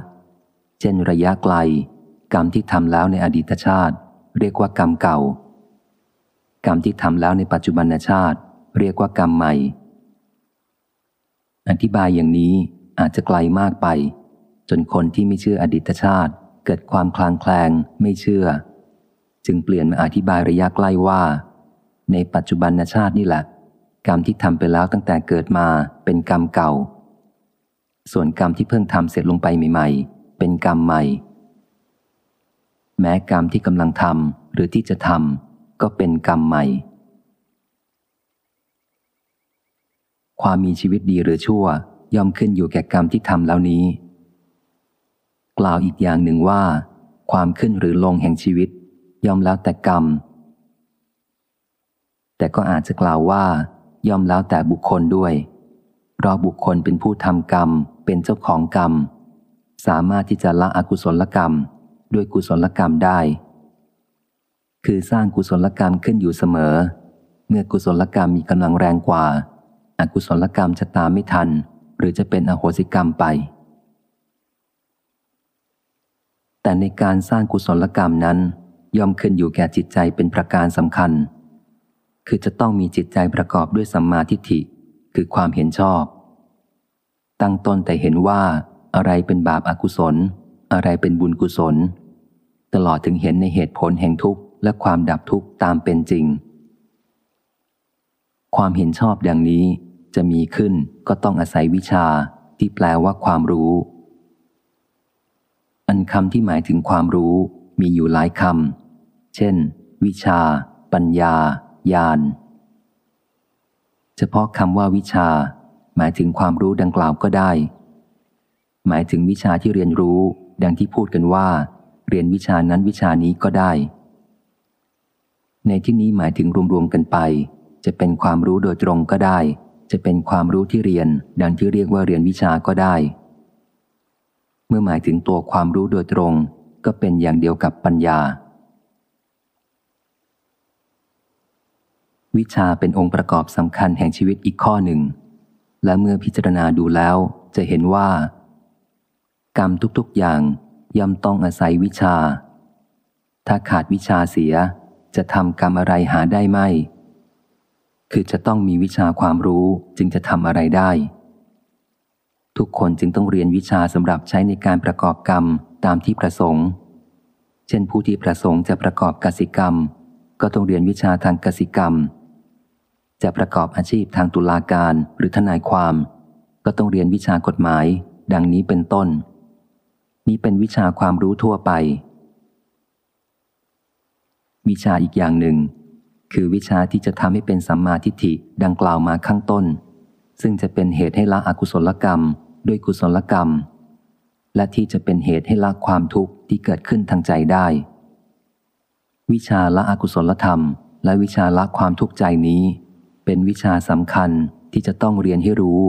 เช่นระยะไกล กรรมที่ทำแล้วในอดีตชาติ เรียกว่ากรรมเก่า กรรมที่ทำแล้วในปัจจุบันชาติ เรียกว่ากรรมใหม่ อธิบายอย่างนี้อาจจะไกลมากไป จนคนที่ไม่เชื่ออดีตชาติเกิดความคลางแคลงไม่เชื่อ จึงเปลี่ยนมาอธิบายระยะใกล้ว่า ในปัจจุบันชาตินี่แหละ กรรมที่ทำไปแล้วตั้งแต่เกิดมาเป็นกรรมเก่า ส่วนกรรมที่เพิ่งทำเสร็จลงไปใหม่ ๆ เป็นกรรมใหม่ แม้กรรมที่กำลังทำหรือที่จะทำก็เป็นกรรมใหม่ ความมีชีวิตดีหรือชั่วย่อมขึ้นอยู่แก่กรรมที่ทำแล้วนี้ กล่าวอีกอย่างหนึ่งว่า ความขึ้นหรือลงแห่งชีวิต ย่อมแล้วแต่กรรม แต่ก็อาจจะกล่าวว่า ย่อมแล้วแต่บุคคลด้วย เพราะบุคคลเป็นผู้ทำกรรม เป็นเจ้าของกรรม สามารถที่จะละอกุศลกรรม ด้วยกุศลกรรมได้ คือสร้างกุศลกรรมขึ้นอยู่เสมอ เมื่อกุศลกรรมมีกำลังแรงกว่า อากุศลกรรมจะตามไม่ทัน หรือจะเป็นอโหสิกรรมไปแต่ในการสร้างกุศลกรรมนั้น ย่อมขึ้นอยู่แก่จิตใจเป็นประการสำคัญ คือจะต้องมีจิตใจประกอบด้วยสัมมาทิฏฐิ คือความเห็นชอบ ตั้งต้นแต่เห็นว่าอะไรเป็นบาปอากุศล อะไรเป็นบุญกุศล ตลอดถึงเห็นในเหตุผลแห่งทุกข์และความดับทุกข์ตามเป็นจริง ความเห็นชอบดังนี้จะมีขึ้นก็ต้องอาศัยวิชาที่แปลว่าความรู้ อันคำที่หมายถึงความรู้มีอยู่หลายคำ เช่น วิชา ปัญญา ญาณ เฉพาะคำว่าวิชา หมายถึงความรู้ดังกล่าวก็ได้ หมายถึงวิชาที่เรียนรู้ ดังที่พูดกันว่า เรียนวิชานั้นวิชานี้ก็ได้ ในที่นี้หมายถึงรวมๆกันไป จะเป็นความรู้โดยตรงก็ได้ จะเป็นความรู้ที่เรียน ดังที่เรียกว่าเรียนวิชาก็ได้ เมื่อหมายถึงตัวความรู้โดยตรงก็เป็นอย่างเดียวกับปัญญา วิชาเป็นองค์ประกอบสำคัญแห่งชีวิตอีกข้อหนึ่ง และเมื่อพิจารณาดูแล้วจะเห็นว่า กรรมทุกๆอย่างย่อมต้องอาศัยวิชา ถ้าขาดวิชาเสียจะทำกรรมอะไรหาได้ไม่ คือจะต้องมีวิชาความรู้จึงจะทำอะไรได้ ทุกคนจึงต้องเรียนวิชาสำหรับใช้ในการประกอบกรรมตามที่ประสงค์ เช่นผู้ที่ประสงค์จะประกอบกสิกรรม ก็ต้องเรียนวิชาทางกสิกรรม จะประกอบอาชีพทางตุลาการหรือทนายความ ก็ต้องเรียนวิชากฎหมาย ดังนี้เป็นต้น นี้เป็นวิชาความรู้ทั่วไป วิชาอีกอย่างหนึ่ง คือวิชาที่จะทำให้เป็นสัมมาทิฏฐิดังกล่าวมาข้างต้น ซึ่งจะเป็นเหตุให้ละอกุศลกรรม ด้วยกุศลกรรม และที่จะเป็นเหตุให้ละความทุกข์ที่เกิดขึ้นทางใจได้ วิชาละอกุศลธรรม และวิชาละความทุกข์ใจนี้ เป็นวิชาสำคัญที่จะต้องเรียนให้รู้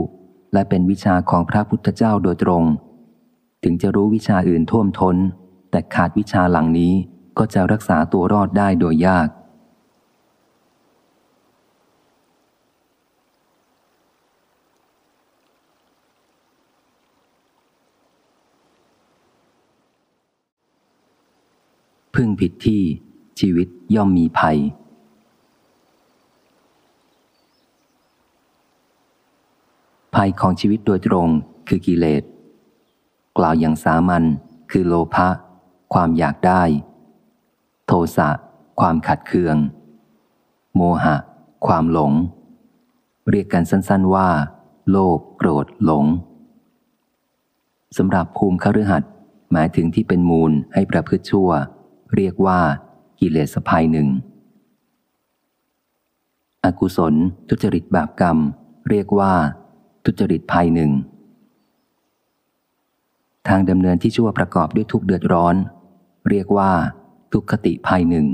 และเป็นวิชาของพระพุทธเจ้าโดยตรง ถึงจะรู้วิชาอื่นท่วมทน้น แต่ขาดวิชาหลังนี้ก็จะรักษาตัวรอดได้โดยยาก พึ่งผิดที่ชีวิตย่อมมีภัย ภัยของชีวิตโดยตรงคือกิเลส กล่าวอย่างสามัญคือโลภะความอยากได้ โทสะความขัดเคือง โมหะ ความหลง เรียกกันสั้นๆว่า โลภโกรธหลงสำหรับภูมิคฤหัสหมายถึงที่เป็นมูลให้ประพฤติชั่ว เรียกว่า กิเลสภัยหนึ่ง อกุศลทุจริตบาปกรรม เรียกว่า ทุจริตภัยหนึ่ง ทางดำเนินที่ชั่วประกอบด้วยทุกเดือดร้อน เรียกว่า ทุกขติภัยหนึ่ง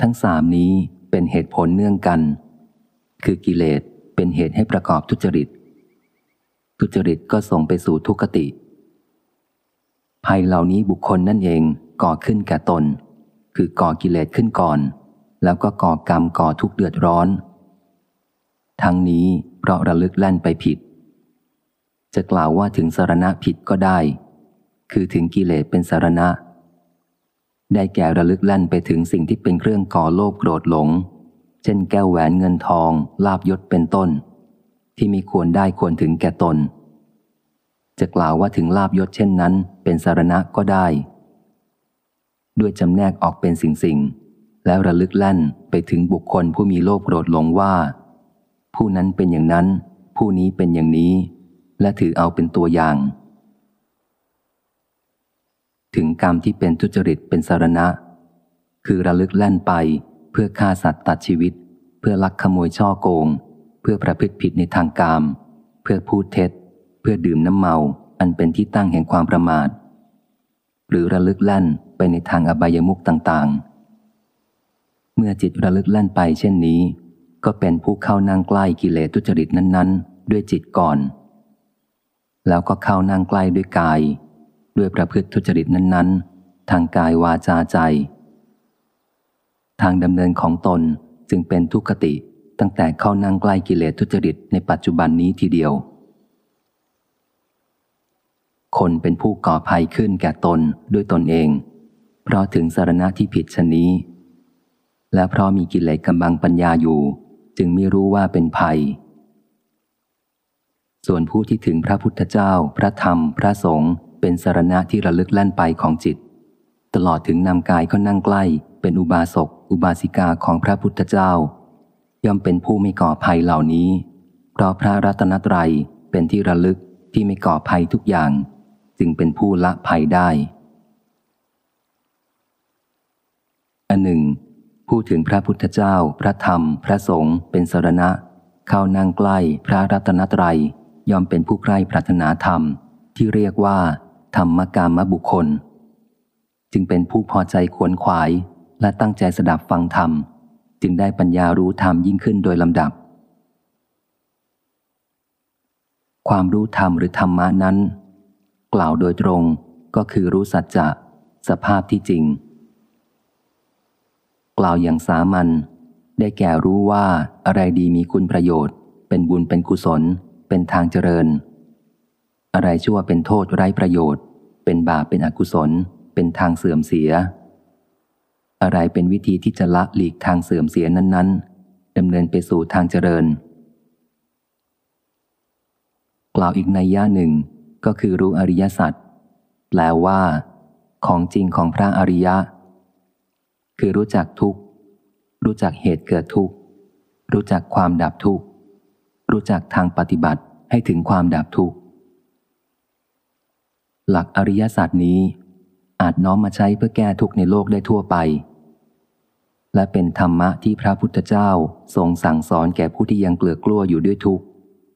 ทั้งสามนี้เป็นเหตุผลเนื่องกัน คือกิเลสเป็นเหตุให้ประกอบทุจริต ทุจริตก็ส่งไปสู่ทุกขติ ภัยเหล่านี้บุคคลนั่นเองก่อขึ้นแก่ตน คือก่อกิเลสขึ้นก่อน แล้วก็ก่อกรรมก่อทุกเดือดร้อน ทั้งนี้เพราะระลึกแล่นไปผิด จะกล่าวว่าถึงสารณะผิดก็ได้ คือถึงกิเลสเป็นสารณะ ได้แก่ระลึกแล่นไปถึงสิ่งที่เป็นเครื่องก่อโลภโกรธหลง เช่นแก้วแหวนเงินทอง ลาบยศเป็นต้น ที่มีควรได้ควรถึงแก่ตน จะกล่าวว่าถึงลาบยศเช่นนั้นเป็นสารณะก็ได้ ด้วยจำแนกออกเป็นสิ่งสิ่งแล้วระลึกแล่นไปถึงบุคคลผู้มีโลภโกรธหลงว่า ผู้นั้นเป็นอย่างนั้น ผู้นี้เป็นอย่างนี้ และถือเอาเป็นตัวอย่าง ถึงกรรมที่เป็นทุจริตเป็นสารณะ คือระลึกแล่นไปเพื่อฆ่าสัตว์ตัดชีวิต เพื่อลักขโมยช่อโกง เพื่อประพฤติผิดในทางกาม เพื่อพูดเท็จ เพื่อดื่มน้ำเมา อันเป็นที่ตั้งแห่งความประมาท หรือระลึกแล่นไปในทางอบายมุกต่างๆ เมื่อจิตระลึกแล่นไปเช่นนี้ ก็เป็นผู้เข้านั่งใกล้กิเลสทุจริตนั้น ๆ ด้วยจิตก่อน แล้วก็เข้านั่งใกล้ด้วยกาย ด้วยประพฤติทุจริตนั้น ๆ ทางกายวาจาใจ ทางดำเนินของตนจึงเป็นทุกขติตั้งแต่เข้านั่งใกล้กิเลสทุจริตในปัจจุบันนี้ทีเดียว คนเป็นผู้ก่อภัยขึ้นแก่ตนด้วยตนเอง เพราะถึงสารณะที่ผิดชนี้และเพราะมีกิเลสกำบังปัญญาอยู่ จึงไม่รู้ว่าเป็นภัย ส่วนผู้ที่ถึงพระพุทธเจ้า พระธรรม พระสงฆ์เป็นสารณะที่ระลึกแล่นไปของจิต ตลอดถึงนำกายเขานั่งใกล้ เป็นอุบาสก อุบาสิกาของพระพุทธเจ้า ย่อมเป็นผู้ไม่ก่อภัยเหล่านี้ เพราะพระรัตนตรัยเป็นที่ระลึกที่ไม่ก่อภัยทุกอย่าง จึงเป็นผู้ละภัยได้อันหนึ่ง ผู้ถึงพระพุทธเจ้า พระธรรม พระสงฆ์เป็นสารณะ เข้านั่งใกล้พระรัตนตรัยยอมเป็นผู้ใกล้ปรารถนาธรรม ที่เรียกว่า ธรรมกามบุคคล จึงเป็นผู้พอใจขวนขวาย และตั้งใจสดับฟังธรรม จึงได้ปัญญารู้ธรรมยิ่งขึ้นโดยลำดับ ความรู้ธรรมหรือธรรมะนั้น กล่าวโดยตรงก็คือรู้สัจจะสภาพที่จริง กล่าวอย่างสามัญได้แก่รู้ว่าอะไรดีมีคุณประโยชน์ เป็นบุญเป็นกุศล เป็นทางเจริญ อะไรชั่วเป็นโทษไร้ประโยชน์ เป็นบาปเป็นอกุศล เป็นทางเสื่อมเสีย อะไรเป็นวิธีที่จะละหลีกทางเสื่อมเสียนั้น ๆดำเนินไปสู่ทางเจริญ กล่าวอีกในย่าหนึ่งก็คือรู้อริยสัจแปลว่า ของจริงของพระอริยะ คือรู้จักทุกข์ รู้จักเหตุเกิดทุกข์ รู้จักความดับทุกข์ รู้จักทางปฏิบัติให้ถึงความดับทุกข์ หลักอริยศาสัจนี้อาจน้อมมาใช้เพื่อแก้ทุกข์ในโลกได้ทั่วไป และเป็นธรรมะที่พระพุทธเจ้าทรงสั่งสอนแก่ผู้ที่ยังเกลือกลัวอยู่ด้วยทุกข์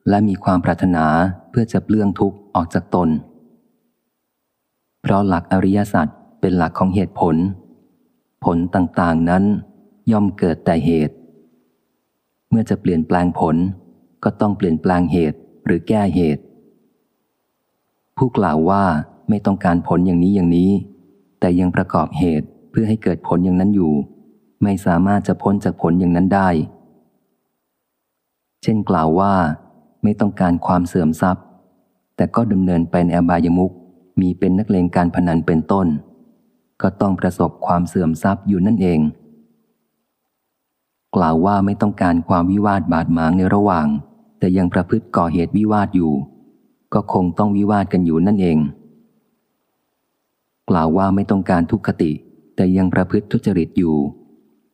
และมีความปรารถนาเพื่อจะเปลื้องทุกข์ออกจากตน เพราะหลักอริยสัจเป็นหลักของเหตุผล ผลต่างๆนั้น ย่อมเกิดแต่เหตุ เมื่อจะเปลี่ยนแปลงผล ก็ต้องเปลี่ยนแปลงเหตุหรือแก้เหตุ ผู้กล่าวว่าไม่ต้องการผลอย่างนี้อย่างนี้ แต่ยังประกอบเหตุเพื่อให้เกิดผลอย่างนั้นอยู่ ไม่สามารถจะพ้นจากผลอย่างนั้นได้ เช่นกล่าวว่า ไม่ต้องการความเสื่อมทรัพย์ แต่ก็ดำเนินไปในอบายมุกมีเป็นนักเลงการพนันเป็นต้น ก็ต้องประสบความเสื่อมทรัพย์อยู่นั่นเอง กล่าวว่าไม่ต้องการความวิวาทบาดหมางในระหว่าง แต่ยังประพฤติก่อเหตุวิวาทอยู่ ก็คงต้องวิวาทกันอยู่นั่นเอง กล่าวว่าไม่ต้องการทุกขติ แต่ยังประพฤติทุจริตอยู่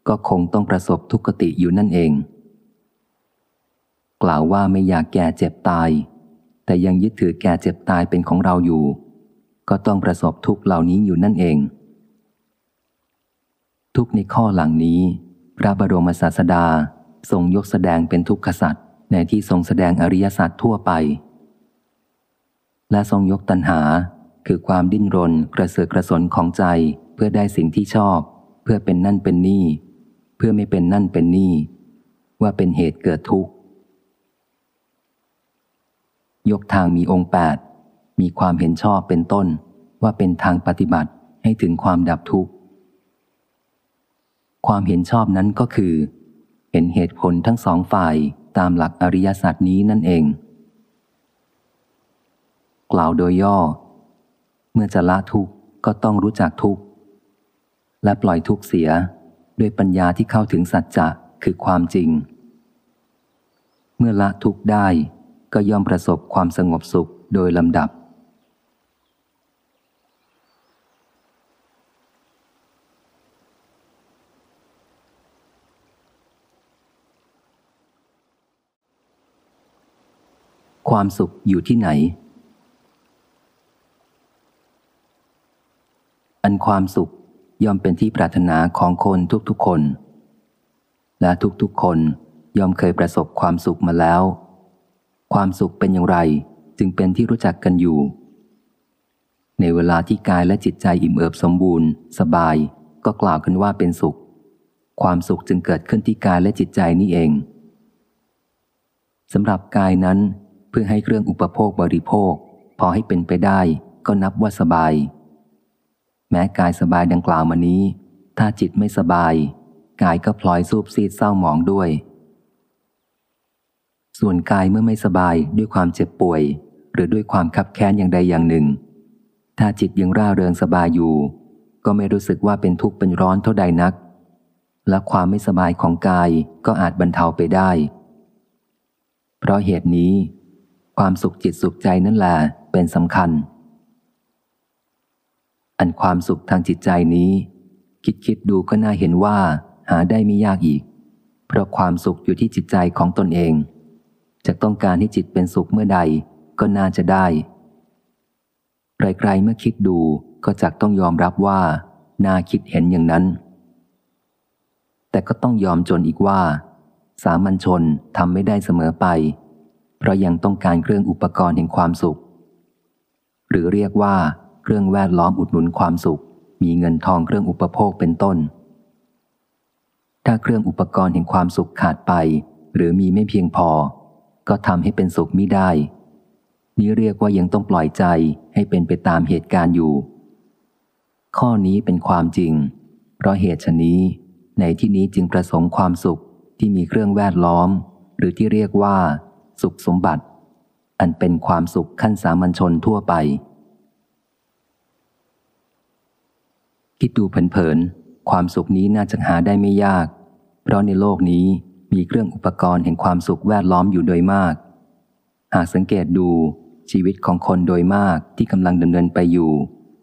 ก็คงต้องประสบทุกขติอยู่นั่นเอง กล่าวว่าไม่อยากแก่เจ็บตาย แต่ยังยึดถือแก่เจ็บตายเป็นของเราอยู่ ก็ต้องประสบทุกเหล่านี้อยู่นั่นเอง ทุกในข้อหลังนี้ พระบรมศาสดาทรงยกแสดงเป็นทุกขสัตว์ในที่ทรงแสดงอริยสัจทั่วไป และทรงยกตัณหาคือความดิ้นรนกระเสือกกระสนของใจเพื่อได้สิ่งที่ชอบ เพื่อเป็นนั่นเป็นนี่ เพื่อไม่เป็นนั่นเป็นนี่ ว่าเป็นเหตุเกิดทุกข์ ยกทางมีองค์แปดมีความเห็นชอบเป็นต้นว่าเป็นทางปฏิบัติให้ถึงความดับทุกข์ ความเห็นชอบนั้นก็คือ เห็นเหตุผลทั้งสองฝ่ายตามหลักอริยสัจนี้นั่นเอง กล่าวโดยย่อ เมื่อจะละทุกข์ก็ต้องรู้จักทุกข์และปล่อยทุกข์เสียด้วยปัญญาที่เข้าถึงสัจจะคือความจริง เมื่อละทุกข์ได้ก็ย่อมประสบความสงบสุขโดยลำดับ ความสุขอยู่ที่ไหน อันความสุขย่อมเป็นที่ปรารถนาของคนทุกๆคน และทุกๆคนย่อมเคยประสบความสุขมาแล้ว ความสุขเป็นอย่างไรจึงเป็นที่รู้จักกันอยู่ ในเวลาที่กายและจิตใจอิ่มเอิบสมบูรณ์ สบายก็กล่าวกันว่าเป็นสุข ความสุขจึงเกิดขึ้นที่กายและจิตใจนี่เองสำหรับกายนั้น เพื่อให้เครื่องอุปโภคบริโภค พอให้เป็นไปได้ก็นับว่าสบาย แม้กายสบายดังกล่าวมานี้ ถ้าจิตไม่สบาย กายก็พลอยสูบซีดเศร้าหมองด้วย ส่วนกายเมื่อไม่สบายด้วยความเจ็บป่วย หรือด้วยความคับแค้นอย่างใดอย่างหนึ่ง ถ้าจิตยังร่าเริงสบายอยู่ ก็ไม่รู้สึกว่าเป็นทุกข์เป็นร้อนเท่าใดนัก และความไม่สบายของกายก็อาจบรรเทาไปได้ เพราะเหตุนี้ ความสุขจิตสุขใจนั่นแหละเป็นสำคัญ อันความสุขทางจิตใจนี้ คิดคิดดูก็น่าเห็นว่า หาได้ไม่ยากอีก เพราะความสุขอยู่ที่จิตใจของตนเอง จะต้องการให้จิตเป็นสุขเมื่อใดก็น่าจะได้ไกลๆเมื่อคิดดูก็จักต้องยอมรับว่า น่าคิดเห็นอย่างนั้น แต่ก็ต้องยอมจนอีกว่า สามัญชนทำไม่ได้เสมอไป เพราะยังต้องการเครื่องอุปกรณ์แห่งความสุข หรือเรียกว่า เครื่องแวดล้อมอุดหนุนความสุข มีเงินทองเครื่องอุปโภคเป็นต้น ถ้าเครื่องอุปกรณ์แห่งความสุขขาดไป หรือมีไม่เพียงพอ ก็ทำให้เป็นสุขไม่ได้ นี้เรียกว่ายังต้องปล่อยใจให้เป็นไปตามเหตุการณ์อยู่ ข้อนี้เป็นความจริง เพราะเหตุชนี้ ในที่นี้จึงประสงค์ความสุขที่มีเครื่องแวดล้อม หรือที่เรียกว่า สุขสมบัติ อันเป็นความสุขขั้นสามัญชนทั่วไป คิดดูเผินๆความสุขนี้น่าจะหาได้ไม่ยาก เพราะในโลกนี้มีเครื่องอุปกรณ์แห่งความสุขแวดล้อมอยู่โดยมาก หากสังเกตดูชีวิตของคนโดยมากที่กำลังดำเนินไปอยู่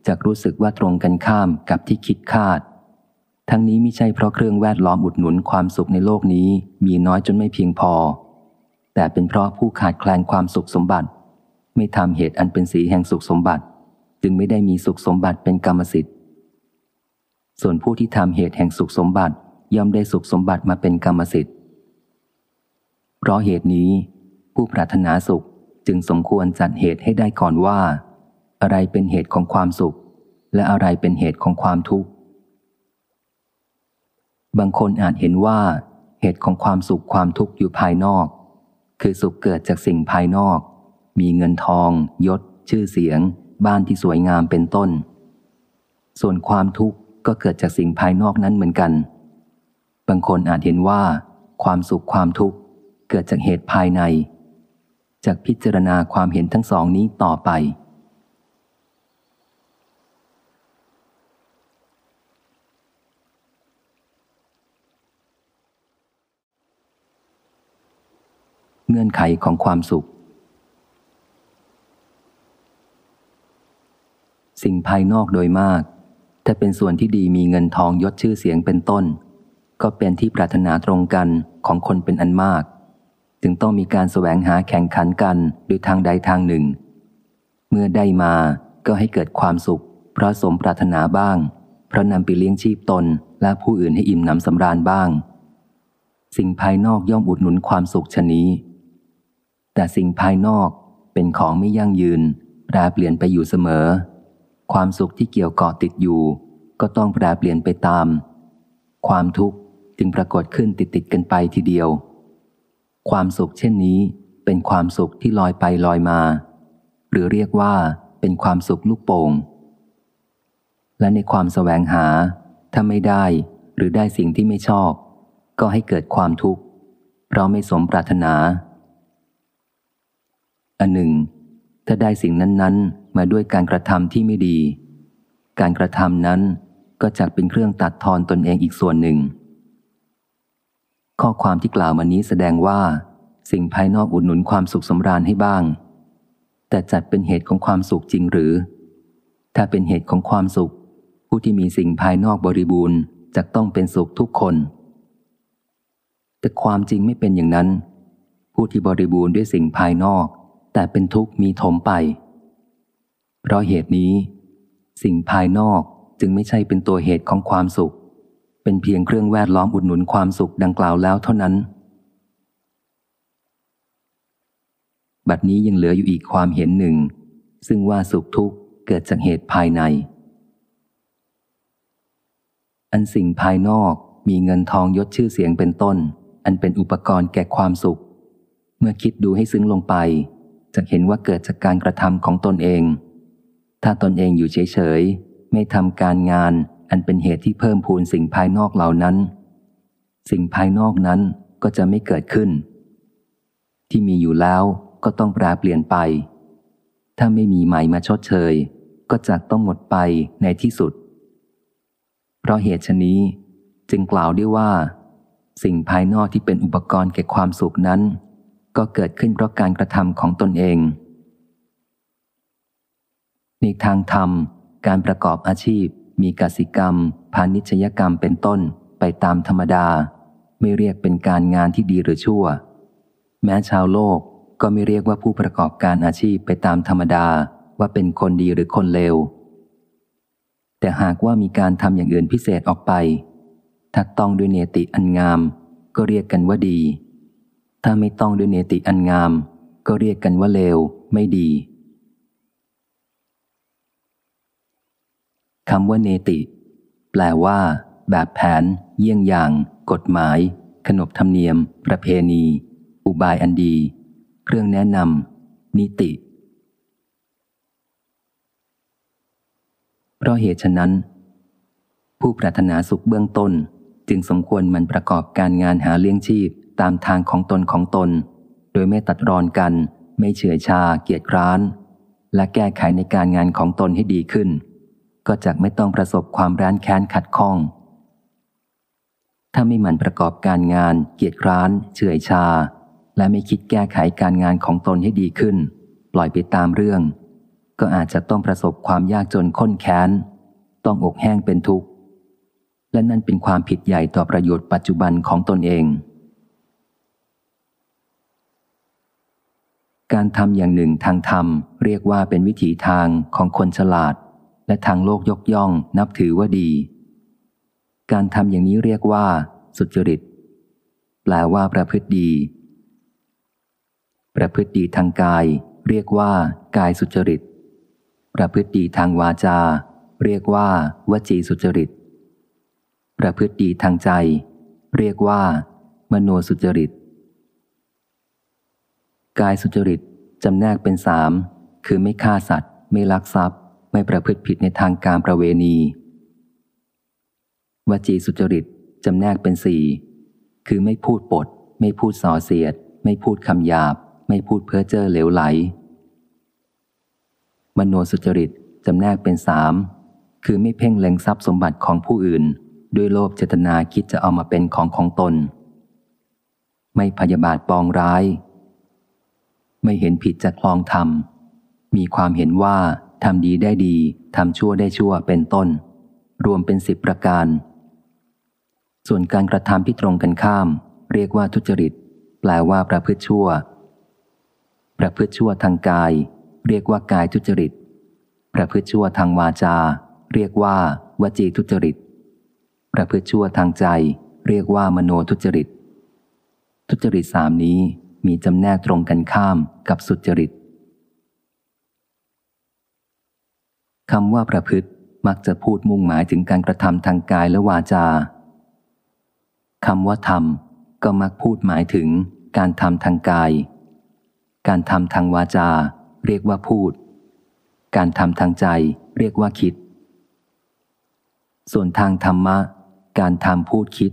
จะรู้สึกว่าตรงกันข้ามกับที่คิดคาด ทั้งนี้ไม่ใช่เพราะเครื่องแวดล้อมอุดหนุนความสุขในโลกนี้มีน้อยจนไม่เพียงพอ แต่เป็นเพราะผู้ขาดแคลนความสุขสมบัติ ไม่ทำเหตุอันเป็นสีแห่งสุขสมบัติ จึงไม่ได้มีสุขสมบัติเป็นกรรมสิทธิ์ ส่วนผู้ที่ทำเหตุแห่งสุขสมบัติย่อมได้สุขสมบัติมาเป็นกรรมสิทธิ์ เพราะเหตุนี้ ผู้ปรารถนาสุขจึงสมควรจัดเหตุให้ได้ก่อนว่า อะไรเป็นเหตุของความสุข และอะไรเป็นเหตุของความทุกข์ บางคนอาจเห็นว่า เหตุของความสุขความทุกข์อยู่ภายนอก คือสุขเกิดจากสิ่งภายนอก มีเงินทอง ยศ ชื่อเสียง บ้านที่สวยงามเป็นต้น ส่วนความทุกข์ก็เกิดจากสิ่งภายนอกนั้นเหมือนกัน บางคนอาจเห็นว่า ความสุขความทุกข์เกิดจากเหตุภายใน จากพิจารณาความเห็นทั้งสองนี้ต่อไป เงื่อนไขของความสุข สิ่งภายนอกโดยมาก ถ้าเป็นส่วนที่ดีมีเงินทองยศชื่อเสียงเป็นต้น ก็เป็นที่ปรารถนาตรงกันของคนเป็นอันมาก จึงต้องมีการแสวงหาแข่งขันกันโดยทางใดทางหนึ่ง เมื่อได้มาก็ให้เกิดความสุขเพราะสมปรารถนาบ้างเพราะนำไปเลี้ยงชีพตนและผู้อื่นให้อิ่มหนำสำราญบ้าง สิ่งภายนอกย่อมอุดหนุนความสุขชนี้ แต่สิ่งภายนอกเป็นของไม่ยั่งยืน แปรเปลี่ยนไปอยู่เสมอ ความสุขที่เกี่ยวเกาะติดอยู่ ก็ต้องแปรเปลี่ยนไปตาม ความทุกข์จึงปรากฏขึ้นติดติดกันไปทีเดียว ความสุขเช่นนี้เป็นความสุขที่ลอยไปลอยมา หรือเรียกว่าเป็นความสุขลูกโป่ง และในความแสวงหา ถ้าไม่ได้หรือได้สิ่งที่ไม่ชอบ ก็ให้เกิดความทุกข์เพราะไม่สมปรารถนา อันหนึ่ง ถ้าได้สิ่งนั้นๆ มาด้วยการกระทำที่ไม่ดี การกระทำนั้นก็จะเป็นเครื่องตัดทอนตนเองอีกส่วนหนึ่ง ข้อความที่กล่าวมานี้แสดงว่า สิ่งภายนอกอุดหนุนความสุขสำราญให้บ้าง แต่จัดเป็นเหตุของความสุขจริงหรือ ถ้าเป็นเหตุของความสุข ผู้ที่มีสิ่งภายนอกบริบูรณ์จะต้องเป็นสุขทุกคน แต่ความจริงไม่เป็นอย่างนั้น ผู้ที่บริบูรณ์ด้วยสิ่งภายนอก แต่เป็นทุกข์มีถมไป เพราะเหตุนี้ สิ่งภายนอกจึงไม่ใช่เป็นตัวเหตุของความสุข เป็นเพียงเครื่องแวดล้อมอุดหนุนความสุขดังกล่าวแล้วเท่านั้น บัดนี้ยังเหลืออยู่อีกความเห็นหนึ่ง ซึ่งว่าสุขทุกข์เกิดจากเหตุภายใน อันสิ่งภายนอกมีเงินทองยศชื่อเสียงเป็นต้น อันเป็นอุปกรณ์แก่ความสุข เมื่อคิดดูให้ซึ้งลงไป จะเห็นว่าเกิดจากการกระทำของตนเอง ถ้าตนเองอยู่เฉยๆ ไม่ทำการงานอันเป็นเหตุที่เพิ่มพูนสิ่งภายนอกเหล่านั้น สิ่งภายนอกนั้นก็จะไม่เกิดขึ้น ที่มีอยู่แล้วก็ต้องแปรเปลี่ยนไป ถ้าไม่มีใหม่มาชดเชย ก็จะต้องหมดไปในที่สุด เพราะเหตุชนี้จึงกล่าวได้ว่า สิ่งภายนอกที่เป็นอุปกรณ์แก่ความสุขนั้น ก็เกิดขึ้นเพราะการกระทำของตนเอง ในทางธรรม การประกอบอาชีพ มีกสิกรรม พาณิชยกรรมเป็นต้นไปตามธรรมดา ไม่เรียกเป็นการงานที่ดีหรือชั่ว แม้ชาวโลกก็ไม่เรียกว่าผู้ประกอบการอาชีพไปตามธรรมดาว่าเป็นคนดีหรือคนเลว แต่หากว่ามีการทำอย่างอื่นพิเศษออกไป ถ้าต้องด้วยเนติอันงาม ก็เรียกกันว่าดี ถ้าไม่ต้องด้วยเนติอันงาม ก็เรียกกันว่าเลวไม่ดีคำว่าเนติ แปลว่า แบบแผน เยี่ยงอย่าง กฎหมาย ขนบธรรมเนียม ประเพณี อุบายอันดี เครื่องแนะนำนิติ เพราะเหตุฉะนั้น ผู้ปรารถนาสุขเบื้องต้น จึงสมควรมันประกอบการงานหาเลี้ยงชีพ ตามทางของตนของตน โดยไม่ตัดรอนกัน ไม่เฉื่อยชาเกียจคร้าน และแก้ไขในการงานของตนให้ดีขึ้น ก็จะไม่ต้องประสบความร้านแค้นขัดข้อง ถ้าไม่หมั่นประกอบการงาน เกียจคร้าน เฉื่อยชา และไม่คิดแก้ไขการงานของตนให้ดีขึ้น ปล่อยไปตามเรื่อง ก็อาจจะต้องประสบความยากจนข้นแค้น ต้องอกแห้งเป็นทุกข์และนั่นเป็นความผิดใหญ่ต่อประโยชน์ปัจจุบันของตนเอง การทำอย่างหนึ่งทางธรรม เรียกว่าเป็นวิถีทางของคนฉลาด และทางโลกยกย่องนับถือว่าดี การทำอย่างนี้เรียกว่า สุจริต แปลว่าประพฤติดี ประพฤติดีทางกาย เรียกว่า กายสุจริต ประพฤติดีทางวาจา เรียกว่าวจีสุจริต ประพฤติดีทางใจ เรียกว่า มโนสุจริต กายสุจริตจำแนกเป็นสามคือไม่ฆ่าสัตว์ ไม่ลักทรัพย์ ไม่ประพฤติผิดในทางการประเวณี วจีสุจริตจำแนกเป็นสี่คือไม่พูดปด ไม่พูดส่อเสียด ไม่พูดคำหยาบ ไม่พูดเพ้อเจ้อเหลวไหล มโนสุจริตจำแนกเป็นสามคือไม่เพ่งเล็งทรัพย์สมบัติของผู้อื่น ด้วยโลภเจตนาคิดจะเอามาเป็นของของตน ไม่พยาบาทปองร้าย ไม่เห็นผิดจากคลองธรรม มีความเห็นว่าทำดีได้ดีทำชั่วได้ชั่วเป็นต้น รวมเป็นสิบประการ ส่วนการกระทำที่ตรงกันข้าม เรียกว่าทุจริต แปลว่าประพฤติชั่ว ประพฤติชั่วทางกาย เรียกว่ากายทุจริต ประพฤติชั่วทางวาจา เรียกว่าวจีทุจริต ประพฤติชั่วทางใจ เรียกว่ามโนทุจริต ทุจริตสามนี้ มีจำแนกตรงกันข้ามกับสุจริตคำว่าประพฤติมักจะพูดมุ่งหมายถึงการกระทำทางกายและวาจาคำว่าทำก็มักพูดหมายถึงการทำทางกาย การทำทางวาจา เรียกว่าพูด การทำทางใจ เรียกว่าคิด ส่วนทางธรรมะ การทำพูดคิด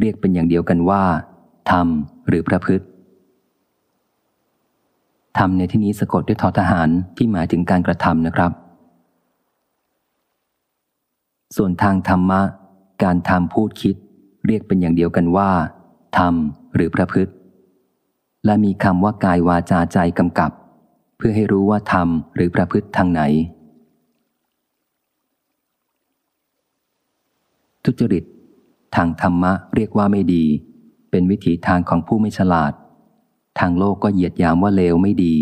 เรียกเป็นอย่างเดียวกันว่าทำหรือประพฤติ ทำในที่นี้สะกดด้วยทอทหารที่หมายถึงการกระทำนะครับ ส่วนทางธรรมะ การทำพูดคิด เรียกเป็นอย่างเดียวกันว่าทำหรือประพฤติ และมีคำว่ากายวาจาใจกำกับ เพื่อให้รู้ว่าทำหรือประพฤติทางไหน ทุจริต ทางธรรมะเรียกว่าไม่ดี เป็นวิถีทางของผู้ไม่ฉลาด ทางโลกก็เหยียดยามว่าเลวไม่ดี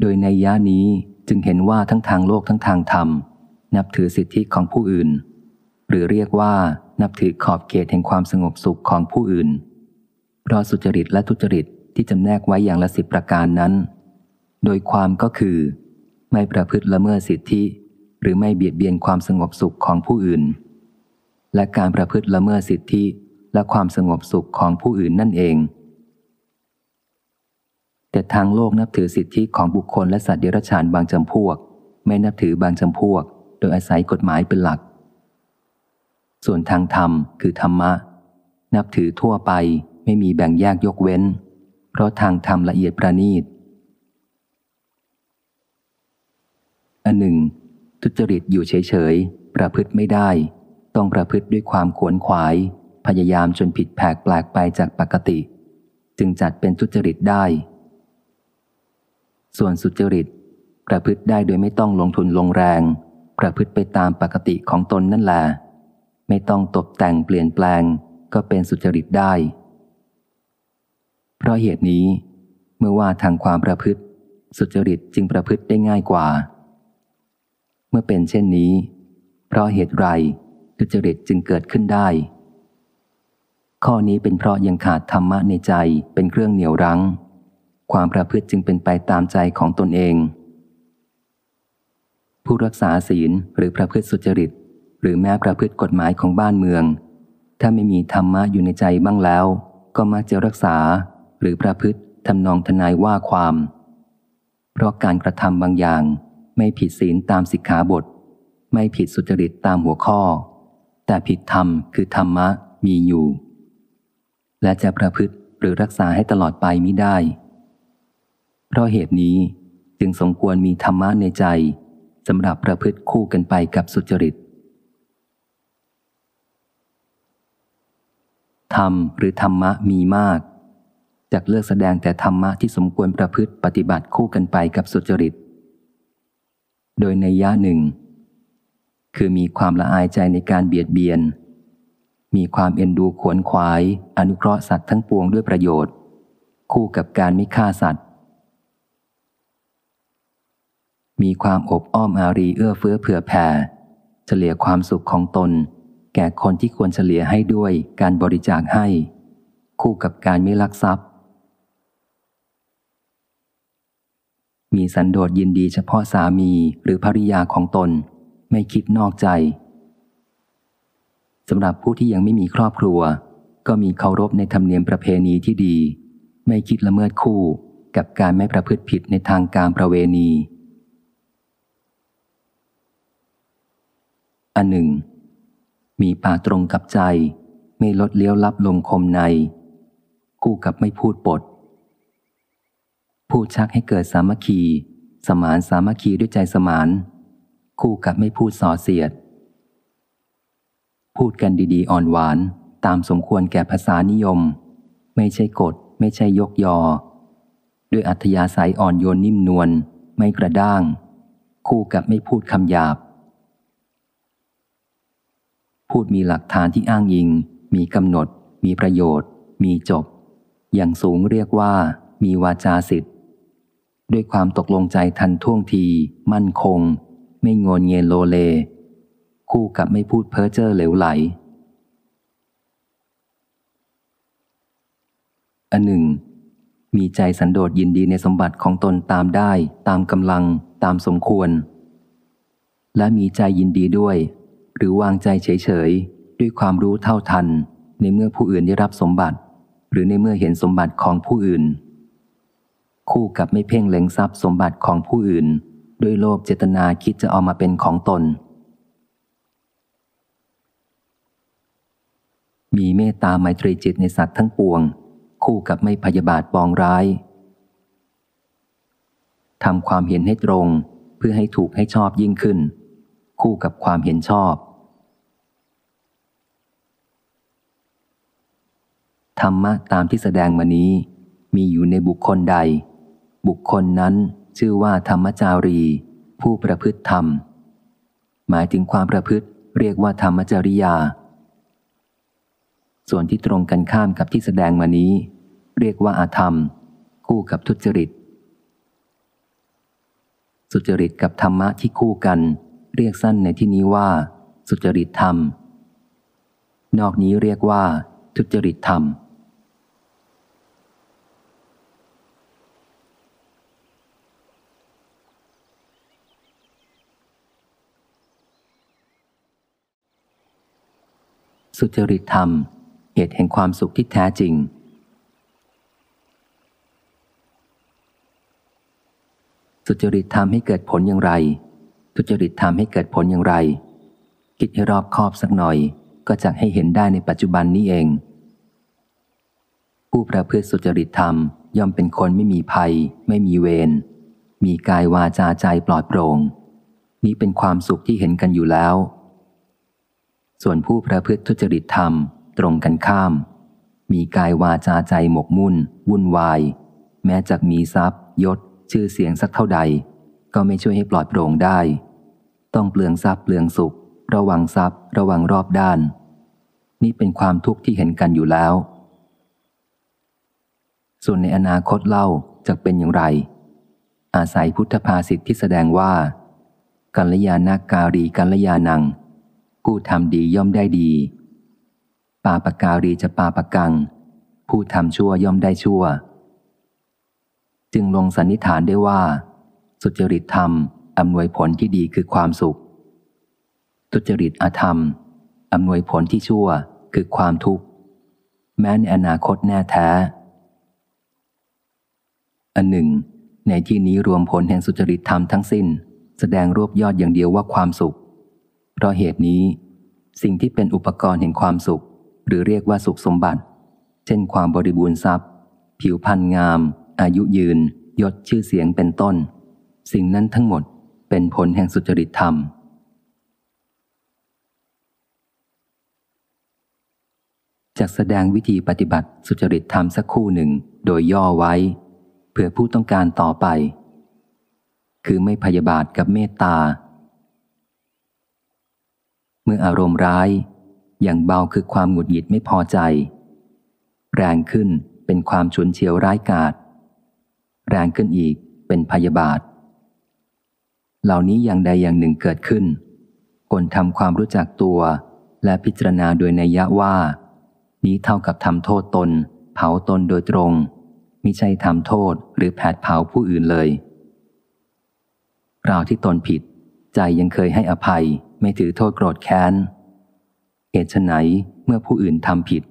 โดยในย่านี้จึงเห็นว่าทั้งทางโลกทั้งทางธรรม นับถือสิทธิของผู้อื่น หรือเรียกว่านับถือขอบเขตแห่งความสงบสุขของผู้อื่นเพราะสุจริตและทุจริตที่จำแนกไว้อย่างละสิบประการนั้น โดยความก็คือ ไม่ประพฤติละเมิดสิทธิ หรือไม่เบียดเบียนความสงบสุขของผู้อื่น และการประพฤติละเมิดสิทธิและความสงบสุขของผู้อื่นนั่นเอง แต่ทางโลกนับถือสิทธิของบุคคลและสัตว์เดรัจฉานบางจำพวก ไม่นับถือบางจำพวก โดยอาศัยกฎหมายเป็นหลัก ส่วนทางธรรมคือธรรมะ นับถือทั่วไปไม่มีแบ่งแยกยกเว้น เพราะทางธรรมละเอียดประณีตอันหนึ่ง ทุจริตอยู่เฉยๆ ประพฤติไม่ได้ ต้องประพฤติด้วยความขวนขวาย พยายามจนผิดแผกแปลกไปจากปกติ จึงจัดเป็นทุจริตได้ ส่วนสุจริต ประพฤติได้โดยไม่ต้องลงทุนลงแรง ประพฤติไปตามปกติของตนนั่นแหละไม่ต้องตกแต่งเปลี่ยนแปลงก็เป็นสุจริตได้ เพราะเหตุนี้ เมื่อว่าทางความประพฤติ สุจริตจึงประพฤติได้ง่ายกว่า เมื่อเป็นเช่นนี้ เพราะเหตุไรทุจริตจึงเกิดขึ้นได้ ข้อนี้เป็นเพราะยังขาดธรรมะในใจเป็นเครื่องเหนี่ยวรั้ง ความประพฤติจึงเป็นไปตามใจของตนเอง ผู้รักษาศีลหรือประพฤติสุจริต หรือแม้ประพฤติกฎหมายของบ้านเมือง ถ้าไม่มีธรรมะอยู่ในใจบ้างแล้ว ก็มักจะรักษา หรือประพฤติทำนองทนายว่าความ เพราะการกระทำบางอย่าง ไม่ผิดศีลตามสิกขาบท ไม่ผิดสุจริตตามหัวข้อ แต่ผิดธรรมคือธรรมะมีอยู่ และจะประพฤติหรือรักษาให้ตลอดไปมิได้ เพราะเหตุนี้จึงสมควรมีธรรมะในใจสำหรับประพฤติคู่กันไปกับสุจริต ธรรมหรือธรรมะมีมากจากเลือกแสดงแต่ธรรมะที่สมควรประพฤติปฏิบัติคู่กันไปกับสุจริต โดยในย่าหนึ่ง คือมีความละอายใจในการเบียดเบียน มีความเอ็นดูขวนขวาย อนุเคราะห์สัตว์ทั้งปวงด้วยประโยชน์ คู่กับการไม่ฆ่าสัตว์ มีความอบอ้อมอารีเอื้อเฟื้อเผื่อแผ่ เฉลี่ยความสุขของตน แก่คนที่ควรเฉลี่ยให้ด้วยการบริจาคให้ คู่กับการไม่ลักทรัพย์ มีสันโดษยินดีเฉพาะสามีหรือภริยาของตน ไม่คิดนอกใจ สำหรับผู้ที่ยังไม่มีครอบครัว ก็มีเคารพในธรรมเนียมประเพณีที่ดี ไม่คิดละเมิดคู่ กับการไม่ประพฤติผิดในทางการประเวณี อันหนึ่ง มีป่าตรงกับใจ ไม่ลดเลี้ยวลับลงคมใน คู่กับไม่พูดปด พูดชักให้เกิดสามัคคี สมานสามัคคีด้วยใจสมาน คู่กับไม่พูดส่อเสียด พูดกันดีๆ อ่อนหวานตามสมควรแก่ภาษานิยม ไม่ใช่กฎไม่ใช่ยกยอ ด้วยอัธยาศัยอ่อนโยนนิ่มนวลไม่กระด้าง คู่กับไม่พูดคำหยาบ พูดมีหลักฐานที่อ้างยิง มีกำหนด มีประโยชน์ มีจบ อย่างสูงเรียกว่า มีวาจาสิทธิ์ด้วยความตกลงใจทันท่วงที มั่นคง ไม่งนเงียโลเล คู่กับไม่พูดเพ้อเจ้อเหลวไหล อันหนึ่ง มีใจสันโดษยินดีในสมบัติของตนตามได้ ตามกำลัง ตามสมควร และมีใจยินดีด้วย หรือวางใจเฉยๆ ด้วยความรู้เท่าทัน ในเมื่อผู้อื่นได้รับสมบัติ หรือในเมื่อเห็นสมบัติของผู้อื่น คู่กับไม่เพ่งเล็งทรัพย์สมบัติของผู้อื่น ด้วยโลภเจตนาคิดจะเอามาเป็นของตน มีเมตตาไมตรีจิตในสัตว์ทั้งปวง คู่กับไม่พยาบาทปองร้ายทำความเห็นให้ตรงเพื่อให้ถูกให้ชอบยิ่งขึ้น คู่กับความเห็นชอบ ธรรมะตามที่แสดงมานี้ มีอยู่ในบุคคลใด บุคคลนั้นชื่อว่าธรรมจารี ผู้ประพฤติธรรม หมายถึงความประพฤติเรียกว่าธรรมจริยา ส่วนที่ตรงกันข้ามกับที่แสดงมานี้ เรียกว่าอาธรรม คู่กับทุจริต สุจริตกับธรรมะที่คู่กัน เรียกสั้นในที่นี้ว่า สุจริตธรรม นอกนี้เรียกว่า ทุจริตธรรม สุจริตธรรม เหตุแห่งความสุขที่แท้จริง สุจริตทำให้เกิดผลอย่างไร ทุจริตทำให้เกิดผลอย่างไร คิดให้รอบคอบสักหน่อย ก็จะให้เห็นได้ในปัจจุบันนี้เอง ผู้ประพฤติสุจริตธรรมย่อมเป็นคนไม่มีภัย ไม่มีเวร มีกายวาจาใจปลอดโปร่ง นี้เป็นความสุขที่เห็นกันอยู่แล้ว ส่วนผู้ประพฤติทุจริตธรรม ตรงกันข้าม มีกายวาจาใจหมกมุ่น วุ่นวาย แม้จะมีทรัพย์ ยศ ชื่อเสียงสักเท่าใด ก็ไม่ช่วยให้ปลอดโปร่งได้ ต้องเปลืองทรัพย์เปลืองสุข ระวังทรัพย์ ระวังรอบด้าน นี่เป็นความทุกข์ที่เห็นกันอยู่แล้ว ส่วนในอนาคตเล่าจะเป็นอย่างไร อาศัยพุทธภาษิตที่แสดงว่า กัลยาณาการีกัลยาณัง ผู้ทำดีย่อมได้ดี ปาปการีจะปาปกัง ผู้ทำชั่วย่อมได้ชั่ว จึงลงสันนิษฐานได้ว่า สุจริตธรรมอำนวยผลที่ดีคือความสุข ทุจริตอธรรมอำนวยผลที่ชั่วคือความทุกข์ แม้ในอนาคตแน่แท้ อันหนึ่ง ในที่นี้รวมผลแห่งสุจริตธรรมทั้งสิ้น แสดงรวบยอดอย่างเดียวว่าความสุข เพราะเหตุนี้ สิ่งที่เป็นอุปกรณ์แห่งความสุข หรือเรียกว่าสุขสมบัติ เช่นความบริบูรณ์ทรัพย์ ผิวพรรณงาม อายุยืน ยศชื่อเสียงเป็นต้น สิ่งนั้นทั้งหมดเป็นผลแห่งสุจริตธรรมจากแสดงวิธีปฏิบัติสุจริตธรรมสักคู่หนึ่งโดยย่อไว้ เพื่อผู้ต้องการต่อไป คือไม่พยาบาทกับเมตตา มื่ออารมณ์ร้าย อย่างเบาคือความหงุดหงิดไม่พอใจ แรงขึ้นเป็นความฉุนเฉียวร้ายกาจแรงขึ้นอีกเป็นพยาบาท เหล่านี้อย่างใดอย่างหนึ่งเกิดขึ้นคนทำความรู้จักตัวและพิจารณาโดยนัยยะว่า นี้เท่ากับทำโทษตน เผาตนโดยตรงมิใช่ทำโทษหรือแผดเผาผู้อื่นเลยราวที่ตนผิด ใจยังเคยให้อภัย ไม่ถือโทษโกรธแค้นเหตุไหนเมื่อผู้อื่นทำผิด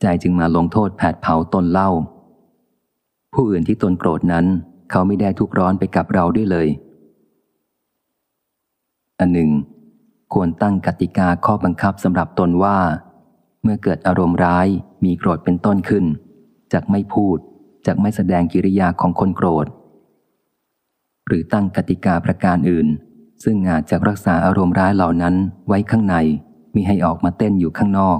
ใจจึงมาลงโทษแผดเผาตนเล่า ผู้อื่นที่ตนโกรธนั้น เขาไม่ได้ทุกร้อนไปกับเราด้วยเลย อันหนึ่ง ควรตั้งกติกาข้อบังคับสำหรับตนว่า เมื่อเกิดอารมณ์ร้ายมีโกรธเป็นต้นขึ้นจากไม่พูดจากไม่แสดงกิริยาของคนโกรธ หรือตั้งกติกาประการอื่น ซึ่งอาจจะรักษาอารมณ์ร้ายเหล่านั้นไว้ข้างในมิให้ออกมาเต้นอยู่ข้างนอก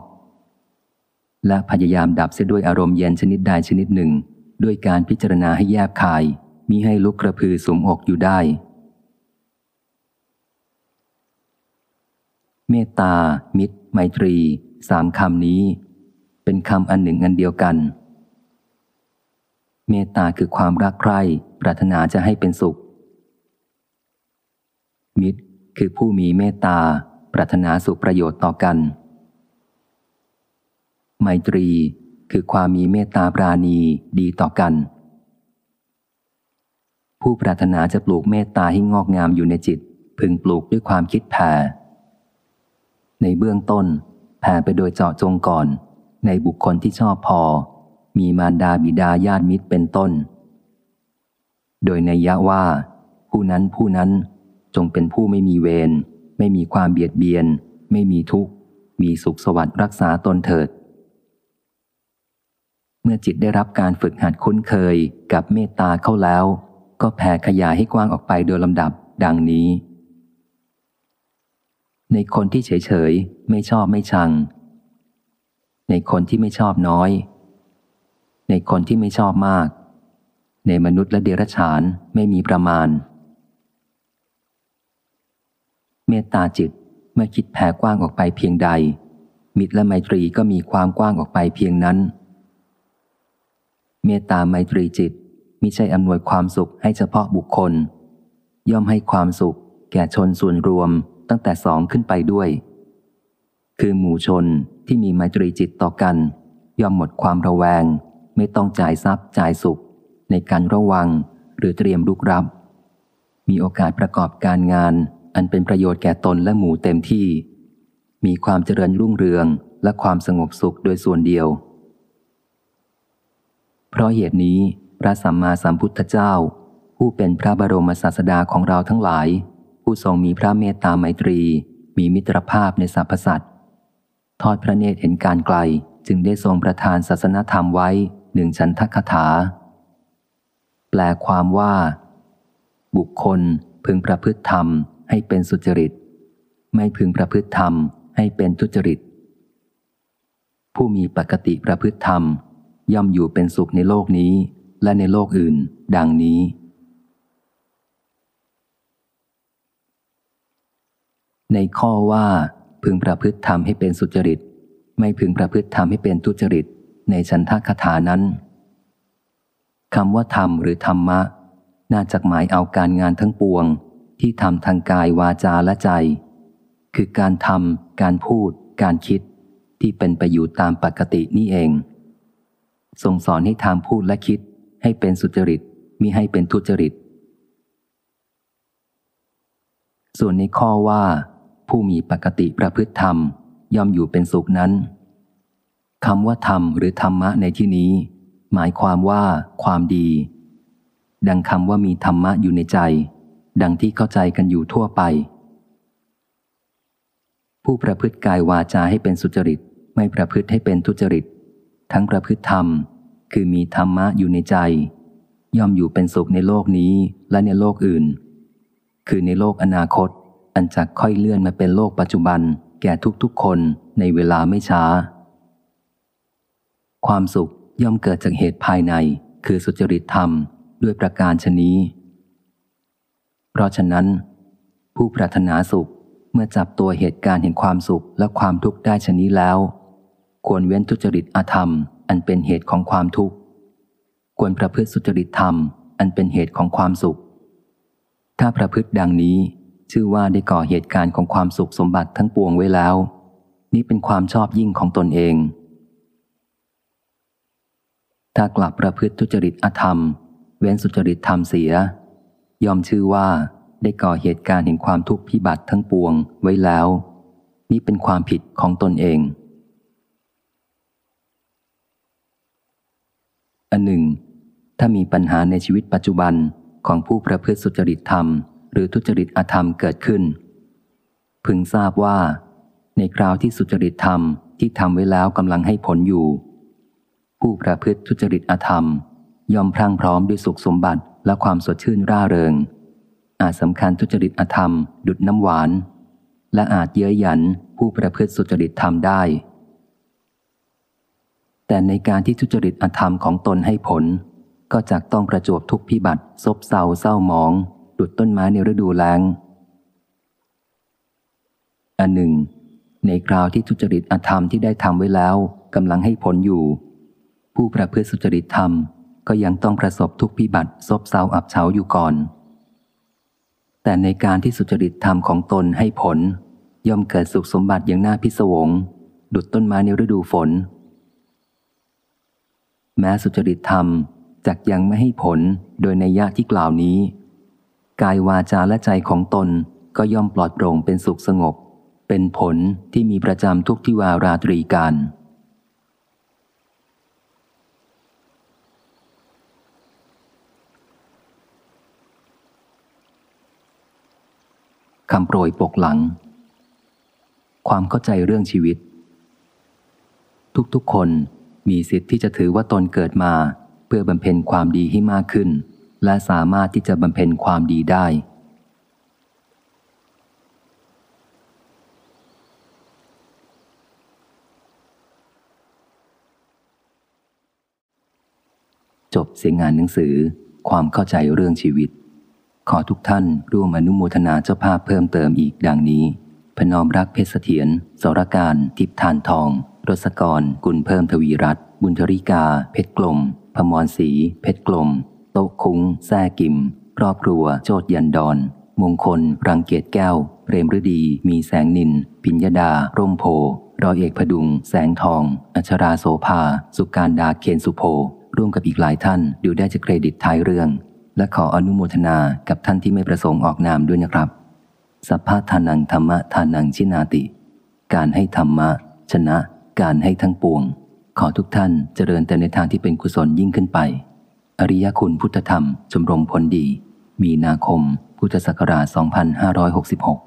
และพยายามดับเสียด้วยอารมณ์เย็นชนิดใดชนิดหนึ่ง ด้วยการพิจารณาให้แยบคายมิให้ลุกกระพือสมอกอยู่ได้ เมตตา มิตร ไมตรี สามคำนี้ เป็นคำอันหนึ่งอันเดียวกัน เมตตาคือความรักใคร่ ปรารถนาจะให้เป็นสุข มิตรคือผู้มีเมตตา ปรารถนาสุขประโยชน์ต่อกัน ไมตรีคือความมีเมตตาปราณีดีต่อกัน ผู้ปรารถนาจะปลูกเมตตาให้งอกงามอยู่ในจิต พึงปลูกด้วยความคิดแผ่ ในเบื้องต้น แผ่ไปโดยเจาะจงก่อน ในบุคคลที่ชอบพอ มีมารดาบิดาญาติมิตรเป็นต้น โดยในยะว่า ผู้นั้นผู้นั้น จงเป็นผู้ไม่มีเวร ไม่มีความเบียดเบียน ไม่มีทุกข์ มีสุขสวัสดิ์รักษาตนเถิด เมื่อจิตได้รับการฝึกหัดคุ้นเคยกับเมตตาเข้าแล้ว ก็แผ่ขยายให้กว้างออกไปโดยลำดับดังนี้ ในคนที่เฉยๆไม่ชอบไม่ชัง ในคนที่ไม่ชอบน้อย ในคนที่ไม่ชอบมาก ในมนุษย์และเดรัจฉานไม่มีประมาณ เมตตาจิตเมื่อคิดแผ่กว้างออกไปเพียงใด มิตรและไมตรีก็มีความกว้างออกไปเพียงนั้น เมตตาไมตรีจิตมิใช่อำนวยความสุขให้เฉพาะบุคคล ย่อมให้ความสุข แก่ชนส่วนรวมตั้งแต่สองขึ้นไปด้วย คือหมู่ชนที่มีไมตรีจิตต่อกัน ย่อมหมดความระแวง ไม่ต้องจ่ายทรัพย์จ่ายสุข ในการระวังหรือเตรียมลุกรับ มีโอกาสประกอบการงาน อันเป็นประโยชน์แก่ตนและหมู่เต็มที่ มีความเจริญรุ่งเรืองและความสงบสุขโดยส่วนเดียว เพราะเหตุนี้พระสัมมาสัมพุทธเจ้า ผู้เป็นพระบรมศาสดาของเราทั้งหลาย ผู้ทรงมีพระเมตตาไมตรี มีมิตรภาพในสรรพสัตว์ทอดพระเนตรเห็นการไกลจึงได้ทรงประทานศาสนธรรมไว้หนึ่งฉันทคถา แปลความว่า บุคคลพึงประพฤติธรรม ให้เป็นสุจริต ไม่พึงประพฤติธรรมให้เป็นทุจริต ผู้มีปกติประพฤติธรรม ย่อมอยู่เป็นสุขในโลกนี้และในโลกอื่น ดังนี้ ในข้อว่าพึงประพฤติธรรมให้เป็นสุจริต ไม่พึงประพฤติธรรมให้เป็นทุจริต ในฉันทคถานั้นคำว่าธรรมหรือธรรมะ น่าจะหมายเอาการงานทั้งปวง ที่ทำทางกายวาจาและใจ คือการทำการพูด การคิด ที่เป็นไปอยู่ตามปกตินี่เองส่งสอนให้ทำพูดและคิด ให้เป็นสุจริตมิให้เป็นทุจริต ส่วนในข้อว่า ผู้มีปกติประพฤติธรรม ย่อมอยู่เป็นสุขนั้นคำว่าธรรมหรือธรรมะในที่นี้ หมายความว่า ความดี ดังคำว่ามีธรรมะอยู่ในใจ ดังที่เข้าใจกันอยู่ทั่วไป ผู้ประพฤติกายวาจาให้เป็นสุจริต ไม่ประพฤติให้เป็นทุจริต ทั้งประพฤติธรรม คือมีธรรมะอยู่ในใจ ย่อมอยู่เป็นสุขในโลกนี้และในโลกอื่น คือในโลกอนาคต อันจะค่อยเลื่อนมาเป็นโลกปัจจุบัน แก่ทุกๆคนในเวลาไม่ช้า ความสุขย่อมเกิดจากเหตุภายใน คือสุจริตธรรมด้วยประการชนี้ เพราะฉะนั้น ผู้ปรารถนาสุขเมื่อจับตัวเหตุการณ์เห็นความสุขและความทุกข์ได้ชนี้แล้ว ควรเว้นทุจริตอธรรม อันเป็นเหตุของความทุกข์ ควรประพฤติสุจริตธรรม อันเป็นเหตุของความสุข ถ้าประพฤติดังนี้ ชื่อว่าได้ก่อเหตุการณ์ของความสุขสมบัติทั้งปวงไว้แล้ว นี่เป็นความชอบยิ่งของตนเอง ถ้ากลับประพฤติทุจริตอธรรม เว้นสุจริตธรรมเสีย ยอมชื่อว่าได้ก่อเหตุการณ์แห่งความทุกข์พิบัติทั้งปวงไว้แล้ว นี่เป็นความผิดของตนเอง อันหนึ่ง ถ้ามีปัญหาในชีวิตปัจจุบันของผู้ประพฤติสุจริตธรรม หรือทุจริตอธรรมเกิดขึ้น พึงทราบว่า ในคราวที่สุจริตธรรมที่ทำไว้แล้วกำลังให้ผลอยู่ ผู้ประพฤติทุจริตอธรรม ยอมพรั่งพร้อมด้วยสุขสมบัติ และความสดชื่นร่าเริง อาจสำคัญทุจริตอธรรม ดุดน้ำหวาน และอาจเย้ยหยันผู้ประพฤติสุจริตธรรมได้ แต่ในการที่ทุจริตอธรรมของตนให้ผล ก็จักต้องประจวบทุกพิบัติซบเศร้าเศร้าหมอง ดุดต้นไม้ในฤดูแล้งอันหนึ่ง ในคราวที่ทุจริตอธรรมที่ได้ทำไว้แล้วกำลังให้ผลอยู่ ผู้ประพฤติสุจริตธรรม ก็ยังต้องประสบทุกพิบัติซบเซาอับเฉาอยู่ก่อน แต่ในการที่สุจริตธรรมของตนให้ผล ย่อมเกิดสุขสมบัติอย่างน่าพิศวง ดุดต้นไม้ในฤดูฝน แม้สุจริตธรรมจักยังไม่ให้ผลโดยในยะที่กล่าวนี้ กายวาจาและใจของตนก็ย่อมปลอดโปร่งเป็นสุขสงบ เป็นผลที่มีประจำทุกที่วาราตรีการ คำโปรยปกหลัง ความเข้าใจเรื่องชีวิต ทุกๆคนมีสิทธิ์ที่จะถือว่าตนเกิดมาเพื่อบำเพ็ญความดีให้มากขึ้น และสามารถที่จะบำเพ็ญความดีได้ จบเสียงงานหนังสือความเข้าใจเรื่องชีวิต ขอทุกท่านร่วมอนุโมทนาเจ้าภาพเพิ่มเติมอีกดังนี้ พนอมรักเพชรเสถียรสรการ ทิพทานทอง รสกร กุลเพิ่มทวีรัตบุญธริกา เพชรกลม พมรศรีเพชรกลม โตะคุ้ง แซ่กิม ครอบครัว โจดยันดอนมงคล รังเกตแก้วเรมฤดี มีแสงนิน ปิญญดา ร่มโพรอยเอกพดุง แสงทอง อัชราโสภา สุการดาเคนสุโพร่วมกับอีกหลายท่านดูได้จากเครดิตท้ายเรื่อง และขออนุโมทนากับท่านที่ไม่ประสงค์ออกนามด้วยนะครับ สัพพะทานังธรรมะทานังชินาติ การให้ธรรมะ ชนะ การให้ทั้งปวง ขอทุกท่านเจริญแต่ในทางที่เป็นกุศลยิ่งขึ้นไป อริยคุณพุทธธรรมชมรมผลดี มีนาคม พุทธศักราช 2566